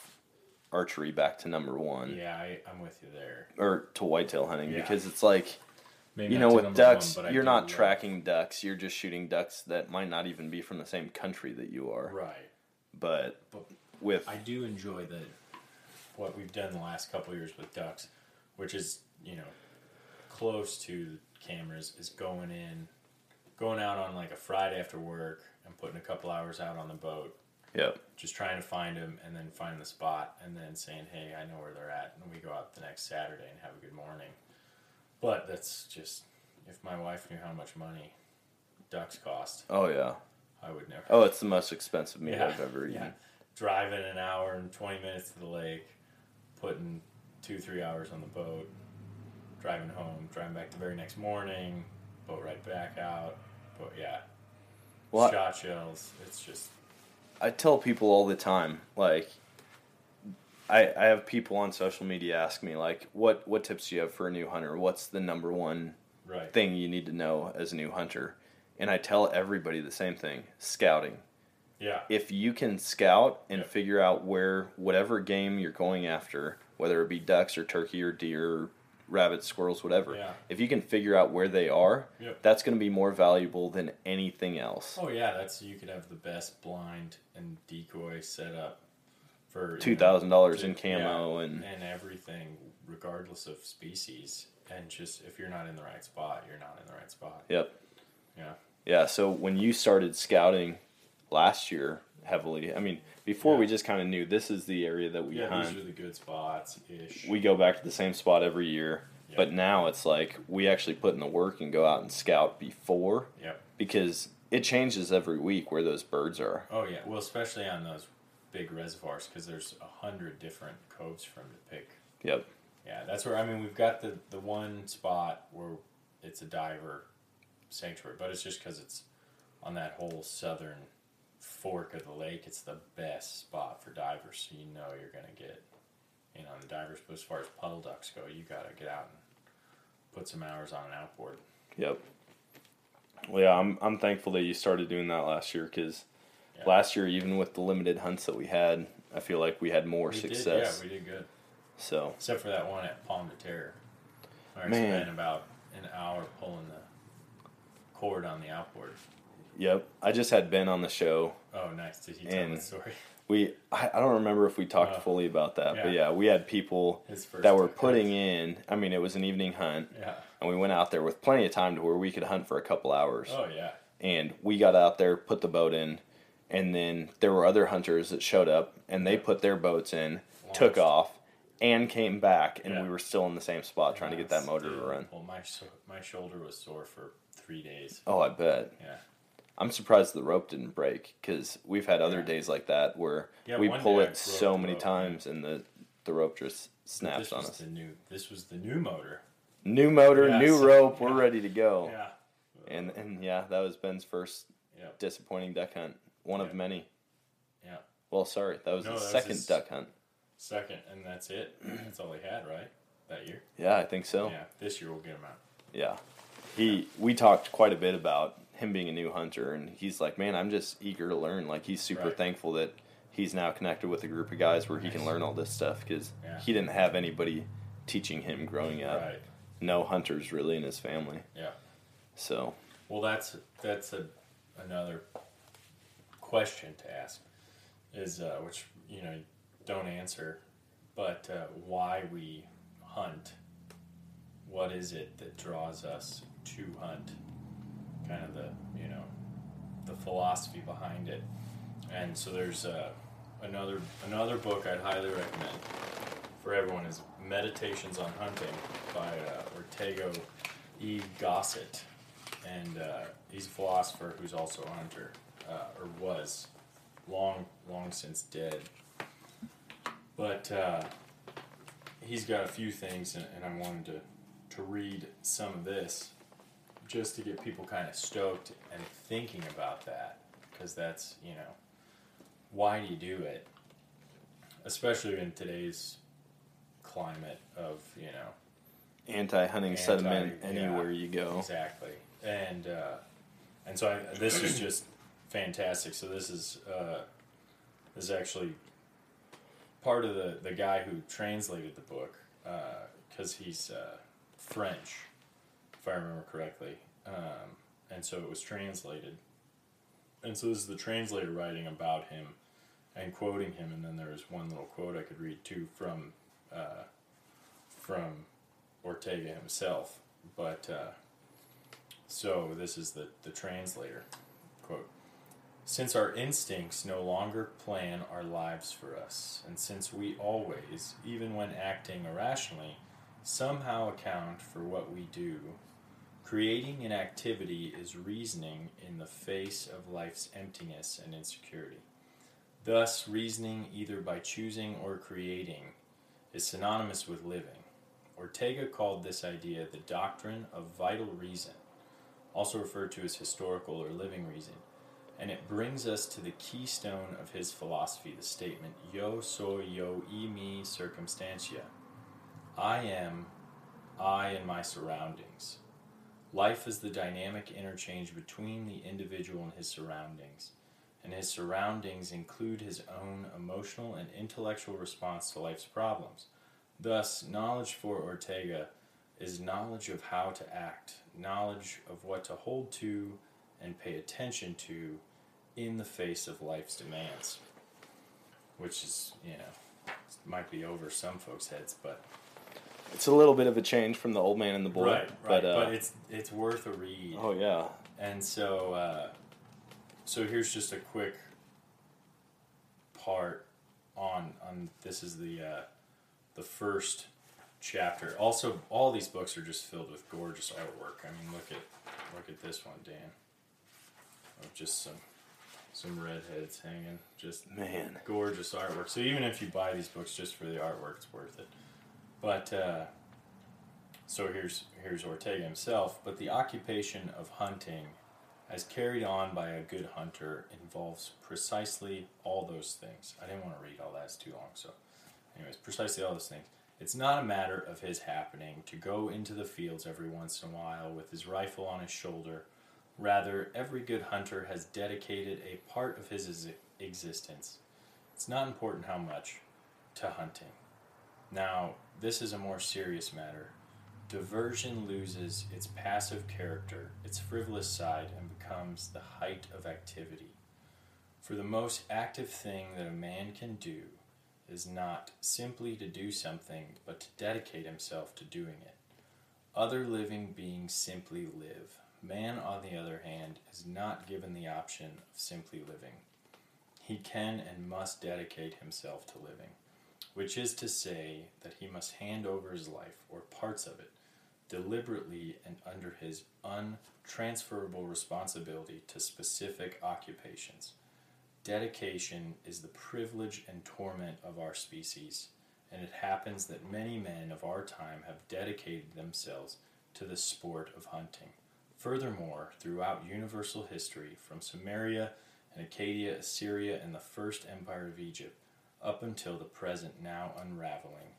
[SPEAKER 1] archery back to number one,
[SPEAKER 4] Yeah, I, I'm with you there.
[SPEAKER 1] or to whitetail hunting
[SPEAKER 4] Yeah.
[SPEAKER 1] because it's like
[SPEAKER 4] Maybe
[SPEAKER 1] you know with ducks you're not tracking ducks you're just shooting ducks that might not even be from the same country that you are
[SPEAKER 4] Right.
[SPEAKER 1] but
[SPEAKER 4] But
[SPEAKER 1] with
[SPEAKER 4] I do enjoy the what we've done the last couple of years with ducks, which is you know close to cameras, is going in, going out on like a Friday after work and putting a couple hours out on the boat,
[SPEAKER 1] yep
[SPEAKER 4] just trying to find them and then find the spot and then saying, hey, I know where they're at, and we go out the next Saturday and have a good morning. But that's just if my wife knew how much money ducks cost,
[SPEAKER 1] oh yeah
[SPEAKER 4] I would never.
[SPEAKER 1] oh it's the most expensive meat
[SPEAKER 4] Yeah,
[SPEAKER 1] I've ever eaten
[SPEAKER 4] yeah. Driving an hour and 20 minutes to the lake, putting two, three hours on the boat, driving home, driving back the very next morning, boat right back out. But yeah,
[SPEAKER 1] Well,
[SPEAKER 4] shot shells. It's just,
[SPEAKER 1] I tell people all the time, like, I I have people on social media ask me like, what what tips do you have for a new hunter? What's the number one
[SPEAKER 4] right.
[SPEAKER 1] thing you need to know as a new hunter? And I tell everybody the same thing: scouting.
[SPEAKER 4] Yeah.
[SPEAKER 1] If you can scout and
[SPEAKER 4] Yep.
[SPEAKER 1] figure out where whatever game you're going after, whether it be ducks or turkey or deer, or rabbits, squirrels, whatever,
[SPEAKER 4] Yeah.
[SPEAKER 1] if you can figure out where they are,
[SPEAKER 4] Yep.
[SPEAKER 1] that's going to be more valuable than anything else.
[SPEAKER 4] Oh, yeah. That's, you could have the best blind and decoy set up for
[SPEAKER 1] Two thousand dollars in camo
[SPEAKER 4] yeah,
[SPEAKER 1] and
[SPEAKER 4] and everything, regardless of species. And just, if you're not in the right spot, you're not in the right spot.
[SPEAKER 1] yep.
[SPEAKER 4] Yeah.
[SPEAKER 1] Yeah, so when you started scouting last year heavily, I mean, before we just kind of knew this is the area that we
[SPEAKER 4] Yeah,
[SPEAKER 1] hunt.
[SPEAKER 4] these are the good spots ish.
[SPEAKER 1] we go back to the same spot every year,
[SPEAKER 4] Yep.
[SPEAKER 1] but now it's like we actually put in the work and go out and scout before
[SPEAKER 4] Yep.
[SPEAKER 1] because it changes every week where those birds are.
[SPEAKER 4] Oh yeah. Well, especially on those big reservoirs because there's a hundred different coves for 'em to pick.
[SPEAKER 1] Yep.
[SPEAKER 4] Yeah, that's where I mean we've got the the one spot where it's a diver sanctuary, but it's just because it's on that whole southern fork of the lake. It's the best spot for divers, so you know you're gonna get you know the divers. But as far as puddle ducks go, you gotta get out and put some hours on an outboard.
[SPEAKER 1] Yep. Well, yeah, I'm I'm thankful that you started doing that last year because
[SPEAKER 4] Yeah.
[SPEAKER 1] last year, even with the limited hunts that we had, I feel like we had more
[SPEAKER 4] We
[SPEAKER 1] success.
[SPEAKER 4] Did, yeah, we did good.
[SPEAKER 1] so
[SPEAKER 4] Except for that one at Pomme de Terre. I
[SPEAKER 1] Man.
[SPEAKER 4] spent about an hour pulling the cord on the outboard.
[SPEAKER 1] Yep. I just had Ben on the show.
[SPEAKER 4] Oh, nice. Did he tell the story? *laughs*
[SPEAKER 1] We I, I don't remember if we talked
[SPEAKER 4] Uh,
[SPEAKER 1] fully about that, but
[SPEAKER 4] yeah.
[SPEAKER 1] yeah, we had people that were putting in. I mean, it was an evening hunt,
[SPEAKER 4] Yeah.
[SPEAKER 1] and we went out there with plenty of time to where we could hunt for a couple hours.
[SPEAKER 4] Oh yeah.
[SPEAKER 1] And we got out there, put the boat in, and then there were other hunters that showed up, and they put their boats in, took off, and came back, and
[SPEAKER 4] Yeah.
[SPEAKER 1] we were still in the same spot trying to get that motor to run.
[SPEAKER 4] Well, my my shoulder was sore for three days.
[SPEAKER 1] Oh, I bet.
[SPEAKER 4] Yeah.
[SPEAKER 1] I'm surprised the rope didn't break because we've had other
[SPEAKER 4] Yeah.
[SPEAKER 1] days like that where
[SPEAKER 4] Yeah,
[SPEAKER 1] we pull it so many
[SPEAKER 4] rope,
[SPEAKER 1] times and the the rope just snaps
[SPEAKER 4] this
[SPEAKER 1] on
[SPEAKER 4] was
[SPEAKER 1] us.
[SPEAKER 4] the new. This was the new motor.
[SPEAKER 1] New motor,
[SPEAKER 4] Yeah,
[SPEAKER 1] new
[SPEAKER 4] so-
[SPEAKER 1] rope, we're ready to go.
[SPEAKER 4] Yeah.
[SPEAKER 1] And and yeah, that was Ben's first disappointing duck hunt. One of many.
[SPEAKER 4] Yeah.
[SPEAKER 1] Well, sorry, that was
[SPEAKER 4] No,
[SPEAKER 1] his
[SPEAKER 4] that
[SPEAKER 1] second
[SPEAKER 4] his-
[SPEAKER 1] duck hunt.
[SPEAKER 4] Second, and that's it. That's all he had, right? That year.
[SPEAKER 1] Yeah, I think so.
[SPEAKER 4] Yeah. This year we'll get him out.
[SPEAKER 1] Yeah. He we talked quite a bit about him being a new hunter and he's like, "Man, I'm just eager to learn." Like he's super
[SPEAKER 4] Right.
[SPEAKER 1] thankful that he's now connected with a group of guys where he can learn all this stuff cuz
[SPEAKER 4] Yeah.
[SPEAKER 1] he didn't have anybody teaching him growing up.
[SPEAKER 4] Right.
[SPEAKER 1] No hunters really in his family.
[SPEAKER 4] Yeah.
[SPEAKER 1] So,
[SPEAKER 4] Well, that's that's a another question to ask is uh, which you know don't answer, but uh, why we hunt. What is it that draws us to hunt? Kind of the you know the philosophy behind it, and so there's uh, another another book I'd highly recommend for everyone is Meditations on Hunting by uh, Ortega E. Gossett and uh, he's a philosopher who's also a hunter, uh, or was, long, long since dead. But uh, he's got a few things, and, and I wanted to, to read some of this just to get people kind of stoked and thinking about that, because that's, you know, why do you do it? Especially in today's climate of, you know,
[SPEAKER 1] anti-hunting
[SPEAKER 4] Anti-
[SPEAKER 1] sentiment
[SPEAKER 4] yeah.
[SPEAKER 1] anywhere you go.
[SPEAKER 4] Exactly, and uh, and so I, this is just fantastic. So this is uh, this is actually part of the the guy who translated the book because he's uh, French, if I remember correctly, um, and so it was translated. And so this is the translator writing about him and quoting him, and then there was one little quote I could read too from uh, from Ortega himself. But uh, so this is the, the translator quote. Since our instincts no longer plan our lives for us, and since we always, even when acting irrationally, somehow account for what we do, creating an activity is reasoning in the face of life's emptiness and insecurity. Thus, reasoning either by choosing or creating is synonymous with living. Ortega called this idea the doctrine of vital reason, also referred to as historical or living reason, and it brings us to the keystone of his philosophy, the statement Yo soy yo y mi circumstancia. I am I and my surroundings. Life is the dynamic interchange between the individual and his surroundings, and his surroundings include his own emotional and intellectual response to life's problems. Thus, knowledge for Ortega is knowledge of how to act, knowledge of what to hold to and pay attention to in the face of life's demands. Which is, you know, might be over some folks' heads, but
[SPEAKER 1] It's a little bit of a change from the old man and the boy,
[SPEAKER 4] right, right.
[SPEAKER 1] but, uh,
[SPEAKER 4] but it's it's worth a read.
[SPEAKER 1] oh yeah,
[SPEAKER 4] And so, uh, so here's just a quick part on on this is the uh, the first chapter. Also, all these books are just filled with gorgeous artwork. I mean, look at look at this one, Dan. Of just some some redheads hanging, just
[SPEAKER 1] man,
[SPEAKER 4] gorgeous artwork. So even if you buy these books just for the artwork, it's worth it. But uh, so here's here's Ortega himself. But the occupation of hunting, as carried on by a good hunter, involves precisely all those things. I didn't want to read all that; it's too long. So, anyways, precisely all those things. It's not a matter of his happening to go into the fields every once in a while with his rifle on his shoulder. Rather, every good hunter has dedicated a part of his existence. It's not important how much to hunting. Now, this is a more serious matter. diversion loses its passive character, its frivolous side, and becomes the height of activity. For the most active thing that a man can do is not simply to do something, but to dedicate himself to doing it. Other living beings simply live. Man, on the other hand, is not given the option of simply living. He can and must dedicate himself to living, which is to say that he must hand over his life, or parts of it, deliberately and under his untransferable responsibility to specific occupations. Dedication is the privilege and torment of our species, and it happens that many men of our time have dedicated themselves to the sport of hunting. Furthermore, throughout universal history, from Sumeria and Acadia, Assyria, and the First Empire of Egypt, up until the present now unraveling,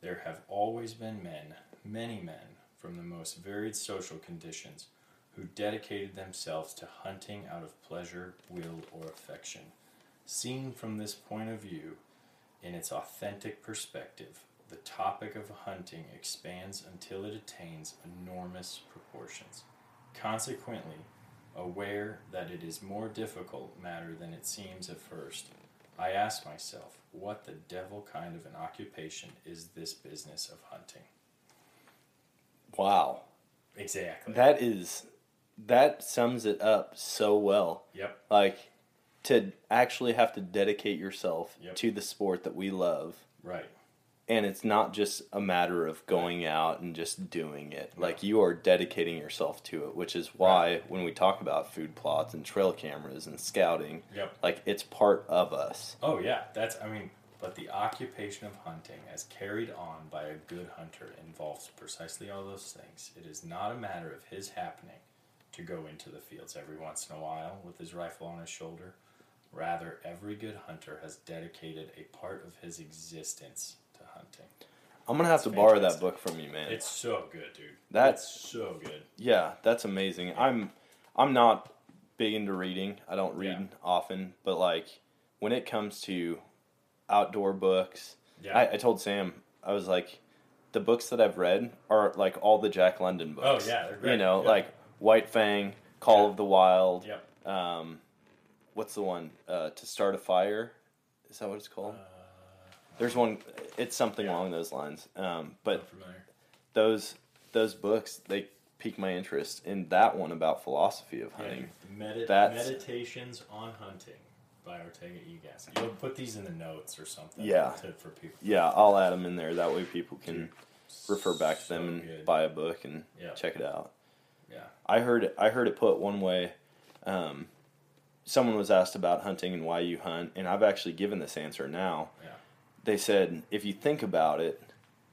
[SPEAKER 4] there have always been men, many men, from the most varied social conditions, who dedicated themselves to hunting out of pleasure, will, or affection. Seen from this point of view, in its authentic perspective, the topic of hunting expands until it attains enormous proportions. Consequently, aware that it is more difficult matter than it seems at first, I ask myself, what the devil kind of an occupation is this business of hunting?
[SPEAKER 1] Wow.
[SPEAKER 4] Exactly.
[SPEAKER 1] That is that sums it up so well.
[SPEAKER 4] Yep.
[SPEAKER 1] Like to actually have to dedicate yourself
[SPEAKER 4] Yep.
[SPEAKER 1] to the sport that we love.
[SPEAKER 4] Right.
[SPEAKER 1] And it's not just a matter of going out and just doing it. Like you are dedicating yourself to it, which is why when we talk about food plots and trail cameras and scouting,
[SPEAKER 4] Yep.
[SPEAKER 1] like it's part of us.
[SPEAKER 4] Oh yeah, that's I mean, but the occupation of hunting as carried on by a good hunter involves precisely all those things. It is not a matter of his happening to go into the fields every once in a while with his rifle on his shoulder. Rather, every good hunter has dedicated a part of his existence to hunting.
[SPEAKER 1] I'm gonna have to borrow that book from you, man.
[SPEAKER 4] It's so good, dude.
[SPEAKER 1] That's-
[SPEAKER 4] It's so good.
[SPEAKER 1] Yeah, that's amazing. I'm I'm not big into reading. I don't read
[SPEAKER 4] Yeah.
[SPEAKER 1] often, but like when it comes to outdoor books,
[SPEAKER 4] Yeah.
[SPEAKER 1] I, I told Sam I was like, the books that I've read are like all the Jack London books.
[SPEAKER 4] Oh, yeah, they're great.
[SPEAKER 1] You know,
[SPEAKER 4] Yeah.
[SPEAKER 1] like White Fang, Call of the Wild.
[SPEAKER 4] Yep.
[SPEAKER 1] Um, what's the one? Uh, to start a fire. Is that what it's called? There's one. It's something
[SPEAKER 4] Yeah.
[SPEAKER 1] along those lines. Um, but those those books they pique my interest in that one about philosophy of
[SPEAKER 4] Yeah,
[SPEAKER 1] hunting.
[SPEAKER 4] Medi- Meditations on Hunting by Ortega E. Gasset. You'll put these in the notes or something.
[SPEAKER 1] Yeah.
[SPEAKER 4] To, for people.
[SPEAKER 1] Yeah, I'll add them in there. That way people can
[SPEAKER 4] Dude,
[SPEAKER 1] refer back to them and
[SPEAKER 4] good.
[SPEAKER 1] buy a book and
[SPEAKER 4] Yeah.
[SPEAKER 1] check it out.
[SPEAKER 4] Yeah.
[SPEAKER 1] I heard it, I heard it put one way. Um, someone was asked about hunting and why you hunt, and I've actually given this answer now.
[SPEAKER 4] Yeah.
[SPEAKER 1] They said if you think about it,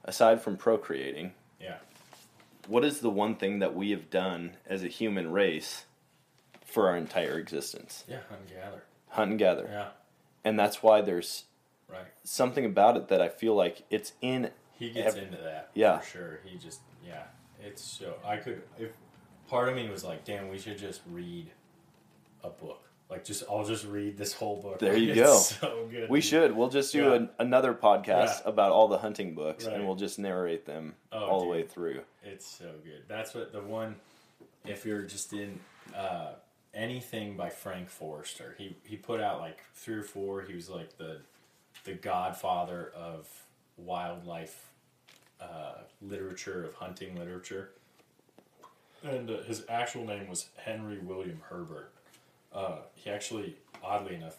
[SPEAKER 1] aside from procreating,
[SPEAKER 4] Yeah.
[SPEAKER 1] what is the one thing that we have done as a human race for our entire existence?
[SPEAKER 4] Yeah. Hunt and gather.
[SPEAKER 1] Hunt and gather.
[SPEAKER 4] Yeah.
[SPEAKER 1] And that's why there's
[SPEAKER 4] Right.
[SPEAKER 1] something about it that I feel like it's in
[SPEAKER 4] He gets
[SPEAKER 1] Ev-
[SPEAKER 4] into that.
[SPEAKER 1] Yeah.
[SPEAKER 4] For sure. He just yeah. It's so I could if part of me was like, damn, we should just read a book. Like just I'll just read this whole book.
[SPEAKER 1] There
[SPEAKER 4] Like,
[SPEAKER 1] you *laughs*
[SPEAKER 4] it's
[SPEAKER 1] go.
[SPEAKER 4] So good.
[SPEAKER 1] We
[SPEAKER 4] dude.
[SPEAKER 1] should. We'll just do
[SPEAKER 4] Yeah.
[SPEAKER 1] an, another podcast
[SPEAKER 4] Yeah.
[SPEAKER 1] about all the hunting books,
[SPEAKER 4] Right.
[SPEAKER 1] and we'll just narrate them
[SPEAKER 4] Oh,
[SPEAKER 1] all the way through.
[SPEAKER 4] It's so good. That's what the one. If you're just in uh, anything by Frank Forester, he he put out like three or four. He was like the the godfather of wildlife uh, literature of hunting literature, and uh, his actual name was Henry William Herbert. Uh, he actually, oddly enough,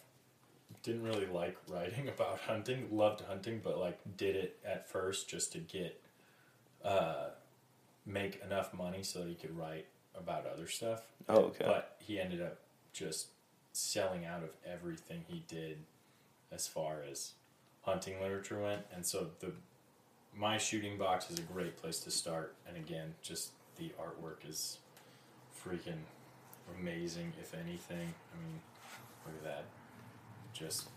[SPEAKER 4] didn't really like *laughs* writing about hunting. Loved hunting, but like did it at first just to get uh, make enough money so that he could write about other stuff.
[SPEAKER 1] Oh, okay.
[SPEAKER 4] But he ended up just selling out of everything he did as far as hunting literature went. And so the my shooting box is a great place to start. And again, just the artwork is freaking amazing. If anything, I mean, look at that, just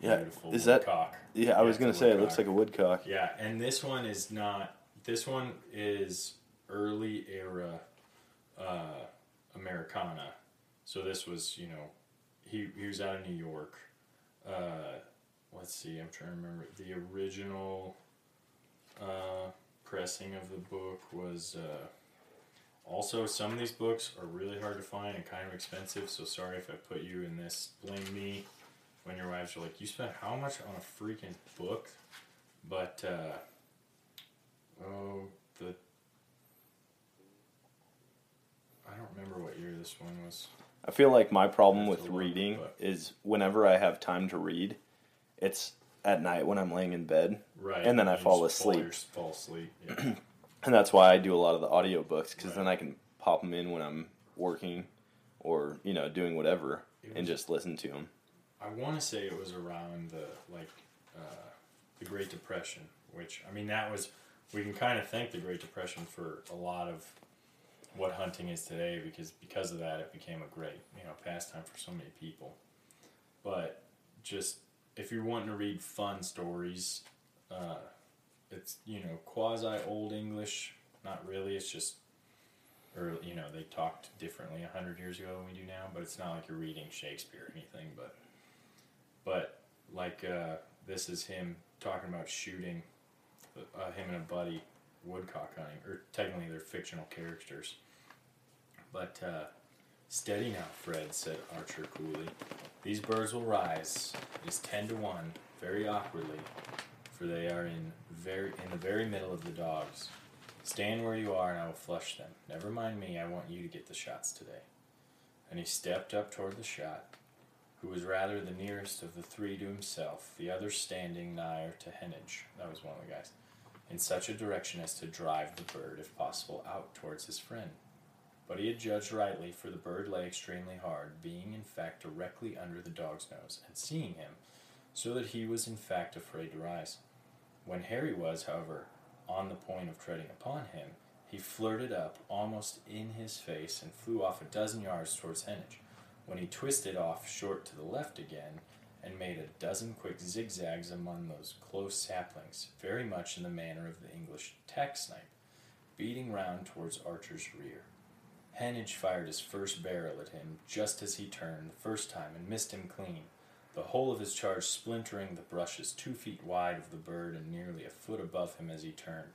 [SPEAKER 1] Yeah,
[SPEAKER 4] beautiful
[SPEAKER 1] is that-
[SPEAKER 4] woodcock.
[SPEAKER 1] Yeah, I was gonna
[SPEAKER 4] a
[SPEAKER 1] say it looks like a woodcock.
[SPEAKER 4] Yeah, and this one is not. This one is early era uh, Americana. So this was, you know, he he was out of New York. Uh, let's see, I'm trying to remember the original uh, pressing of the book was uh, also some of these books are really hard to find and kind of expensive. So sorry if I put you in this. Blame me when your wives are like, "You spent how much on a freaking book?" But uh, oh, the I don't remember what year this one was.
[SPEAKER 1] I feel like my problem with reading
[SPEAKER 4] but-
[SPEAKER 1] is whenever I have time to read, it's at night when I'm laying in bed.
[SPEAKER 4] Right,
[SPEAKER 1] And then I
[SPEAKER 4] you
[SPEAKER 1] fall
[SPEAKER 4] just fall,
[SPEAKER 1] asleep.
[SPEAKER 4] fall asleep. Yeah. *clears throat*
[SPEAKER 1] And that's why I do a lot of the audiobooks because
[SPEAKER 4] Right.
[SPEAKER 1] then I can pop them in when I'm working or, you know, doing whatever
[SPEAKER 4] It
[SPEAKER 1] and just listen to them.
[SPEAKER 4] I want to say it was around the like uh, the Great Depression, which I mean that was we can kind of thank the Great Depression for a lot of what hunting is today because because of that it became a great you know pastime for so many people. But just if you're wanting to read fun stories, uh, it's you know quasi old English. Not really. It's just or you know they talked differently a hundred years ago than we do now. But it's not like you're reading Shakespeare or anything. But but like uh, this is him talking about shooting uh, him and a buddy woodcock hunting, or technically they're fictional characters. But uh, steady now, Fred," said Archer coolly. "These birds will rise. It is ten to one, very awkwardly, for they are in very in the very middle of the dogs. Stand where you are, and I will flush them. Never mind me. I want you to get the shots today." And he stepped up toward the shot who was rather the nearest of the three to himself, the other standing nigher to Heneage, that was one of the guys, in such a direction as to drive the bird, if possible, out towards his friend. But he had judged rightly, for the bird lay extremely hard, being in fact directly under the dog's nose, and seeing him, so that he was in fact afraid to rise. When Harry was, however, on the point of treading upon him, he flirted up almost in his face and flew off a dozen yards towards Heneage when he twisted off short to the left again and made a dozen quick zigzags among those close saplings, very much in the manner of the English jack snipe, beating round towards Archer's rear. Heneage fired his first barrel at him just as he turned the first time and missed him clean, the whole of his charge splintering the brushes two feet wide of the bird and nearly a foot above him as he turned.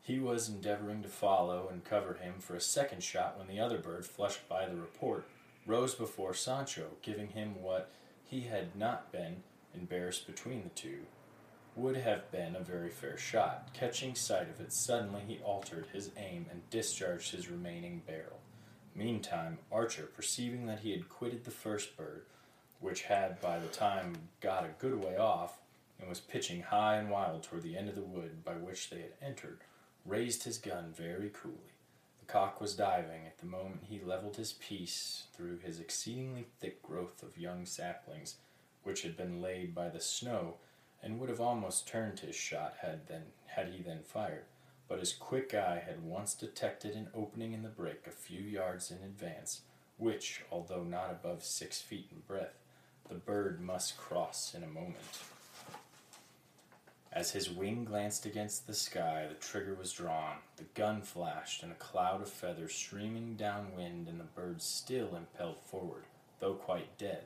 [SPEAKER 4] He was endeavoring to follow and cover him for a second shot when the other bird, flushed by the report, rose before Sancho, giving him what he had not been embarrassed between the two, would have been a very fair shot. Catching sight of it, suddenly he altered his aim and discharged his remaining barrel. Meantime, Archer, perceiving that he had quitted the first bird, which had by the time got a good way off, and was pitching high and wild toward the end of the wood by which they had entered, raised his gun very coolly. The cock was diving. At the moment he leveled his piece through his exceedingly thick growth of young saplings, which had been laid by the snow, and would have almost turned his shot had then had he then fired. But his quick eye had once detected an opening in the brake a few yards in advance, which, although not above six feet in breadth, the bird must cross in a moment. As his wing glanced against the sky, the trigger was drawn, the gun flashed, and a cloud of feathers streaming downwind, and the bird still impelled forward, though quite dead,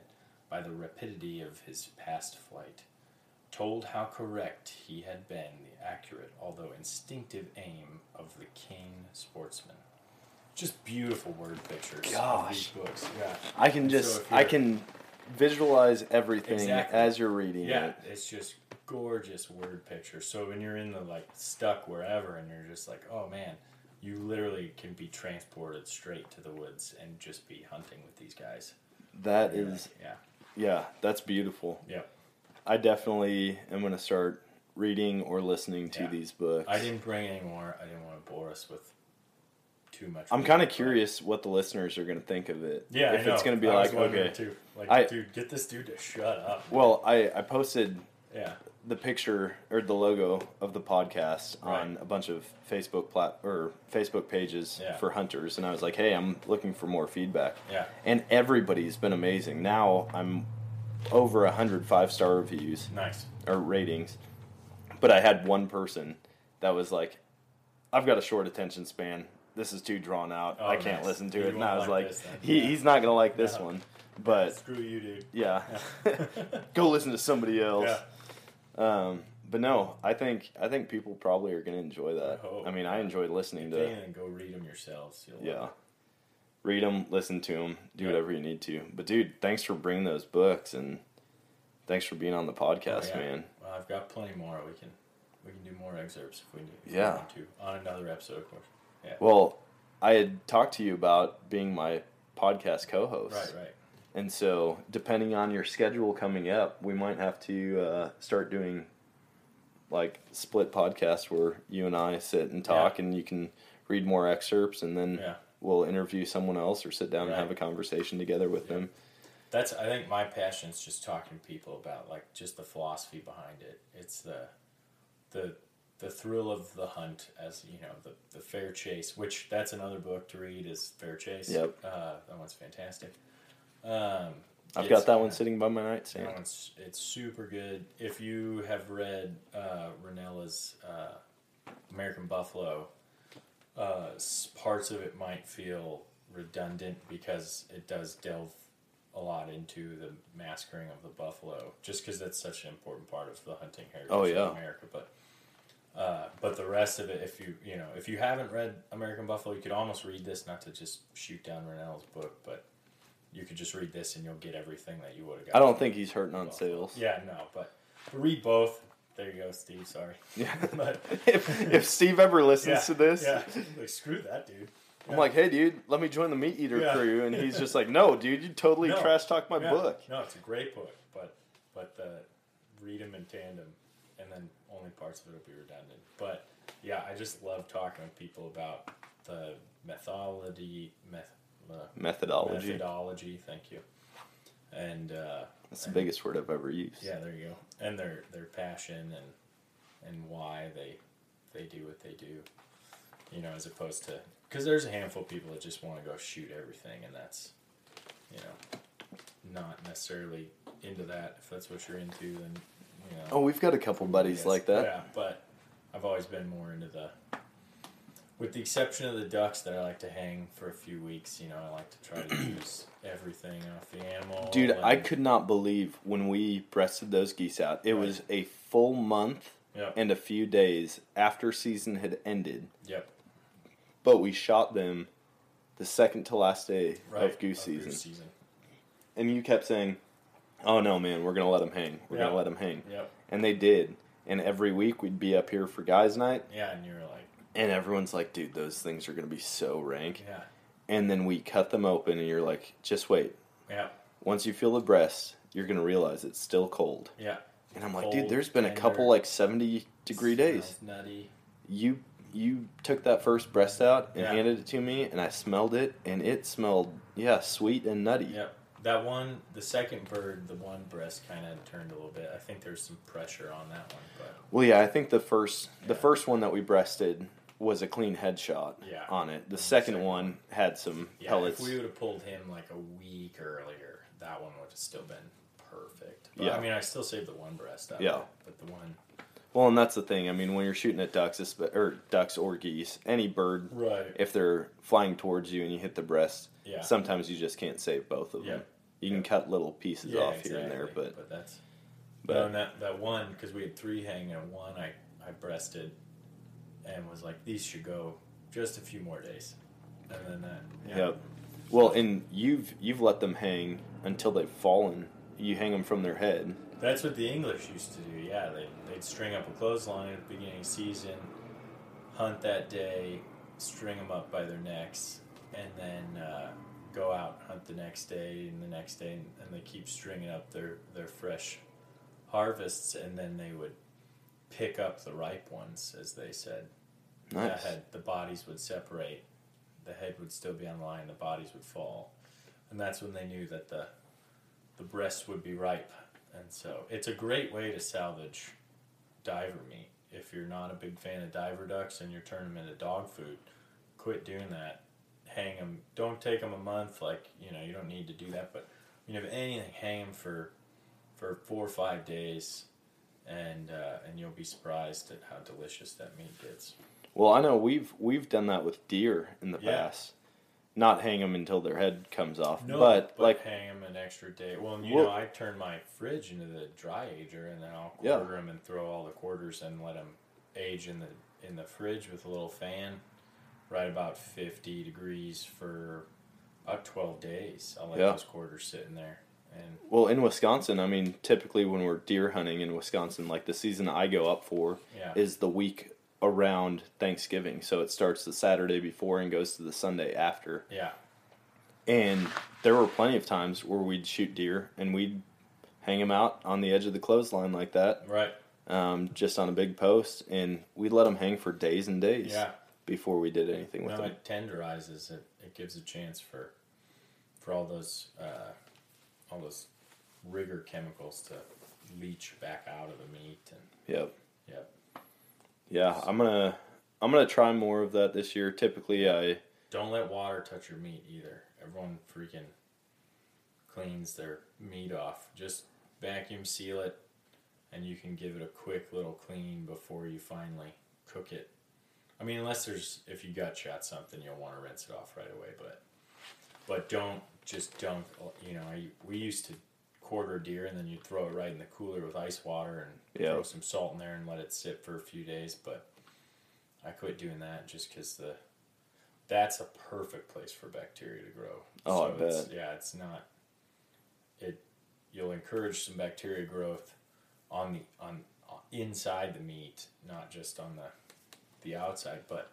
[SPEAKER 4] by the rapidity of his past flight, told how correct he had been the accurate, although instinctive aim of the keen sportsman. Just beautiful word pictures of these
[SPEAKER 1] Gosh.
[SPEAKER 4] books. Yeah.
[SPEAKER 1] I can
[SPEAKER 4] So
[SPEAKER 1] just,
[SPEAKER 4] if
[SPEAKER 1] I can visualize everything
[SPEAKER 4] Exactly.
[SPEAKER 1] as you're reading
[SPEAKER 4] Yeah,
[SPEAKER 1] it.
[SPEAKER 4] it's just gorgeous word picture. So when you're in the like stuck wherever and you're just like, oh man, you literally can be transported straight to the woods and just be hunting with these guys.
[SPEAKER 1] That
[SPEAKER 4] You're
[SPEAKER 1] is,
[SPEAKER 4] like,
[SPEAKER 1] yeah, that's beautiful.
[SPEAKER 4] yeah.
[SPEAKER 1] I definitely am going to start reading or listening to
[SPEAKER 4] Yeah.
[SPEAKER 1] these books.
[SPEAKER 4] I didn't bring any more. I didn't want to bore us with too much.
[SPEAKER 1] I'm kind of curious what the listeners are going to think of it.
[SPEAKER 4] Yeah,
[SPEAKER 1] if it's going to be
[SPEAKER 4] I
[SPEAKER 1] like, okay,
[SPEAKER 4] too. Like,
[SPEAKER 1] I-
[SPEAKER 4] dude, get this dude to shut up.
[SPEAKER 1] well, I I posted
[SPEAKER 4] Yeah,
[SPEAKER 1] the picture or the logo of the podcast on a bunch of Facebook plat or Facebook pages
[SPEAKER 4] Yeah.
[SPEAKER 1] for hunters, and I was like, "Hey, I'm looking for more feedback."
[SPEAKER 4] yeah,
[SPEAKER 1] And everybody's been amazing. Now I'm over a hundred five star reviews
[SPEAKER 4] nice.
[SPEAKER 1] or ratings, but I had one person that was like, "I've got a short attention span. This is too drawn out.
[SPEAKER 4] Oh,
[SPEAKER 1] I can't
[SPEAKER 4] nice.
[SPEAKER 1] listen to it." And I was
[SPEAKER 4] like
[SPEAKER 1] like, he,
[SPEAKER 4] Yeah.
[SPEAKER 1] "He's not gonna like this
[SPEAKER 4] No.
[SPEAKER 1] one." But
[SPEAKER 4] Screw you, dude.
[SPEAKER 1] yeah, *laughs* go listen to somebody else.
[SPEAKER 4] Yeah.
[SPEAKER 1] Um, but no, I think I think people probably are going to enjoy that.
[SPEAKER 4] I hope.
[SPEAKER 1] I mean, I enjoyed listening to
[SPEAKER 4] can go read them yourselves. You'll
[SPEAKER 1] yeah, read them, listen to them, do
[SPEAKER 4] Yeah.
[SPEAKER 1] whatever you need to. But dude, thanks for bringing those books and thanks for being on the podcast,
[SPEAKER 4] Oh, yeah.
[SPEAKER 1] man.
[SPEAKER 4] Well, I've got plenty more. We can we can do more excerpts if we need. If
[SPEAKER 1] Yeah.
[SPEAKER 4] We want to on another episode, of course. Yeah.
[SPEAKER 1] Well, I had talked to you about being my podcast co-host.
[SPEAKER 4] right. Right.
[SPEAKER 1] And so, depending on your schedule coming up, we might have to uh, start doing like split podcasts where you and I sit and talk, and you can read more excerpts, and then
[SPEAKER 4] Yeah.
[SPEAKER 1] we'll interview someone else or sit down and have a conversation together with
[SPEAKER 4] Yeah.
[SPEAKER 1] them.
[SPEAKER 4] That's I think my passion is just talking to people about like just the philosophy behind it. It's the the the thrill of the hunt as you know the the fair chase, which that's another book to read is Fair Chase.
[SPEAKER 1] Yep.
[SPEAKER 4] uh, that one's fantastic. Um,
[SPEAKER 1] I've got that one sitting by my
[SPEAKER 4] That
[SPEAKER 1] nightstand.
[SPEAKER 4] one's it's super good. If you have read uh, Rinella's uh, American Buffalo, uh, parts of it might feel redundant because it does delve a lot into the massacring of the buffalo, just because that's such an important part of the hunting heritage
[SPEAKER 1] Oh, yeah.
[SPEAKER 4] of America. But uh, but the rest of it, if you you know if you haven't read American Buffalo, you could almost read this, not to just shoot down Rinella's book, but you could just read this and you'll get everything that you would have got.
[SPEAKER 1] I don't think he's hurting on sales.
[SPEAKER 4] Yeah, no, but read both. There you go, Steve. Sorry.
[SPEAKER 1] Yeah. *laughs*
[SPEAKER 4] But *laughs*
[SPEAKER 1] if, if Steve ever listens
[SPEAKER 4] yeah,
[SPEAKER 1] to this,
[SPEAKER 4] yeah, like screw that, dude.
[SPEAKER 1] I'm like, hey, dude, let me join the Meat Eater
[SPEAKER 4] Yeah.
[SPEAKER 1] crew. And he's just *laughs* like, no, dude, you totally
[SPEAKER 4] No.
[SPEAKER 1] trash talk my
[SPEAKER 4] Yeah.
[SPEAKER 1] book.
[SPEAKER 4] No, it's a great book, but but the read them in tandem, and then only parts of it will be redundant. But yeah, I just love talking with people about the methodology, meth, uh,
[SPEAKER 1] Methodology.
[SPEAKER 4] methodology. Thank you. And uh,
[SPEAKER 1] That's the biggest word I've ever used.
[SPEAKER 4] Yeah, there you go. And their their passion and and why they they do what they do. You know, as opposed to because there's a handful of people that just want to go shoot everything, and that's you know not necessarily into that. If that's what you're into, then know.
[SPEAKER 1] Oh, we've got a couple buddies like that.
[SPEAKER 4] Yeah, but I've always been more into the. With the exception of the ducks that I like to hang for a few weeks, you know, I like to try to use *clears throat* everything off the animal.
[SPEAKER 1] Dude, I could not believe when we breasted those geese out. It
[SPEAKER 4] Right.
[SPEAKER 1] was a full month
[SPEAKER 4] Yep.
[SPEAKER 1] and a few days after season had ended,
[SPEAKER 4] Yep.
[SPEAKER 1] but we shot them the second to last day
[SPEAKER 4] Right.
[SPEAKER 1] of goose season.
[SPEAKER 4] season.
[SPEAKER 1] And you kept saying, "Oh no, man, we're gonna let them hang. We're
[SPEAKER 4] Yeah.
[SPEAKER 1] gonna let them hang,"
[SPEAKER 4] Yep.
[SPEAKER 1] and they did. And every week we'd be up here for guys' night,
[SPEAKER 4] Yeah, and you're like,
[SPEAKER 1] and everyone's like, "Dude, those things are gonna be so rank."
[SPEAKER 4] yeah,
[SPEAKER 1] And then we cut them open, and you're like, "Just wait.
[SPEAKER 4] yeah,
[SPEAKER 1] Once you feel the breast, you're gonna realize it's still cold."
[SPEAKER 4] yeah.
[SPEAKER 1] And I'm like,
[SPEAKER 4] Cold,
[SPEAKER 1] dude, there's been a couple like 70 degree days.
[SPEAKER 4] Nutty.
[SPEAKER 1] You you took that first breast out and
[SPEAKER 4] Yeah.
[SPEAKER 1] handed it to me, and I smelled it, and it smelled yeah sweet and nutty.
[SPEAKER 4] Yep. That one, the second bird, the one breast kind of turned a little bit. I think there's some pressure on that one, but
[SPEAKER 1] Well, yeah, I think the first the first one that we breasted was a clean headshot
[SPEAKER 4] Yeah.
[SPEAKER 1] on it. The second,
[SPEAKER 4] second
[SPEAKER 1] one had some
[SPEAKER 4] yeah,
[SPEAKER 1] pellets.
[SPEAKER 4] if we would have pulled him like a week earlier, that one would have still been perfect. But,
[SPEAKER 1] Yeah.
[SPEAKER 4] I mean, I still saved the one breast
[SPEAKER 1] Yeah.
[SPEAKER 4] but the one.
[SPEAKER 1] well, and that's the thing. I mean, when you're shooting at ducks, or ducks or geese, any bird,
[SPEAKER 4] Right.
[SPEAKER 1] if they're flying towards you and you hit the breast,
[SPEAKER 4] Yeah.
[SPEAKER 1] sometimes you just can't save both of them.
[SPEAKER 4] Yeah.
[SPEAKER 1] You can cut little pieces
[SPEAKER 4] yeah,
[SPEAKER 1] off
[SPEAKER 4] exactly.
[SPEAKER 1] here and there, but
[SPEAKER 4] that's.
[SPEAKER 1] but-
[SPEAKER 4] no, and that that one because we had three hanging, and one I I breasted, and was like these should go just a few more days, and then that. Yeah.
[SPEAKER 1] Yep. Well, and you've you've let them hang until they've fallen. You hang them from their head.
[SPEAKER 4] That's what the English used to do. Yeah, they they'd string up a clothesline at the beginning of season, hunt that day, string them up by their necks, and then uh, go out hunt the next day and the next day, and, and they keep stringing up their their fresh harvests, and then they would pick up the ripe ones, as they said.
[SPEAKER 1] Nice.
[SPEAKER 4] That had the bodies would separate, the head would still be on the line, the bodies would fall, and that's when they knew that the the breast would be ripe. And so it's a great way to salvage diver meat. If you're not a big fan of diver ducks and you're turning them into dog food, quit doing that. Hang them. Don't take them a month. Like you know, you don't need to do that. But you have anything, hang them for for four or five days, and uh, and you'll be surprised at how delicious that meat gets.
[SPEAKER 1] Well, I know we've we've done that with deer in the
[SPEAKER 4] Yeah.
[SPEAKER 1] past. not hang them until their head comes off.
[SPEAKER 4] No,
[SPEAKER 1] but,
[SPEAKER 4] but,
[SPEAKER 1] like,
[SPEAKER 4] hang them an extra day. Well, you
[SPEAKER 1] Well-
[SPEAKER 4] know, I turn my fridge into the dry ager, and then I'll
[SPEAKER 1] Yeah.
[SPEAKER 4] quarter them and throw all the quarters and let them age in the in the fridge with a little fan, right about fifty degrees for about twelve days. I'll let
[SPEAKER 1] Yeah.
[SPEAKER 4] those quarters sit in there, and
[SPEAKER 1] well, in Wisconsin, I mean, typically when we're deer hunting in Wisconsin, like the season I go up for
[SPEAKER 4] yeah,
[SPEAKER 1] is the week around Thanksgiving. So it starts the Saturday before and goes to the Sunday after.
[SPEAKER 4] yeah,
[SPEAKER 1] And there were plenty of times where we'd shoot deer and we'd hang them out on the edge of the clothesline like that,
[SPEAKER 4] right,
[SPEAKER 1] um, just on a big post, and we'd let them hang for days and days
[SPEAKER 4] yeah.
[SPEAKER 1] Before we did anything with
[SPEAKER 4] No,
[SPEAKER 1] them.
[SPEAKER 4] it tenderizes it. It gives a chance for for all those uh, all those rigor chemicals to leach back out of the meat, and
[SPEAKER 1] Yep.
[SPEAKER 4] yep.
[SPEAKER 1] Yeah, I'm gonna I'm gonna try more of that this year. Typically, I
[SPEAKER 4] Don't let water touch your meat either. Everyone freaking cleans their meat off. Just vacuum seal it, and you can give it a quick little clean before you finally cook it. I mean, unless there's if you gut shot something, you'll want to rinse it off right away. But but don't just dunk. You know, I, we used to quarter deer and then you throw it right in the cooler with ice water and
[SPEAKER 1] Yeah.
[SPEAKER 4] throw some salt in there and let it sit for a few days. But I quit doing that just because the that's a perfect place for bacteria to grow.
[SPEAKER 1] Oh, I
[SPEAKER 4] it's-
[SPEAKER 1] bet.
[SPEAKER 4] Yeah, it's not. It you'll encourage some bacteria growth on the on uh, inside the meat, not just on the the outside. But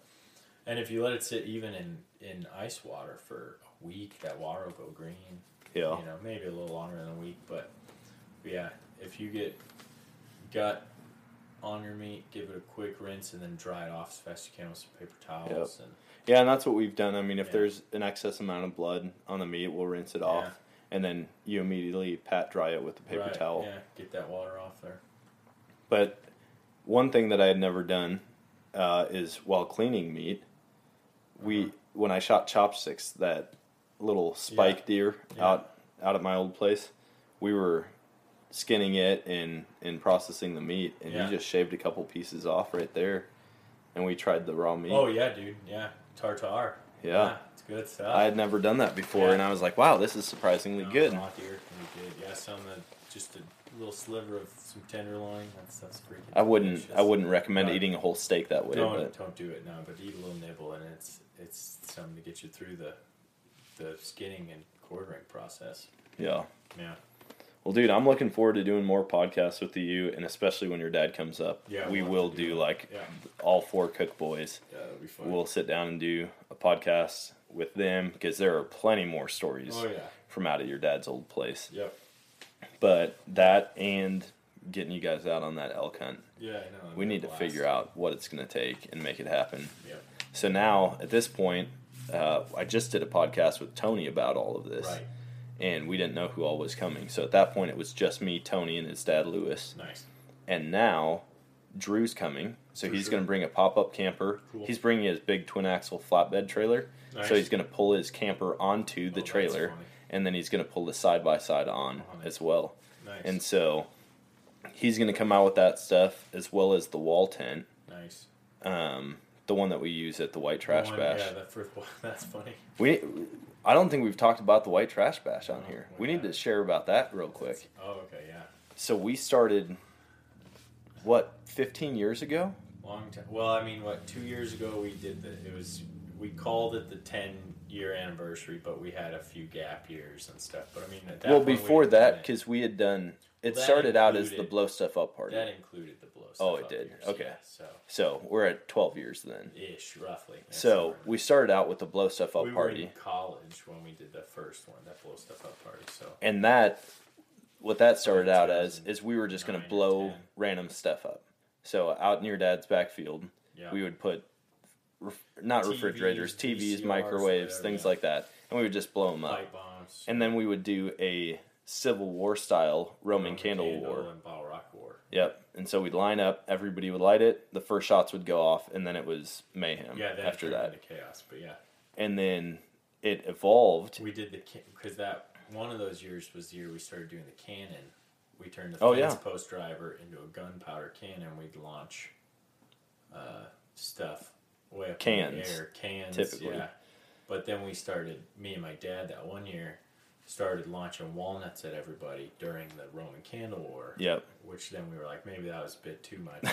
[SPEAKER 4] and if you let it sit even in in ice water for a week, that water will go green.
[SPEAKER 1] yeah
[SPEAKER 4] You know, maybe a little longer than a week, but yeah, if you get gut on your meat, give it a quick rinse and then dry it off as fast as you can with some paper towels and
[SPEAKER 1] yeah, and that's what we've done. I mean, if
[SPEAKER 4] Yeah.
[SPEAKER 1] there's an excess amount of blood on the meat, we'll rinse it off, and then you immediately pat dry it with the paper
[SPEAKER 4] Right,
[SPEAKER 1] towel.
[SPEAKER 4] Yeah, get that water off there.
[SPEAKER 1] But one thing that I had never done uh, is while cleaning meat, we
[SPEAKER 4] Uh-huh.
[SPEAKER 1] when I shot chopsticks that little spike deer
[SPEAKER 4] Yeah.
[SPEAKER 1] out out at my old place, we were skinning it and and processing the meat, and
[SPEAKER 4] Yeah.
[SPEAKER 1] you just shaved a couple pieces off right there, and we tried the raw meat.
[SPEAKER 4] Oh yeah, dude. Yeah, tartar.
[SPEAKER 1] Yeah.
[SPEAKER 4] it's good stuff.
[SPEAKER 1] I had never done that before,
[SPEAKER 4] Yeah.
[SPEAKER 1] and I was like, "Wow, this is surprisingly
[SPEAKER 4] No,
[SPEAKER 1] good."
[SPEAKER 4] Raw deer can be good. Yeah, some of just little sliver of some tenderloin. That's that's freaking.
[SPEAKER 1] I wouldn't
[SPEAKER 4] delicious.
[SPEAKER 1] I wouldn't recommend eating a whole steak that way,
[SPEAKER 4] Don't
[SPEAKER 1] but
[SPEAKER 4] don't do it now, but eat a little nibble, and it's it's something to get you through the the skinning and quartering process.
[SPEAKER 1] yeah.
[SPEAKER 4] Yeah.
[SPEAKER 1] Well, dude, I'm looking forward to doing more podcasts with you, and especially when your dad comes up.
[SPEAKER 4] Yeah,
[SPEAKER 1] we will
[SPEAKER 4] do
[SPEAKER 1] do like
[SPEAKER 4] Yeah.
[SPEAKER 1] all four Cook boys.
[SPEAKER 4] Yeah, that'll be fun.
[SPEAKER 1] We'll sit down and do a podcast with them because there are plenty more stories
[SPEAKER 4] oh yeah.
[SPEAKER 1] from out of your dad's old place.
[SPEAKER 4] Yep.
[SPEAKER 1] But that and getting you guys out on that elk hunt,
[SPEAKER 4] Yeah, I know. that'd
[SPEAKER 1] we need to
[SPEAKER 4] blast.
[SPEAKER 1] figure out what it's going to take and make it happen.
[SPEAKER 4] Yep.
[SPEAKER 1] So now, at this point, uh, I just did a podcast with Tony about all of this.
[SPEAKER 4] Right.
[SPEAKER 1] and we didn't know who all was coming. So at that point, it was just me, Tony, and his dad, Lewis.
[SPEAKER 4] Nice.
[SPEAKER 1] And now, Drew's coming. So
[SPEAKER 4] For
[SPEAKER 1] he's
[SPEAKER 4] sure.
[SPEAKER 1] going to bring a pop up camper.
[SPEAKER 4] Cool.
[SPEAKER 1] He's bringing his big twin axle flatbed trailer.
[SPEAKER 4] Nice.
[SPEAKER 1] So he's going to pull his camper onto the
[SPEAKER 4] Oh,
[SPEAKER 1] trailer. And then he's going to pull the side by side on
[SPEAKER 4] it.
[SPEAKER 1] as well.
[SPEAKER 4] Nice.
[SPEAKER 1] And so he's going to come out with that stuff as well as the wall tent,
[SPEAKER 4] nice.
[SPEAKER 1] um, the one that we use at the White Trash
[SPEAKER 4] One-
[SPEAKER 1] Bash.
[SPEAKER 4] Yeah, that first one. *laughs* That's funny.
[SPEAKER 1] We, I don't think we've talked about the White Trash Bash on
[SPEAKER 4] No,
[SPEAKER 1] here.
[SPEAKER 4] we
[SPEAKER 1] need to share about that real quick.
[SPEAKER 4] Oh, okay, yeah.
[SPEAKER 1] So we started, what, 15 years ago?
[SPEAKER 4] Long time. Well, I mean, what? Two years ago we did the. It was we called it the ten year anniversary, but we had a few gap years and stuff. But I mean, at that
[SPEAKER 1] well,
[SPEAKER 4] point, we
[SPEAKER 1] before
[SPEAKER 4] had
[SPEAKER 1] that, because we had done, it
[SPEAKER 4] That
[SPEAKER 1] started out as the Blow Stuff Up party.
[SPEAKER 4] that included the blow.
[SPEAKER 1] Oh,
[SPEAKER 4] stuff
[SPEAKER 1] Oh,
[SPEAKER 4] it
[SPEAKER 1] did.
[SPEAKER 4] years,
[SPEAKER 1] Okay.
[SPEAKER 4] yeah, so
[SPEAKER 1] So we're at 12 years then.
[SPEAKER 4] ish, roughly. yeah,
[SPEAKER 1] So we started out with the Blow Stuff Up
[SPEAKER 4] we were
[SPEAKER 1] party.
[SPEAKER 4] in college when we did the first one, that blow stuff up party. So
[SPEAKER 1] And that, what that started out as is we were just going to blow random stuff up. So out in your dad's backfield,
[SPEAKER 4] yeah,
[SPEAKER 1] we would put ref- not
[SPEAKER 4] TVs,
[SPEAKER 1] refrigerators, TVs,
[SPEAKER 4] VCRs,
[SPEAKER 1] microwaves,
[SPEAKER 4] whatever,
[SPEAKER 1] things
[SPEAKER 4] yeah.
[SPEAKER 1] like that, and we would just blow them up.
[SPEAKER 4] bombs,
[SPEAKER 1] And then we would do a Civil War style Roman, candle, war.
[SPEAKER 4] and Bottle Rock War.
[SPEAKER 1] Yep. And so we'd line up, everybody would light it, the first shots would go off, and then it was mayhem
[SPEAKER 4] Yeah, then
[SPEAKER 1] after that.
[SPEAKER 4] chaos. But yeah,
[SPEAKER 1] And then it evolved.
[SPEAKER 4] we did the because that one of those years was the year we started doing the cannon. We turned the
[SPEAKER 1] Oh, yeah.
[SPEAKER 4] post driver into a gunpowder cannon. We'd launch uh, stuff way up
[SPEAKER 1] Cans,
[SPEAKER 4] the air. Cans,
[SPEAKER 1] typically.
[SPEAKER 4] yeah. But then we started, me and my dad, that one year, started launching walnuts at everybody during the Roman Candle War.
[SPEAKER 1] Yep.
[SPEAKER 4] Which then we were like, maybe that was a bit too much.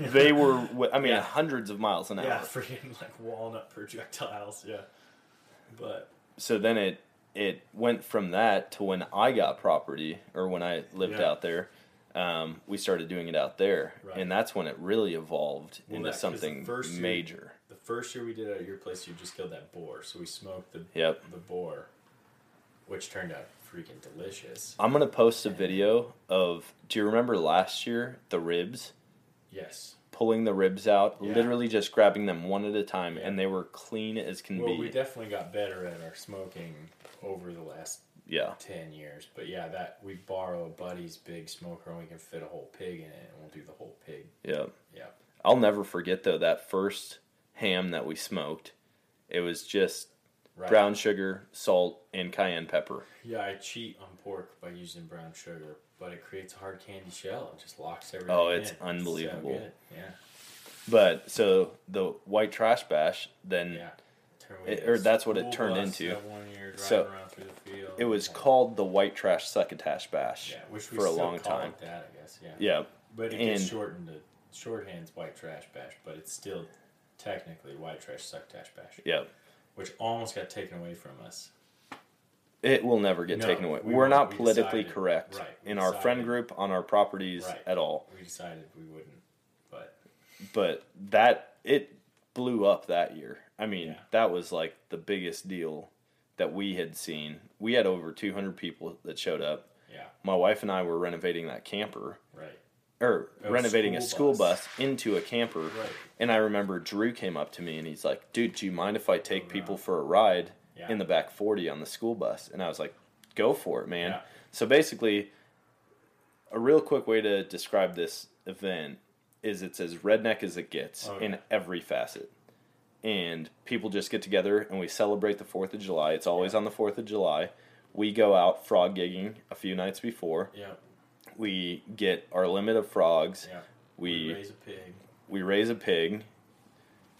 [SPEAKER 4] *laughs*
[SPEAKER 1] they were, *laughs* I mean,
[SPEAKER 4] Yeah.
[SPEAKER 1] hundreds of miles an hour.
[SPEAKER 4] yeah, freaking like walnut projectiles. Yeah. But
[SPEAKER 1] so then it it went from that to when I got property or when I lived
[SPEAKER 4] Yeah.
[SPEAKER 1] out there. Um, we started doing it out there,
[SPEAKER 4] Right.
[SPEAKER 1] and that's when it really evolved
[SPEAKER 4] Well,
[SPEAKER 1] into
[SPEAKER 4] that-
[SPEAKER 1] something
[SPEAKER 4] first year-
[SPEAKER 1] major.
[SPEAKER 4] the first year we did it at your place, you just killed that boar. So we smoked the
[SPEAKER 1] Yep.
[SPEAKER 4] the boar, which turned out freaking delicious.
[SPEAKER 1] I'm gonna post a video of. Do you remember last year the ribs?
[SPEAKER 4] Yes.
[SPEAKER 1] Pulling the ribs out,
[SPEAKER 4] Yeah.
[SPEAKER 1] literally just grabbing them one at a time,
[SPEAKER 4] Yeah.
[SPEAKER 1] and they were clean as can
[SPEAKER 4] Well,
[SPEAKER 1] be.
[SPEAKER 4] Well, we definitely got better at our smoking over the last
[SPEAKER 1] yeah,
[SPEAKER 4] ten years. But yeah, that we borrow a buddy's big smoker and we can fit a whole pig in it, and we'll do the whole pig.
[SPEAKER 1] yeah.
[SPEAKER 4] Yeah.
[SPEAKER 1] I'll never forget though that first ham that we smoked. It was just
[SPEAKER 4] Right.
[SPEAKER 1] brown sugar, salt, and cayenne pepper.
[SPEAKER 4] Yeah, I cheat on pork by using brown sugar, but it creates a hard candy shell. It just locks everything.
[SPEAKER 1] Oh,
[SPEAKER 4] in.
[SPEAKER 1] it's
[SPEAKER 4] so
[SPEAKER 1] unbelievable.
[SPEAKER 4] good. Yeah.
[SPEAKER 1] But so the white trash bash, then
[SPEAKER 4] Yeah.
[SPEAKER 1] It- or that's what it turned into.
[SPEAKER 4] one year driving
[SPEAKER 1] So,
[SPEAKER 4] around through the field.
[SPEAKER 1] it was
[SPEAKER 4] Yeah.
[SPEAKER 1] called the white trash succotash bash
[SPEAKER 4] yeah,
[SPEAKER 1] for a long time.
[SPEAKER 4] That I guess. Yeah.
[SPEAKER 1] Yeah,
[SPEAKER 4] But it
[SPEAKER 1] And-
[SPEAKER 4] gets shortened to shorthand's white trash bash, but it's still technically white trash succotash bash,
[SPEAKER 1] yeah.
[SPEAKER 4] which almost got taken away from us.
[SPEAKER 1] It will never get
[SPEAKER 4] No,
[SPEAKER 1] taken away.
[SPEAKER 4] we
[SPEAKER 1] We're
[SPEAKER 4] won't. We
[SPEAKER 1] politically
[SPEAKER 4] decided-
[SPEAKER 1] correct
[SPEAKER 4] right,
[SPEAKER 1] in our friend group on our properties
[SPEAKER 4] Right.
[SPEAKER 1] at all.
[SPEAKER 4] We decided we wouldn't, but
[SPEAKER 1] But that it blew up that year. I mean,
[SPEAKER 4] Yeah.
[SPEAKER 1] that was like the biggest deal that we had seen. We had over 200 people that showed up.
[SPEAKER 4] yeah,
[SPEAKER 1] My wife and I were renovating that camper
[SPEAKER 4] right,
[SPEAKER 1] or
[SPEAKER 4] A
[SPEAKER 1] renovating a
[SPEAKER 4] school
[SPEAKER 1] school
[SPEAKER 4] bus.
[SPEAKER 1] bus. into a camper.
[SPEAKER 4] right.
[SPEAKER 1] And I remember Drew came up to me and he's like, "Dude, do you mind if I take oh,
[SPEAKER 4] Go
[SPEAKER 1] people for a ride
[SPEAKER 4] Yeah.
[SPEAKER 1] in the back 40 on the school bus?" And I was like, "Go for it, man."
[SPEAKER 4] Yeah.
[SPEAKER 1] So basically, a real quick way to describe this event is it's as redneck as it gets
[SPEAKER 4] Oh,
[SPEAKER 1] in
[SPEAKER 4] yeah.
[SPEAKER 1] every facet. And people just get together and we celebrate the 4th of July. It's always on the 4th of July. We go out frog gigging a few nights before.
[SPEAKER 4] Yeah,
[SPEAKER 1] We get our limit of frogs.
[SPEAKER 4] yeah.
[SPEAKER 1] We
[SPEAKER 4] raise a pig,
[SPEAKER 1] we raise a pig,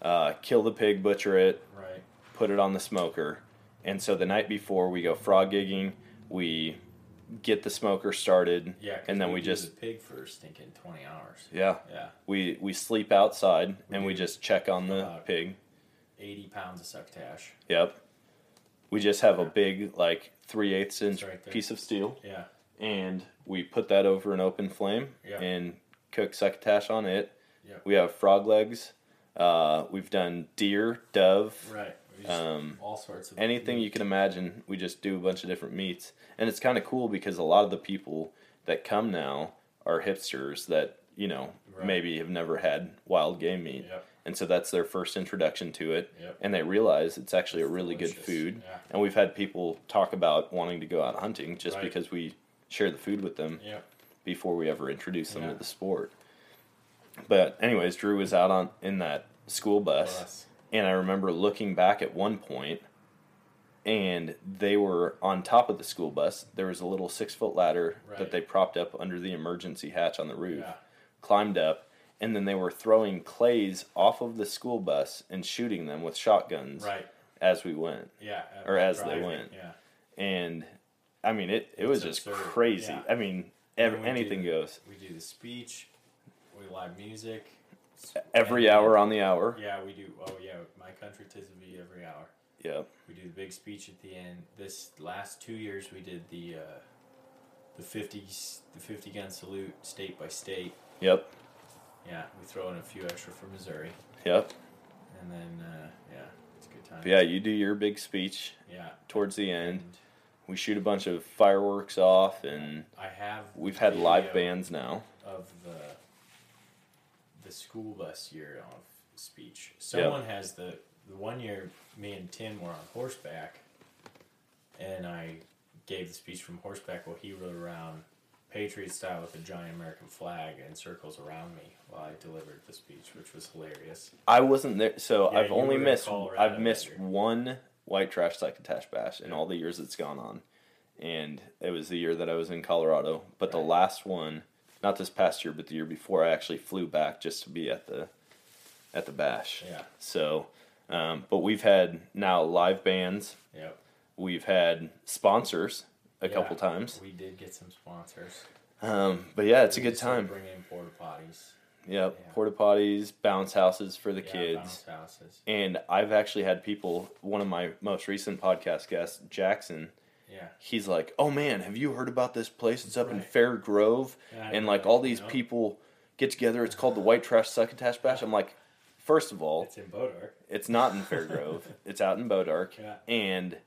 [SPEAKER 1] uh, kill the pig, butcher it,
[SPEAKER 4] right?
[SPEAKER 1] put it on the smoker, and so the night before we go frog gigging, we get the smoker started,
[SPEAKER 4] Yeah,
[SPEAKER 1] and then we,
[SPEAKER 4] do
[SPEAKER 1] just
[SPEAKER 4] the pig first, thinking twenty hours.
[SPEAKER 1] yeah
[SPEAKER 4] Yeah,
[SPEAKER 1] we we sleep outside
[SPEAKER 4] We
[SPEAKER 1] and we just check on the pig.
[SPEAKER 4] eighty pounds of succotash.
[SPEAKER 1] Yep. We just have a big like three eighths inch
[SPEAKER 4] right
[SPEAKER 1] piece of steel,
[SPEAKER 4] Yeah,
[SPEAKER 1] and we put that over an open flame
[SPEAKER 4] Yeah.
[SPEAKER 1] and cook succotash on it.
[SPEAKER 4] Yeah.
[SPEAKER 1] We have frog legs. Uh, we've done deer, dove,
[SPEAKER 4] right.
[SPEAKER 1] Um,
[SPEAKER 4] all sorts of
[SPEAKER 1] anything you can imagine. We just do a bunch of different meats, and it's kind of cool because a lot of the people that come now are hipsters that you know
[SPEAKER 4] Right.
[SPEAKER 1] maybe have never had wild game meat,
[SPEAKER 4] Yep.
[SPEAKER 1] and so that's their first introduction to it,
[SPEAKER 4] Yep.
[SPEAKER 1] and they realize it's actually a really good food.
[SPEAKER 4] Yeah.
[SPEAKER 1] And we've had people talk about wanting to go out hunting just
[SPEAKER 4] Right.
[SPEAKER 1] because we share the food with them
[SPEAKER 4] Yep.
[SPEAKER 1] before we ever introduce them
[SPEAKER 4] Yeah.
[SPEAKER 1] to the sport. But anyways, Drew was out on in that school bus.
[SPEAKER 4] Bus.
[SPEAKER 1] And I remember looking back at one point, and they were on top of the school bus. There was a little six foot ladder
[SPEAKER 4] Right.
[SPEAKER 1] that they propped up under the emergency hatch on the roof,
[SPEAKER 4] Yeah.
[SPEAKER 1] climbed up, and then they were throwing clays off of the school bus and shooting them with shotguns
[SPEAKER 4] Right.
[SPEAKER 1] as we went.
[SPEAKER 4] Yeah.
[SPEAKER 1] Or as they went.
[SPEAKER 4] Yeah.
[SPEAKER 1] And I mean, it, it was
[SPEAKER 4] It's
[SPEAKER 1] just
[SPEAKER 4] absurd.
[SPEAKER 1] crazy.
[SPEAKER 4] Yeah.
[SPEAKER 1] I mean, ev- anything
[SPEAKER 4] do-
[SPEAKER 1] goes.
[SPEAKER 4] We do the speech. We live music.
[SPEAKER 1] Every hour on the hour.
[SPEAKER 4] Yeah, we do. Oh yeah, my country tis of thee every hour.
[SPEAKER 1] Yeah.
[SPEAKER 4] We do the big speech at the end. This last two years we did the uh, the fifty the fifty gun salute state by state.
[SPEAKER 1] Yep.
[SPEAKER 4] Yeah, we throw in a few extra for Missouri,
[SPEAKER 1] Yep.
[SPEAKER 4] and then uh, yeah, it's a good time.
[SPEAKER 1] Yeah, you do your big speech
[SPEAKER 4] yeah.
[SPEAKER 1] towards the end.
[SPEAKER 4] And
[SPEAKER 1] We shoot a bunch of fireworks off, and
[SPEAKER 4] I have
[SPEAKER 1] we've had live bands now.
[SPEAKER 4] of the the school bus year of speech. Someone has the the one year me and Tim were on horseback, and I gave the speech from horseback while he rode around Patriot style with a giant American flag in circles around me while I delivered the speech, which was hilarious.
[SPEAKER 1] I wasn't there, so
[SPEAKER 4] Yeah,
[SPEAKER 1] I've only missed. I've missed one white trash succotash bash in all the years it's gone on, and it was the year that I was in Colorado. But the
[SPEAKER 4] Right.
[SPEAKER 1] last one, not this past year, but the year before, I actually flew back just to be at the at the bash.
[SPEAKER 4] Yeah.
[SPEAKER 1] So Um, but we've had now live bands.
[SPEAKER 4] Yep.
[SPEAKER 1] We've had sponsors a
[SPEAKER 4] Yeah,
[SPEAKER 1] couple times.
[SPEAKER 4] We did get some sponsors.
[SPEAKER 1] Um, but yeah, it's a
[SPEAKER 4] We
[SPEAKER 1] good time.
[SPEAKER 4] Bring in porta potties.
[SPEAKER 1] Yep,
[SPEAKER 4] Yeah.
[SPEAKER 1] porta potties, bounce houses for the
[SPEAKER 4] yeah,
[SPEAKER 1] kids.
[SPEAKER 4] bounce houses.
[SPEAKER 1] And I've actually had people, one of my most recent podcast guests, Jackson,
[SPEAKER 4] Yeah.
[SPEAKER 1] he's like, "Oh man, have you heard about this place? It's up in
[SPEAKER 4] Right.
[SPEAKER 1] Fair Grove,
[SPEAKER 4] Yeah,
[SPEAKER 1] and like all these
[SPEAKER 4] know.
[SPEAKER 1] people get together. It's called the *laughs* White Trash Succotash Bash." I'm like, first of all,
[SPEAKER 4] It's in Bois D'Arc.
[SPEAKER 1] it's not in Fair Grove. *laughs* it's out in Bois
[SPEAKER 4] D'Arc,
[SPEAKER 1] and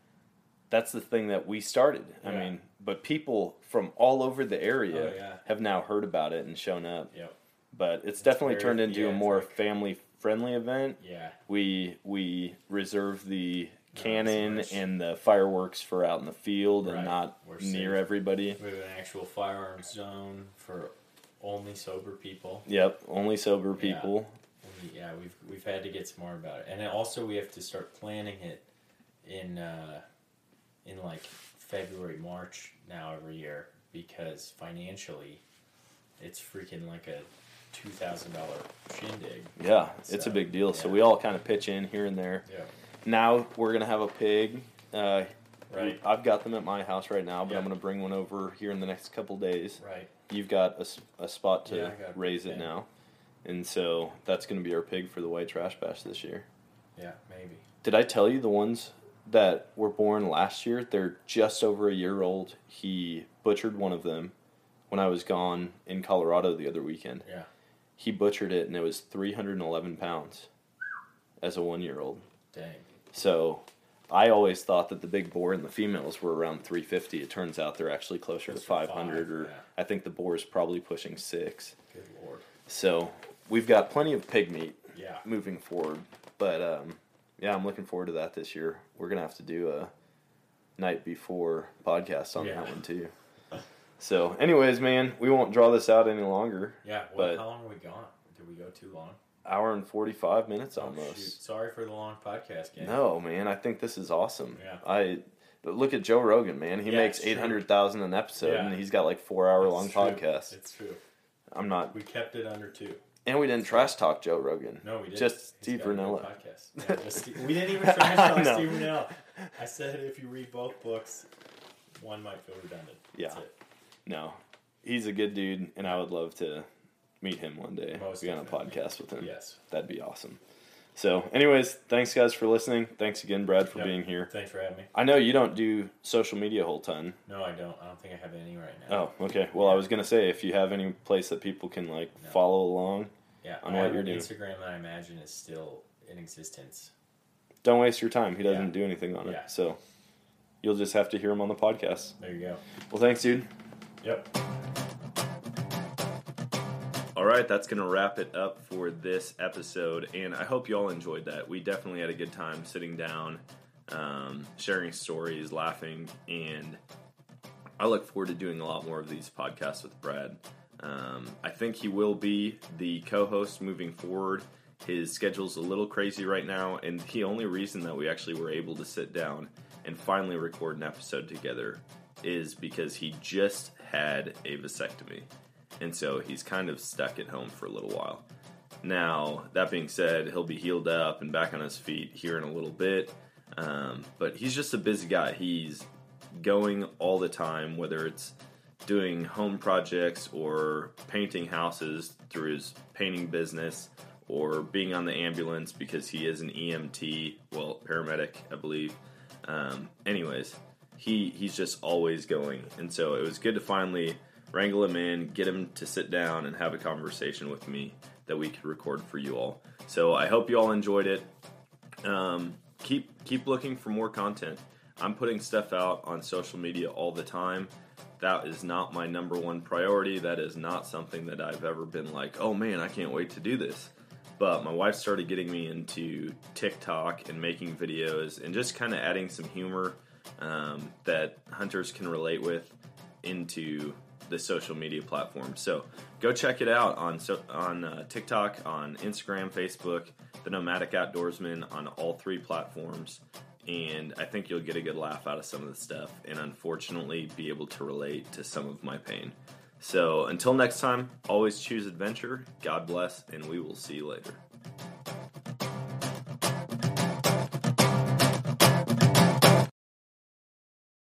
[SPEAKER 1] that's the thing that we started. I mean, but people from all over the area
[SPEAKER 4] Oh,
[SPEAKER 1] have now heard about it and shown up.
[SPEAKER 4] Yep.
[SPEAKER 1] But it's, definitely
[SPEAKER 4] very-
[SPEAKER 1] turned into
[SPEAKER 4] yeah,
[SPEAKER 1] a more
[SPEAKER 4] like-
[SPEAKER 1] family friendly event.
[SPEAKER 4] Yeah.
[SPEAKER 1] We we reserve the cannon and the fireworks for out in the field and not
[SPEAKER 4] We're
[SPEAKER 1] near
[SPEAKER 4] safe.
[SPEAKER 1] everybody.
[SPEAKER 4] We have an actual firearms zone for only sober people.
[SPEAKER 1] Yep, only sober
[SPEAKER 4] Yeah.
[SPEAKER 1] people.
[SPEAKER 4] We, yeah, we've we've had to get smart about it, and also we have to start planning it in uh, in like February, March now every year because financially, it's freaking like a two thousand dollar shindig.
[SPEAKER 1] Yeah, it's a big deal. So we all kind of pitch in here and there.
[SPEAKER 4] Yeah.
[SPEAKER 1] Now we're gonna have a pig. Uh,
[SPEAKER 4] Right.
[SPEAKER 1] I've got them at my house right now, but
[SPEAKER 4] Yeah.
[SPEAKER 1] I'm gonna bring one over here in the next couple days.
[SPEAKER 4] Right.
[SPEAKER 1] You've got a, a spot to
[SPEAKER 4] Yeah, I got a
[SPEAKER 1] raise it now, and so that's gonna be our pig for the white trash bash this year.
[SPEAKER 4] Yeah. Maybe.
[SPEAKER 1] Did I tell you the ones that were born last year? They're just over a year old. He butchered one of them when I was gone in Colorado the other weekend.
[SPEAKER 4] Yeah.
[SPEAKER 1] He butchered it, and it was 311 pounds as a one year old.
[SPEAKER 4] Dang.
[SPEAKER 1] So I always thought that the big boar and the females were around 350. It turns out they're actually closer to
[SPEAKER 4] to
[SPEAKER 1] 500,
[SPEAKER 4] five,
[SPEAKER 1] or
[SPEAKER 4] yeah.
[SPEAKER 1] I think the boar is probably pushing six.
[SPEAKER 4] Good lord.
[SPEAKER 1] So we've got plenty of pig meat
[SPEAKER 4] Yeah.
[SPEAKER 1] moving forward. But um, yeah, I'm looking forward to that this year. We're gonna have to do a night before podcast on
[SPEAKER 4] Yeah.
[SPEAKER 1] that one too. So, anyways, man, we won't draw this out any longer.
[SPEAKER 4] Yeah. Well,
[SPEAKER 1] But-
[SPEAKER 4] how long are we gone? Did we go too long?
[SPEAKER 1] Hour and 45 minutes
[SPEAKER 4] Oh,
[SPEAKER 1] almost.
[SPEAKER 4] shoot. Sorry for the long podcast, gang.
[SPEAKER 1] No, man, I think this is awesome.
[SPEAKER 4] Yeah.
[SPEAKER 1] I look at Joe Rogan, man. He
[SPEAKER 4] Yeah,
[SPEAKER 1] makes eight hundred thousand an episode,
[SPEAKER 4] Yeah.
[SPEAKER 1] and he's got like four hour long
[SPEAKER 4] true.
[SPEAKER 1] podcasts.
[SPEAKER 4] It's true.
[SPEAKER 1] I'm not,
[SPEAKER 4] We kept it under two.
[SPEAKER 1] and we didn't trash talk Joe Rogan.
[SPEAKER 4] No, we didn't.
[SPEAKER 1] Just
[SPEAKER 4] He's
[SPEAKER 1] Steve
[SPEAKER 4] got a podcast. *laughs* Yeah, just Steve- we didn't even *laughs* trash talk Steve Rinella. I said if you read both books, one might feel redundant. That's
[SPEAKER 1] Yeah. No, he's a good dude, and I would love to meet him one day.
[SPEAKER 4] Most
[SPEAKER 1] be on a podcast with him.
[SPEAKER 4] Yes.
[SPEAKER 1] That'd be awesome. So, anyways, thanks guys for listening. Thanks again, Brad, for
[SPEAKER 4] Yep.
[SPEAKER 1] being here.
[SPEAKER 4] Thanks for having me.
[SPEAKER 1] I know you don't do social media a whole ton.
[SPEAKER 4] No, I don't. I don't think I have any right now.
[SPEAKER 1] Oh, okay. Well, I was gonna say if you have any place that people can like
[SPEAKER 4] No.
[SPEAKER 1] follow along,
[SPEAKER 4] Yeah,
[SPEAKER 1] on
[SPEAKER 4] I
[SPEAKER 1] what you're doing.
[SPEAKER 4] Instagram that I imagine is still in existence.
[SPEAKER 1] don't waste your time. He doesn't
[SPEAKER 4] Yeah.
[SPEAKER 1] do anything on
[SPEAKER 4] Yeah.
[SPEAKER 1] it. So you'll just have to hear him on the podcast.
[SPEAKER 4] There you go.
[SPEAKER 1] Well, thanks, dude.
[SPEAKER 4] Yep.
[SPEAKER 1] All right, that's going to wrap it up for this episode. And I hope you all enjoyed that. We definitely had a good time sitting down, um, sharing stories, laughing. And I look forward to doing a lot more of these podcasts with Brad. Um, I think he will be the co host moving forward. His schedule's a little crazy right now, and the only reason that we actually were able to sit down and finally record an episode together is because he just had a vasectomy. And so he's kind of stuck at home for a little while. Now, that being said, he'll be healed up and back on his feet here in a little bit. Um, but he's just a busy guy. He's going all the time, whether it's doing home projects or painting houses through his painting business or being on the ambulance because he is an EMT, well, paramedic, I believe. Um, anyways, he he's just always going, and so it was good to finally wrangle him in, get him to sit down and have a conversation with me that we could record for you all. So I hope you all enjoyed it. Um, keep keep looking for more content. I'm putting stuff out on social media all the time. That is not my number one priority. That is not something that I've ever been like, oh man, I can't wait to do this. But my wife started getting me into TikTok and making videos and just kind of adding some humor um, that hunters can relate with into the social media platform. So go check it out on so, on uh, TikTok, on Instagram, Facebook, the Nomadic Outdoorsman on all three platforms. And I think you'll get a good laugh out of some of the stuff, and unfortunately, be able to relate to some of my pain. So until next time, always choose adventure. God bless, and we will see you later.